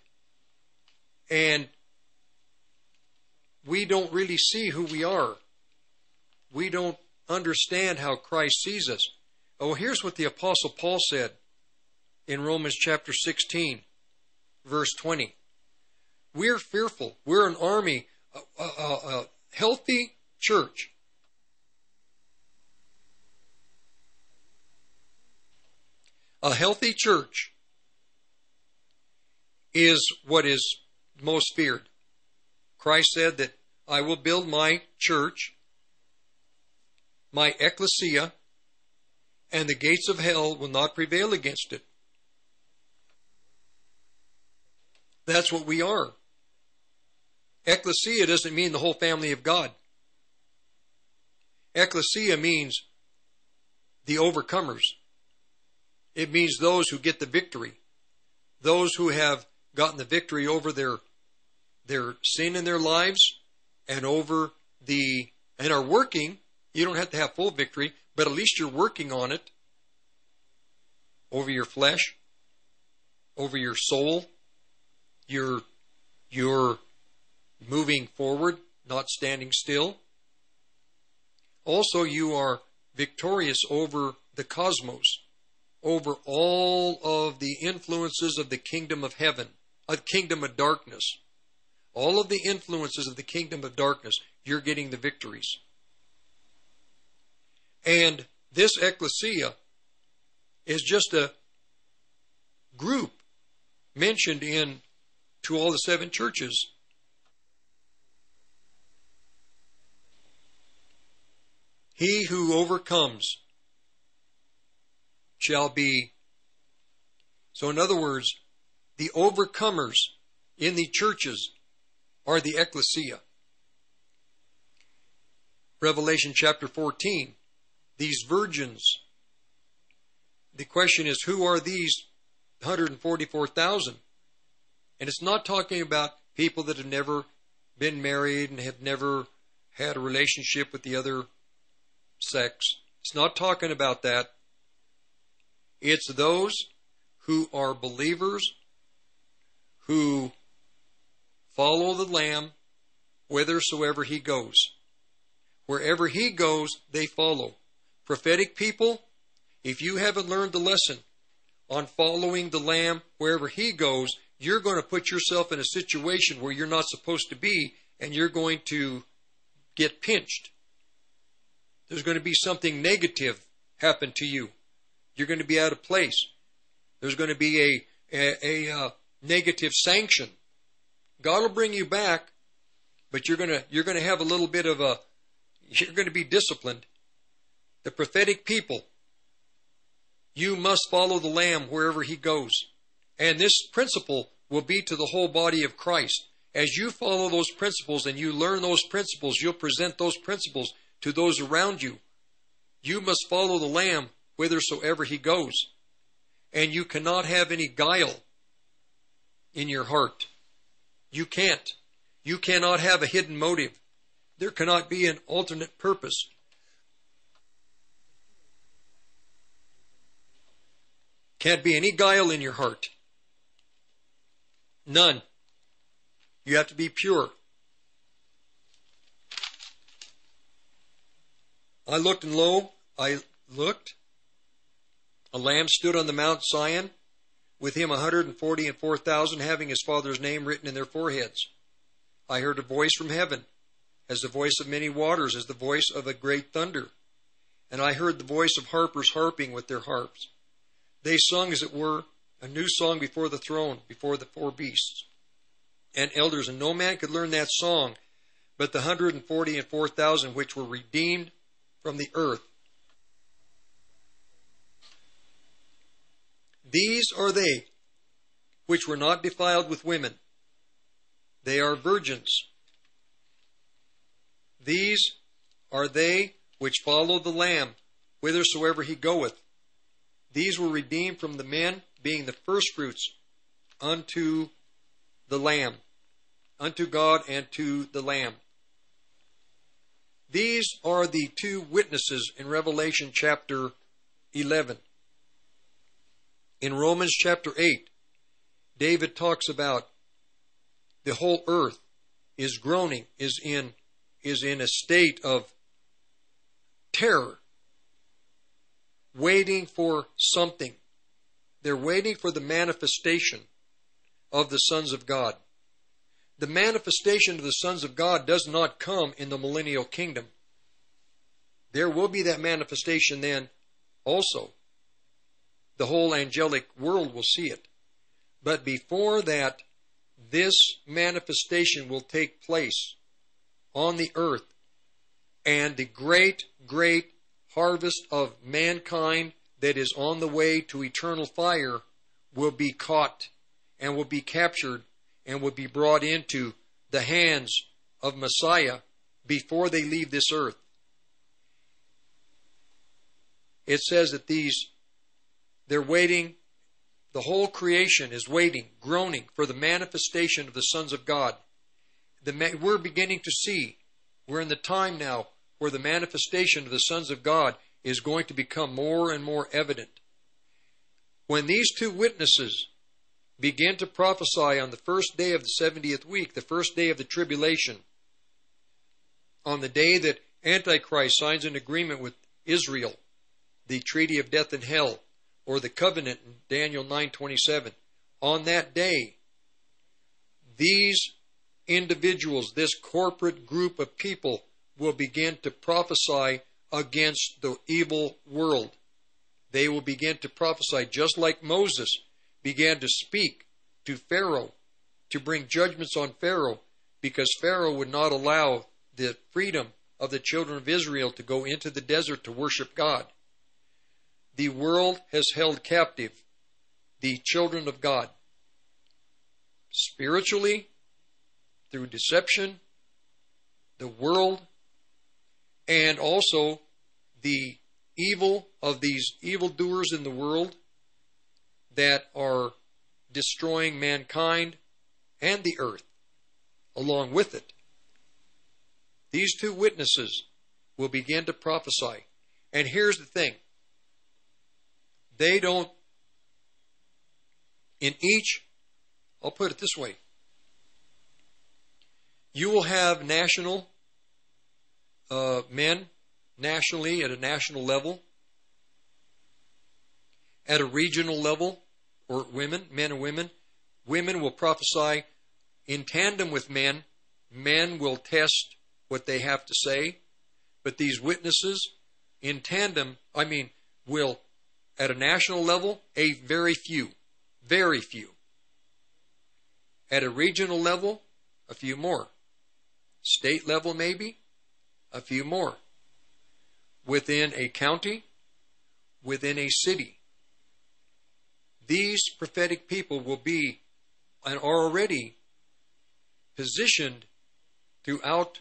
and we don't really see who we are. We don't understand how Christ sees us. Oh, here's what the Apostle Paul said in Romans chapter 16, verse 20. We're fearful. We're an army, a, a, a healthy church. A healthy church is what is most feared. Christ said that I will build my church, my ecclesia, and the gates of hell will not prevail against it. That's what we are. Ecclesia doesn't mean the whole family of God. Ecclesia means the overcomers. It means those who get the victory. Those who have gotten the victory over their their sin in their lives and over the and are working. You don't have to have full victory, but at least you're working on it over your flesh, over your soul. You're you're moving forward, not standing still. Also, you are victorious over the cosmos, over all of the influences of the kingdom of heaven, a kingdom of darkness. All of the influences of the kingdom of darkness, you're getting the victories. And this ecclesia is just a group mentioned in to all the seven churches He who overcomes shall be. So, in other words, the overcomers in the churches are the ecclesia. Revelation chapter 14, these virgins. The question is, who are these 144,000? And it's not talking about people that have never been married and have never had a relationship with the other sex. It's not talking about that. It's those who are believers who follow the Lamb whithersoever he goes. Wherever he goes, they follow. Prophetic people, if you haven't learned the lesson, on following the Lamb wherever He goes, you're going to put yourself in a situation where you're not supposed to be and you're going to get pinched. There's going to be something negative happen to you. You're going to be out of place. There's going to be a, a, a uh, negative sanction. God will bring you back, but you're going to you're going to have a little bit of a you're going to be disciplined. The prophetic people, you must follow the Lamb wherever he goes. And this principle will be to the whole body of Christ. As you follow those principles and you learn those principles, you'll present those principles to those around you. You must follow the Lamb whithersoever he goes. And you cannot have any guile in your heart. You can't. You cannot have a hidden motive. There cannot be an alternate purpose. Can't be any guile in your heart. None. You have to be pure. I looked and lo, I looked. A lamb stood on the Mount Zion, with him a hundred and forty and four thousand, having his father's name written in their foreheads. I heard a voice from heaven, as the voice of many waters, as the voice of a great thunder. And I heard the voice of harpers harping with their harps. They sung, as it were, a new song before the throne, before the four beasts and elders, and no man could learn that song but the hundred and forty and four thousand which were redeemed from the earth. These are they which were not defiled with women. They are virgins. These are they which follow the Lamb whithersoever he goeth. These were redeemed from the men, being the firstfruits unto the Lamb, unto God and to the Lamb. These are the two witnesses in Revelation chapter 11. In Romans chapter 8, David talks about the whole earth is groaning, is in, is in a state of terror, waiting for something. They're waiting for the manifestation of the sons of God. The manifestation of the sons of God does not come in the millennial kingdom. There will be that manifestation then also. The whole angelic world will see it. But before that, this manifestation will take place on the earth, and the great, great harvest of mankind that is on the way to eternal fire will be caught and will be captured and will be brought into the hands of Messiah before they leave this earth. It says that these, they're waiting, the whole creation is waiting, groaning for the manifestation of the sons of God. The, we're beginning to see, we're in the time now where the manifestation of the sons of God is going to become more and more evident. When these two witnesses begin to prophesy on the first day of the 70th week, the first day of the tribulation, on the day that Antichrist signs an agreement with Israel, the treaty of death and hell, or the covenant in Daniel 9:27. On that day, these individuals, this corporate group of people will begin to prophesy against the evil world. They will begin to prophesy just like Moses began to speak to Pharaoh to bring judgments on Pharaoh because Pharaoh would not allow the freedom of the children of Israel to go into the desert to worship God. The world has held captive the children of God spiritually, through deception, the world, and also the evil of these evildoers in the world that are destroying mankind and the earth along with it. These two witnesses will begin to prophesy. And here's the thing they don't, in each, I'll put it this way. You will have national uh, men nationally at a national level at a regional level, or women, men and women, women will prophesy in tandem with men. Men will test what they have to say, but these witnesses in tandem, I mean, will at a national level, a very few, very few. At a regional level, a few more. State level, maybe, a few more. Within a county, within a city. These prophetic people will be and are already positioned throughout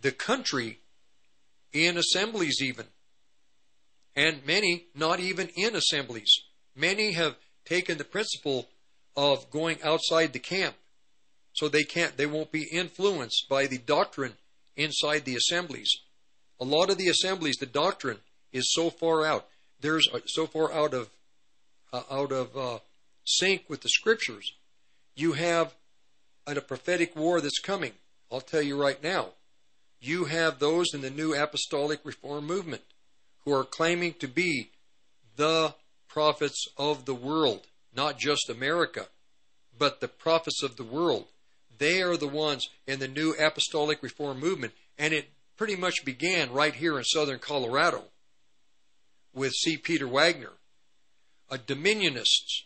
the country in assemblies, even. And many not even in assemblies. Many have taken the principle of going outside the camp so they can't they won't be influenced by the doctrine inside the assemblies. A lot of the assemblies the doctrine is so far out. There's so far out of uh, out of uh, sync with the scriptures. You have a prophetic war that's coming. I'll tell you right now. You have those in the new apostolic reform movement who are claiming to be the prophets of the world not just America, but the prophets of the world. They are the ones in the new apostolic reform movement, and it pretty much began right here in southern Colorado with C. Peter Wagner. A dominionists,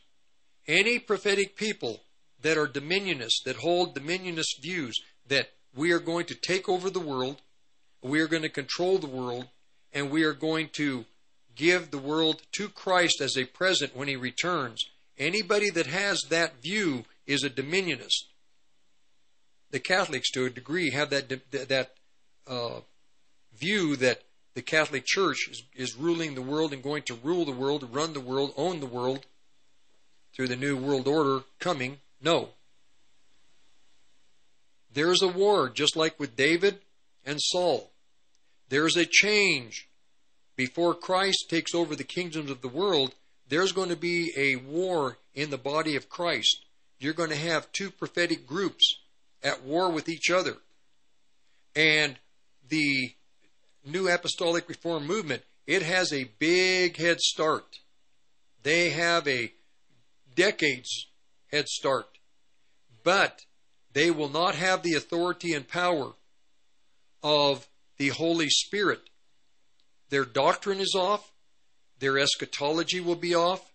any prophetic people that are dominionists, that hold dominionist views, that we are going to take over the world, we are going to control the world, and we are going to give the world to Christ as a present when he returns Anybody that has that view is a dominionist. The Catholics, to a degree, have that that uh, view that the Catholic Church is, is ruling the world and going to rule the world, run the world, own the world through the new world order coming. No. There's a war, just like with David and Saul. There's a change. Before Christ takes over the kingdoms of the world, there's going to be a war in the body of Christ. You're going to have two prophetic groups at war with each other. And the New Apostolic Reform movement, it has a big head start. They have a decades head start. But they will not have the authority and power of the Holy Spirit. Their doctrine is off. Their eschatology will be off.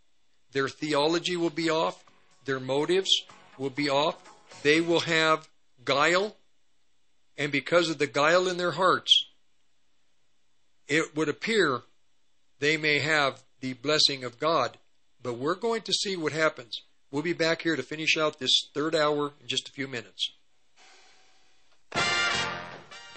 Their theology will be off. Their motives will be off. They will have guile. And because of the guile in their hearts, it would appear they may have the blessing of God. But we're going to see what happens. We'll be back here to finish out this third hour in just a few minutes.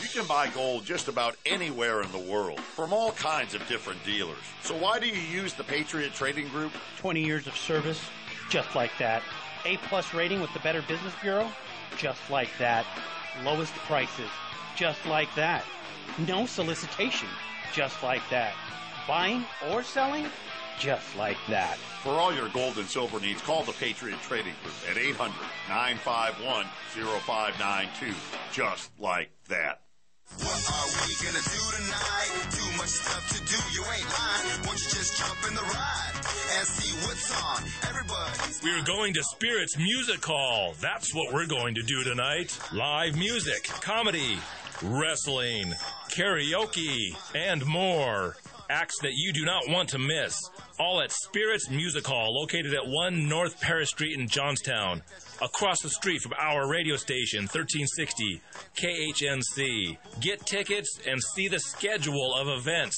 You can buy gold just about anywhere in the world from all kinds of different dealers. So why do you use the Patriot Trading Group? 20 years of service, just like that. A plus rating with the Better Business Bureau, just like that. Lowest prices, just like that. No solicitation, just like that. Buying or selling, just like that. For all your gold and silver needs, call the Patriot Trading Group at 800 951 0592. Just like that. What are we gonna do tonight? Too much stuff to do, you ain't. Won't you just jump in the ride and see what's on? Everybody's We're going to Spirits Music Hall. That's what we're going to do tonight. Live music, comedy, wrestling, karaoke, and more. Acts that you do not want to miss. All at Spirits Music Hall, located at 1 North Paris Street in Johnstown. Across the street from our radio station, 1360 KHNC. Get tickets and see the schedule of events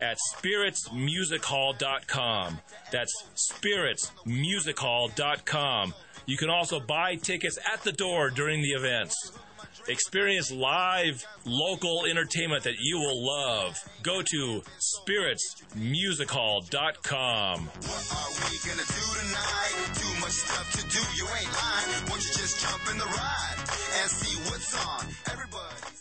at spiritsmusichall.com. That's spiritsmusichall.com. You can also buy tickets at the door during the events. Experience live local entertainment that you will love. Go to spiritsmusichall.com. What are we gonna do tonight? do, you ain't lying. Won't you just jump in the ride and see what's on? Everybody's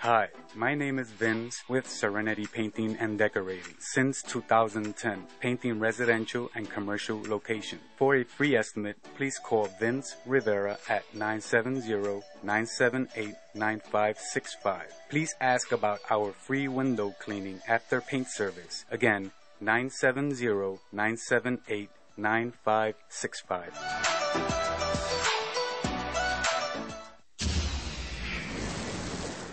Hi, my name is Vince with Serenity Painting and Decorating since 2010, painting residential and commercial location. For a free estimate, please call Vince Rivera at 970-978-9565. Please ask about our free window cleaning after paint service. Again, 970-978-9565.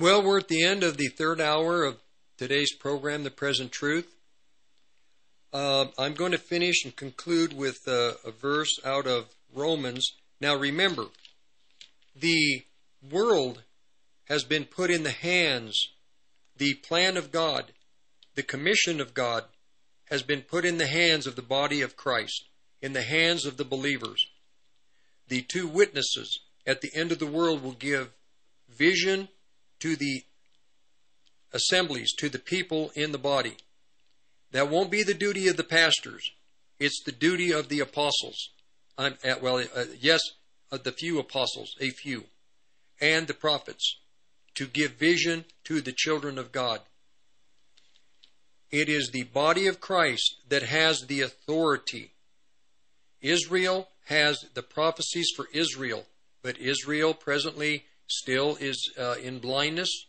Well, we're at the end of the third hour of today's program, The Present Truth. Uh, I'm going to finish and conclude with uh, a verse out of Romans. Now, remember, the world has been put in the hands, the plan of God, the commission of God has been put in the hands of the body of Christ, in the hands of the believers. The two witnesses at the end of the world will give vision to the assemblies, to the people in the body. That won't be the duty of the pastors. It's the duty of the apostles. I'm at, well, uh, yes, uh, the few apostles, a few, and the prophets to give vision to the children of God. It is the body of Christ that has the authority. Israel has the prophecies for Israel, but Israel presently still is uh, in blindness.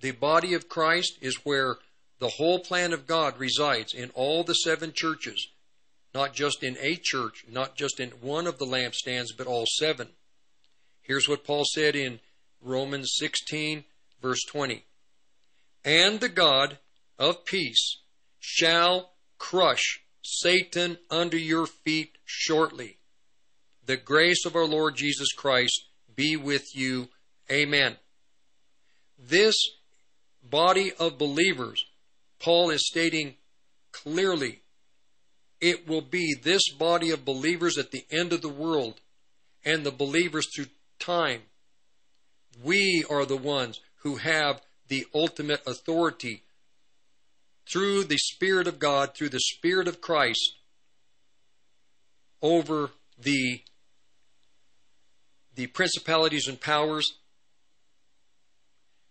The body of Christ is where the whole plan of God resides in all the seven churches, not just in a church, not just in one of the lampstands, but all seven. Here's what Paul said in Romans 16, verse 20. And the God of peace shall crush Satan under your feet shortly. The grace of our Lord Jesus Christ be with you. Amen. This body of believers, Paul is stating clearly, it will be this body of believers at the end of the world and the believers through time. We are the ones who have the ultimate authority through the Spirit of God, through the Spirit of Christ, over the, the principalities and powers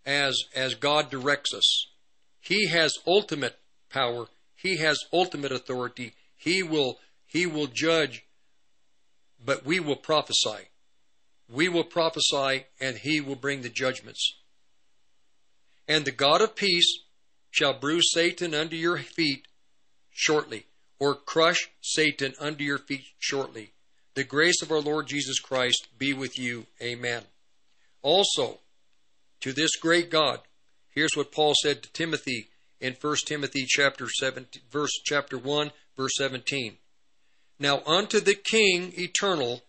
as, as God directs us. He has ultimate power. He has ultimate authority. He will, he will judge, but we will prophesy. We will prophesy and he will bring the judgments. And the God of peace shall bruise Satan under your feet shortly, or crush Satan under your feet shortly. The grace of our Lord Jesus Christ be with you. Amen. Also, to this great God, here's what Paul said to Timothy in 1 Timothy chapter 7, verse chapter 1, verse 17. Now unto the King eternal,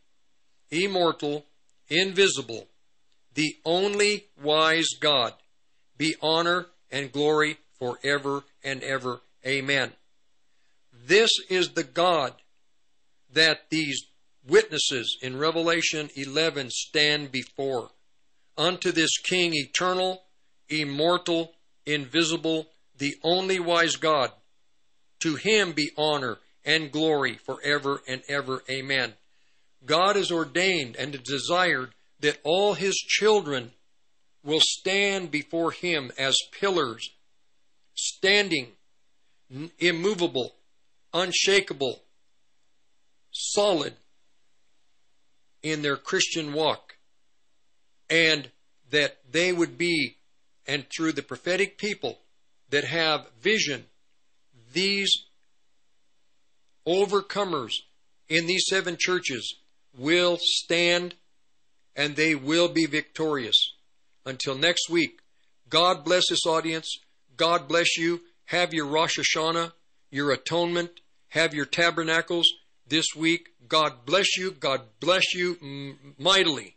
immortal, invisible, the only wise God, be honor and glory forever and ever. Amen. This is the God that these witnesses in Revelation 11 stand before. Unto this King eternal, immortal, invisible, the only wise God, to him be honor and glory forever and ever. Amen. God has ordained and desired that all his children will stand before him as pillars, standing, immovable, unshakable, solid in their Christian walk, and that they would be, and through the prophetic people that have vision, these overcomers in these seven churches will stand and they will be victorious. Until next week, God bless this audience. God bless you. Have your Rosh Hashanah, your atonement, have your tabernacles this week. God bless you. God bless you mightily.